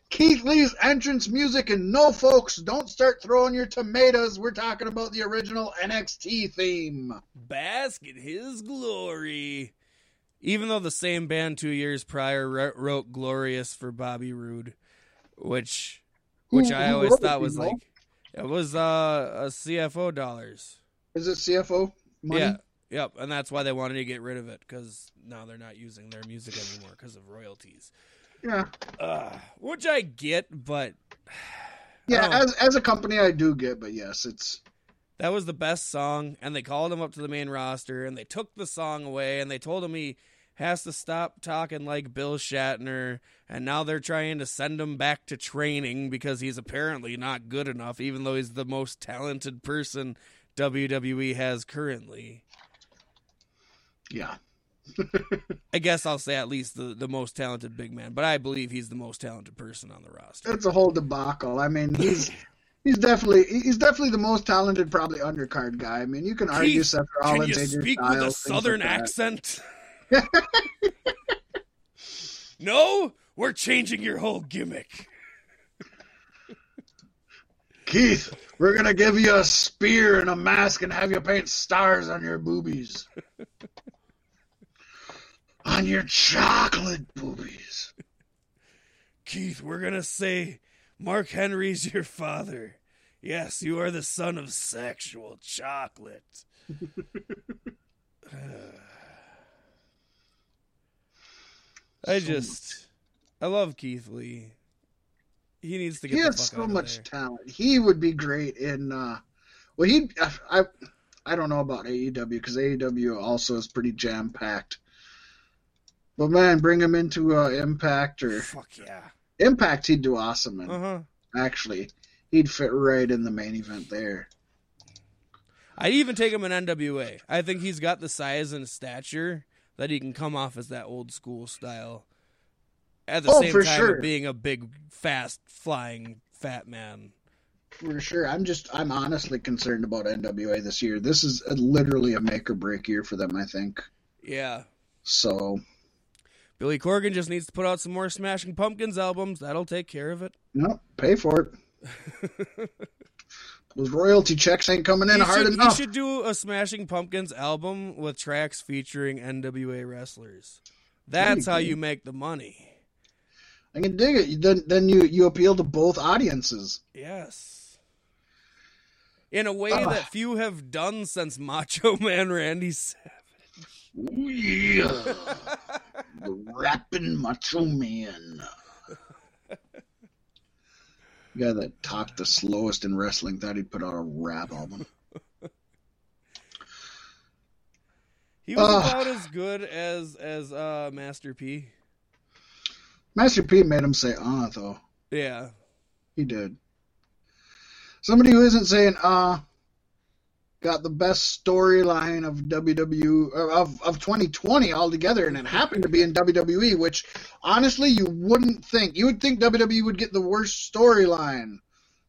Keith Lee's entrance music, and no, folks, don't start throwing your tomatoes. We're talking about the original NXT theme. Bask in his glory. Even though the same band two years prior wrote "Glorious" for Bobby Roode, which which Who- I who always wrote it, thought was you know? like it was uh, a CFO dollars. Is it CFO money? Yeah, yep, and that's why they wanted to get rid of it because now they're not using their music anymore because of royalties. Yeah. Uh, which I get, but (sighs) Yeah, as as a company, I do get, but yes, it's that was the best song, and they called him up to the main roster, and they took the song away, and they told him he has to stop talking like Bill Shatner, and now they're trying to send him back to training because he's apparently not good enough, even though he's the most talented person WWE has currently. yeah. (laughs) I guess I'll say at least the, the most talented big man, but I believe he's the most talented person on the roster. It's a whole debacle. I mean, he's (laughs) he's definitely he's definitely the most talented, probably undercard guy. I mean, you can argue Keith, Seth Can you AJ speak with a Styles, things like southern that. (laughs) accent? no, we're changing your whole gimmick. Keith, we're gonna give you a spear and a mask and have you paint stars on your boobies. on your chocolate boobies. Keith, we're gonna say Mark Henry's your father. Yes, you are the son of sexual chocolate. (laughs) (sighs) (laughs) I So just, I love Keith Lee. He needs to get He the has fuck so out much there. talent. He would be great in. uh Well, he. I. I don't know about AEW because AEW also is pretty jam packed. But man, bring him into uh, Impact or Fuck yeah. Impact, he'd do awesome. And Uh huh. actually, he'd fit right in the main event there. I'd even take him in NWA. I think he's got the size and stature that he can come off as that old school style. At the Oh, same for time sure. being a big, fast, flying fat man. For sure. I'm just, I'm honestly concerned about NWA this year. This is a, literally a make or break year for them, I think. Yeah. So, Billy Corgan just needs to put out some more Smashing Pumpkins albums. That'll take care of it. no, pay for it. (laughs) Those royalty checks ain't coming in hard should, enough. You should do a Smashing Pumpkins album with tracks featuring NWA wrestlers. That's how you make the money. I can dig it. Then, then you, you appeal to both audiences. Yes. In a way Ah. that few have done since Macho (laughs) Man Randy Savage. Yeah. (laughs) the rapping macho man. The guy that talked the slowest in wrestling thought he'd put out a rap album. (laughs) He was Ah. about as good as as uh, Master P. Master P made him say ah though. Yeah. He did. Somebody who isn't saying ah got the best storyline of WW or of of 2020 altogether, and it happened to be in WWE, which honestly you wouldn't think. You would think WWE would get the worst storyline.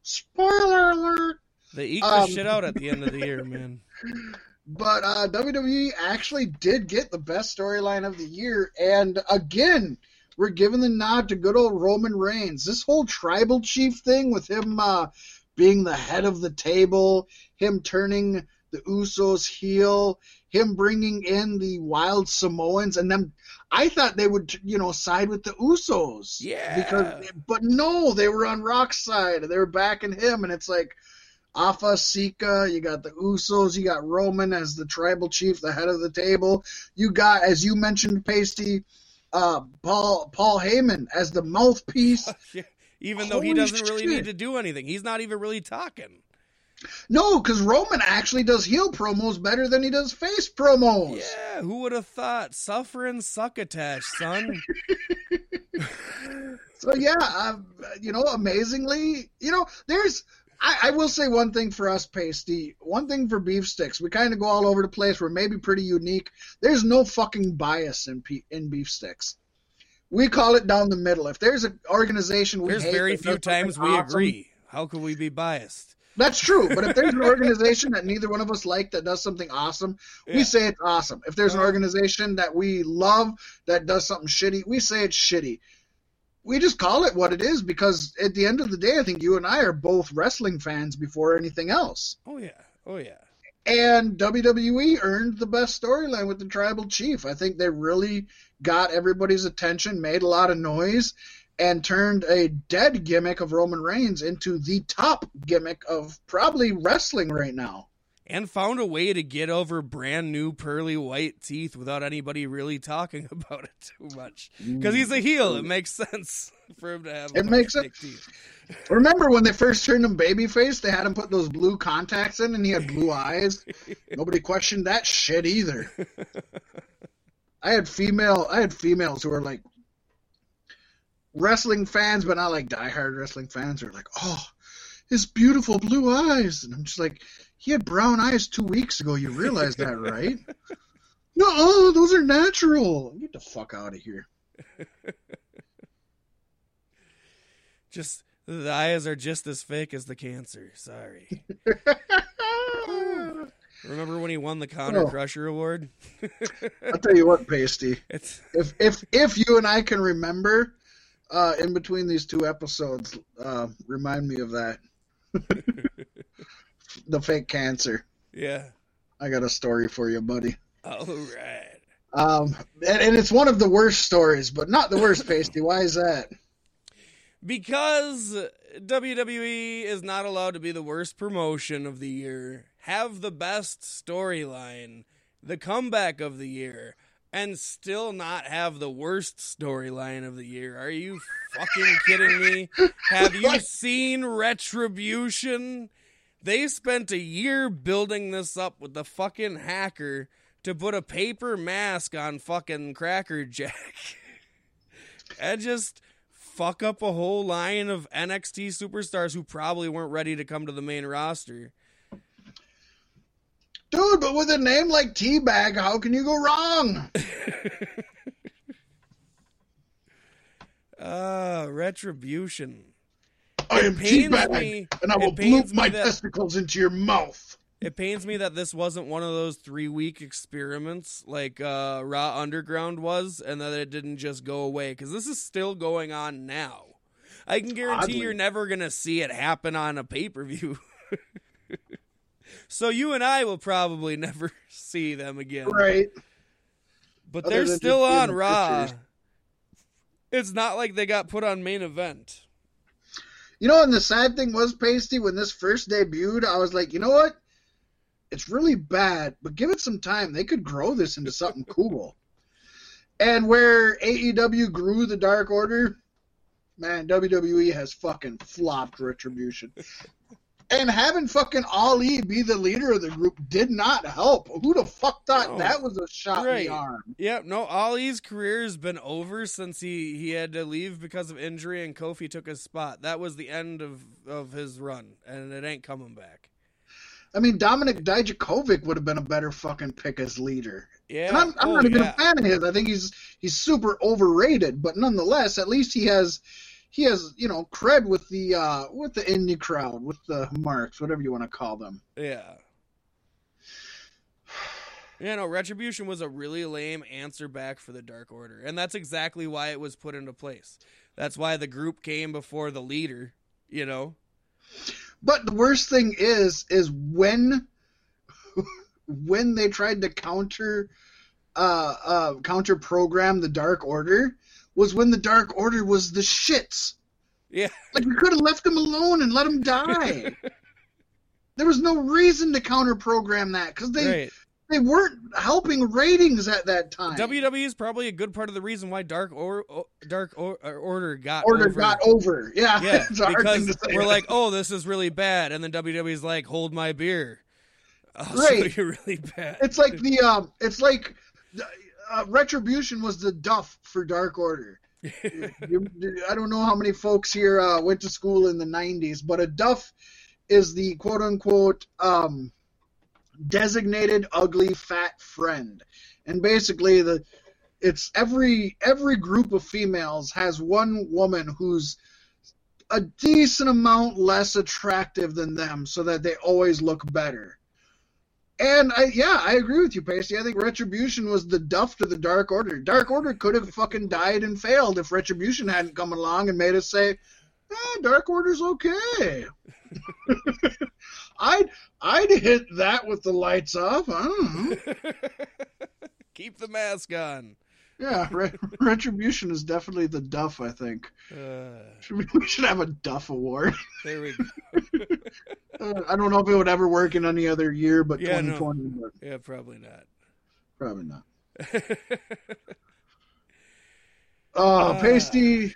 Spoiler alert! They eat Um, the shit out at the end of the year, man. (laughs) But uh, WWE actually did get the best storyline of the year, and again, we're giving the nod to good old Roman Reigns. This whole tribal chief thing with him uh, being the head of the table, him turning the Usos heel, him bringing in the Wild Samoans, and them. I thought they would, you know, side with the Usos. Yeah. Because, but no, they were on Rock's side. They were backing him, and it's like. Afa, Sika, you got the Usos, you got Roman as the tribal chief, the head of the table. You got, as you mentioned, Pasty, uh, Paul Paul Heyman as the mouthpiece. (laughs) Even though he doesn't really need to do anything. He's not even really talking. no, because Roman actually does heel promos better than he does face promos. Yeah, who would have thought? Suffering succotash, son. (laughs) So yeah, uh, you know, amazingly, you know, there's. I, I will say one thing for us, Pasty. One thing for beef sticks. We kind of go all over the place. We're maybe pretty unique. There's no fucking bias in pe- in beef sticks. We call it down the middle. If there's an organization we There's hate very few times we awesome- agree. How could we be biased? That's true. But if there's an (laughs) organization that neither one of us like that does something awesome, we say it's awesome. If there's an Uh-huh. organization that we love that does something shitty, we say it's shitty. We just call it what it is because at the end of the day, I think you and I are both wrestling fans before anything else. Oh yeah. Oh yeah. And WWE earned the best storyline with the tribal chief. I think they really got everybody's attention, made a lot of noise, and turned a dead gimmick of Roman Reigns into the top gimmick of probably wrestling right now. And found a way to get over brand new pearly white teeth without anybody really (laughs) talking about it too much. Because he's a heel, it makes sense (laughs) for him to have. It makes fake teeth. Remember when they first turned him babyface? They had him put those blue contacts in, and he had blue eyes. (laughs) Nobody questioned that shit either. I had female, I had females who were like wrestling fans, but not like diehard wrestling fans. Who were like, "Oh, his beautiful blue eyes," and I'm just like, "He had brown eyes two weeks ago. You realize that, right?" no, oh, those are natural. Get the fuck out of here. (laughs) Just the eyes are just as fake as the cancer. Sorry. (laughs) Remember when he won the Counter Oh. Crusher Award? (laughs) I'll tell you what, Pasty. It's if if if you and I can remember uh, in between these two episodes, uh, remind me of that. The fake cancer. yeah. I got a story for you, buddy. All right. Um, and, and it's one of the worst stories, but not the worst, Pasty. Why is that? Because WWE is not allowed to be the worst promotion of the year, have the best storyline, the comeback of the year, and still not have the worst storyline of the year. Are you fucking kidding me? (laughs) Have you seen Retribution? They spent a year building this up with the fucking hacker to put a paper mask on fucking Cracker Jack. (laughs) and just fuck up a whole line of NXT superstars who probably weren't ready to come to the main roster. Dude, but with a name like Teabag, how can you go wrong? (laughs) (laughs) Ah, retribution. I It am pains me- and I will bloop my that- testicles into your mouth. It pains me that this wasn't one of those three week experiments like uh, Raw Underground was, and that it didn't just go away because this is still going on now. I can guarantee Oddly. you're never gonna see it happen on a pay per view. (laughs) so you and I will probably never (laughs) see them again. Right. But Other they're still on Raw. pictures. It's not like they got put on main event. You know, and the sad thing was, Pasty, when this first debuted, I was like, you know what? It's really bad, but give it some time. They could grow this into something cool. And where AEW grew the Dark Order, man, WWE has fucking flopped Retribution. And having fucking Ali be the leader of the group did not help. Who the fuck thought No. that was a shot in the arm? Yeah, no, Ali's career has been over since he, he had to leave because of injury and Kofi took his spot. That was the end of, of his run, and it ain't coming back. I mean, Dominik Dijakovic would have been a better fucking pick as leader. Yeah, And I'm, I'm oh, not even yeah. a fan of his. I think he's he's super overrated, but nonetheless, at least he has he has you know cred with the uh, with the indie crowd, with the marks, whatever you want to call them. Yeah. (sighs) Yeah, no, Retribution was a really lame answer back for the Dark Order, and that's exactly why it was put into place. That's why the group came before the leader, you know? But the worst thing is is when (laughs) when they tried to counter uh, uh, counter program the Dark Order was when the Dark Order was the shits. Yeah. Like we could have left them alone and let them die. (laughs) there was no reason to counter program that because they right. they weren't helping ratings at that time. WWE is probably a good part of the reason why Dark or, o- Dark or, or Order got Order over. got over. Yeah, Yeah, (laughs) it's a hard thing because we're like, oh, this is really bad, and then WWE's like, hold my beer. I'll (laughs) Right. show you really bad. it's like the um, it's like uh, Retribution was the Duff for Dark Order. (laughs) You- I don't know how many folks here uh, went to school in the '90s, but a Duff is the quote unquote um, designated ugly fat friend, and basically the it's every every group of females has one woman who's a decent amount less attractive than them, so that they always look better. And I, yeah, I agree with you, Pasty. I think Retribution was the duff to the Dark Order. Dark Order could have fucking died and failed if Retribution hadn't come along and made us say, eh, Dark Order's okay. (laughs) I'd I'd hit that with the lights off. I don't know. (laughs) Keep the mask on. Yeah, Re- (laughs) Retribution is definitely the duff. I think Uh, Should we, (laughs) we should have a duff award. there we (laughs) go. Uh, I don't know if it would ever work in any other year, but Yeah, no. 2020, but Yeah, probably not. probably not. Uh, Uh. Pasty,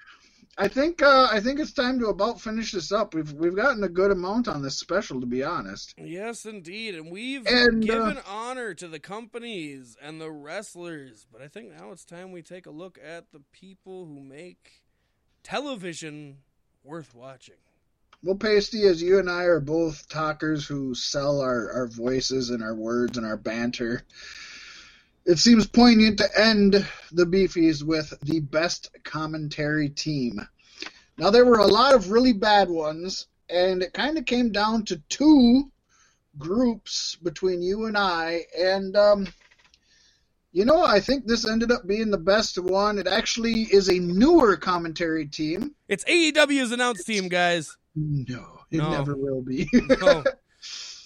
I think uh, I think it's time to about finish this up. We've we've gotten a good amount on this special, to be honest. yes, indeed, and we've And, uh, given honor to the companies and the wrestlers, but I think now it's time we take a look at the people who make television worth watching. Well, Pasty, as you and I are both talkers who sell our, our voices and our words and our banter, it seems poignant to end the Beefies with the best commentary team. Now, there were a lot of really bad ones, and it kind of came down to two groups between you and I, and, um, you know, I think this ended up being the best one. It actually is a newer commentary team. It's AEW's announced team, guys. No, it No. never will be. No. (laughs)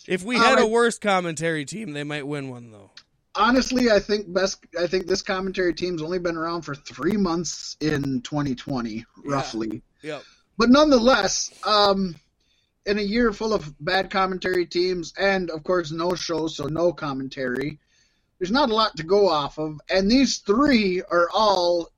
If we had a worse commentary team, they might win one though. Honestly, I think best. I think this commentary team's only been around for three months in 2020, roughly. Yep. But nonetheless, um, in a year full of bad commentary teams and of course no shows, so no commentary, there's not a lot to go off of. And these three are all.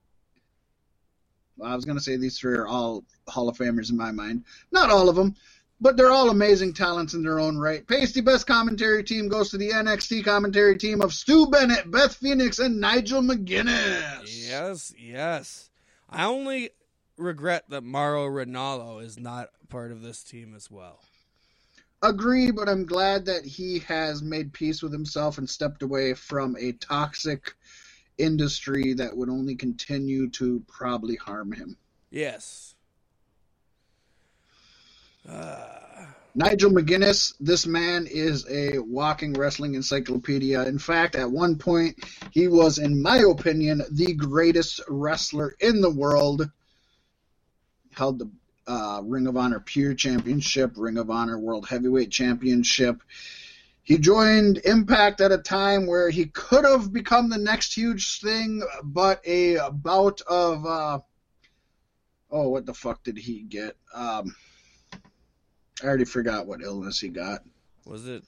well, I was going to say these three are all Hall of Famers in my mind. Not all of them, but they're all amazing talents in their own right. Pasty Best Commentary Team goes to the NXT Commentary Team of Stu Bennett, Beth Phoenix, and Nigel McGuinness. Yes, yes. I only regret that Mauro Ranallo is not part of this team as well. Agree, but I'm glad that he has made peace with himself and stepped away from a toxic industry that would only continue to probably harm him. Yes. Nigel McGuinness, this man is a walking wrestling encyclopedia. In fact, at one point, he was, in my opinion, the greatest wrestler in the world. Held the uh, Ring of Honor Pure Championship, Ring of Honor World Heavyweight Championship. He joined Impact at a time where he could have become the next huge thing, but a bout of uh, oh, what the fuck did he get? Um, I already forgot what illness he got. Was it?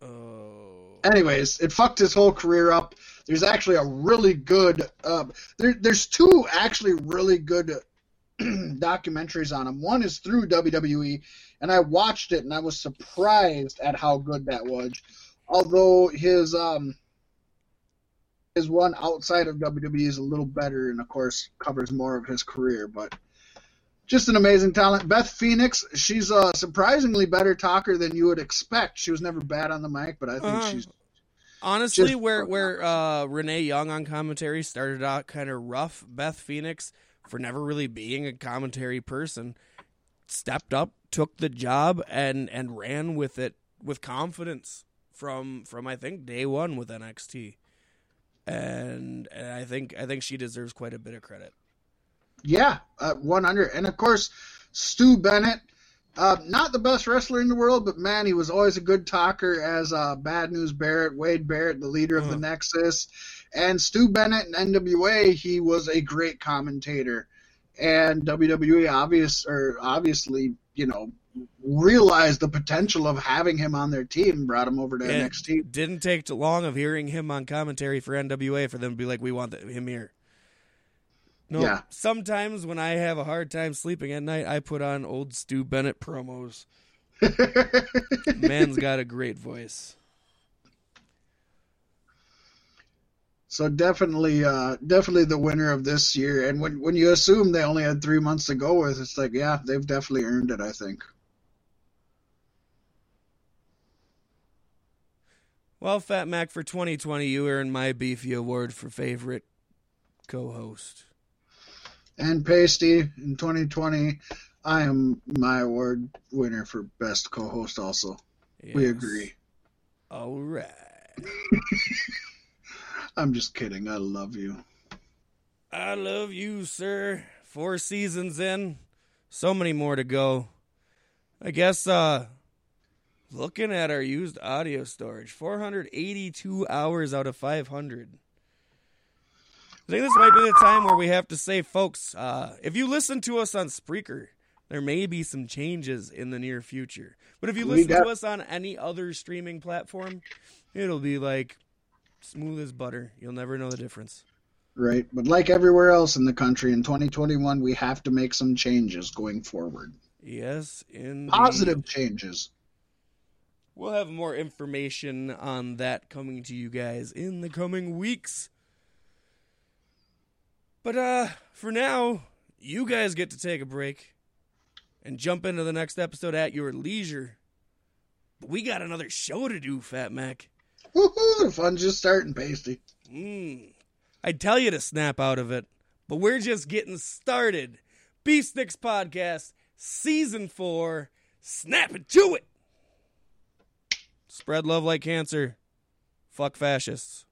Oh. Anyways, it fucked his whole career up. There's actually a really good. Uh, there, there's two actually really good (clears throat) documentaries on him. One is through WWE, and I watched it and I was surprised at how good that was. Although his um his one outside of WWE is a little better, and of course covers more of his career, but just an amazing talent. Beth Phoenix, she's a surprisingly better talker than you would expect. She was never bad on the mic, but I think uh, she's honestly just, where where uh, Renee Young on commentary started out kind of rough. Beth Phoenix, for never really being a commentary person, stepped up, took the job, and and ran with it with confidence from from I think day one with NXT. And, and I think I think she deserves quite a bit of credit. Yeah, uh, 100. And of course, Stu Bennett, uh, not the best wrestler in the world, but man, he was always a good talker as uh, Bad News Barrett, Wade Barrett, the leader of the Nexus. And Stu Bennett in NWA, he was a great commentator. And WWE obvious or obviously, you know, realized the potential of having him on their team brought him over to it NXT. Didn't take too long of hearing him on commentary for NWA for them to be like, we want him here. No, yeah. sometimes when I have a hard time sleeping at night, I put on old Stu Bennett promos. (laughs) Man's got a great voice. So definitely, uh, definitely the winner of this year. And when when you assume they only had three months to go with, it's like, yeah, they've definitely earned it. I think. Well, Fat Mac, for 2020, you earned my Beefy Award for favorite co-host and Pasty in 2020. I am my award winner for best co-host. Also, yes. we agree. All right. (laughs) I'm just kidding. I love you. I love you, sir. Four seasons in, so many more to go. I guess uh looking at our used audio storage, 482 hours out of 500. I think this might be the time where we have to say, folks, uh, if you listen to us on Spreaker, there may be some changes in the near future. But if you listen got- to us on any other streaming platform, it'll be like smooth as butter. You'll never know the difference. Right. But like everywhere else in the country in 2021, we have to make some changes going forward. Yes, in positive changes. We'll have more information on that coming to you guys in the coming weeks. But uh for now, you guys get to take a break and jump into the next episode at your leisure. But we got another show to do, Fat Mac. Woohoo! The fun's just starting, Pasty. Mm. I'd tell you to snap out of it, but we're just getting started. Beef Sticks Podcast, Season 4. Snap it to it! Spread love like cancer. Fuck fascists.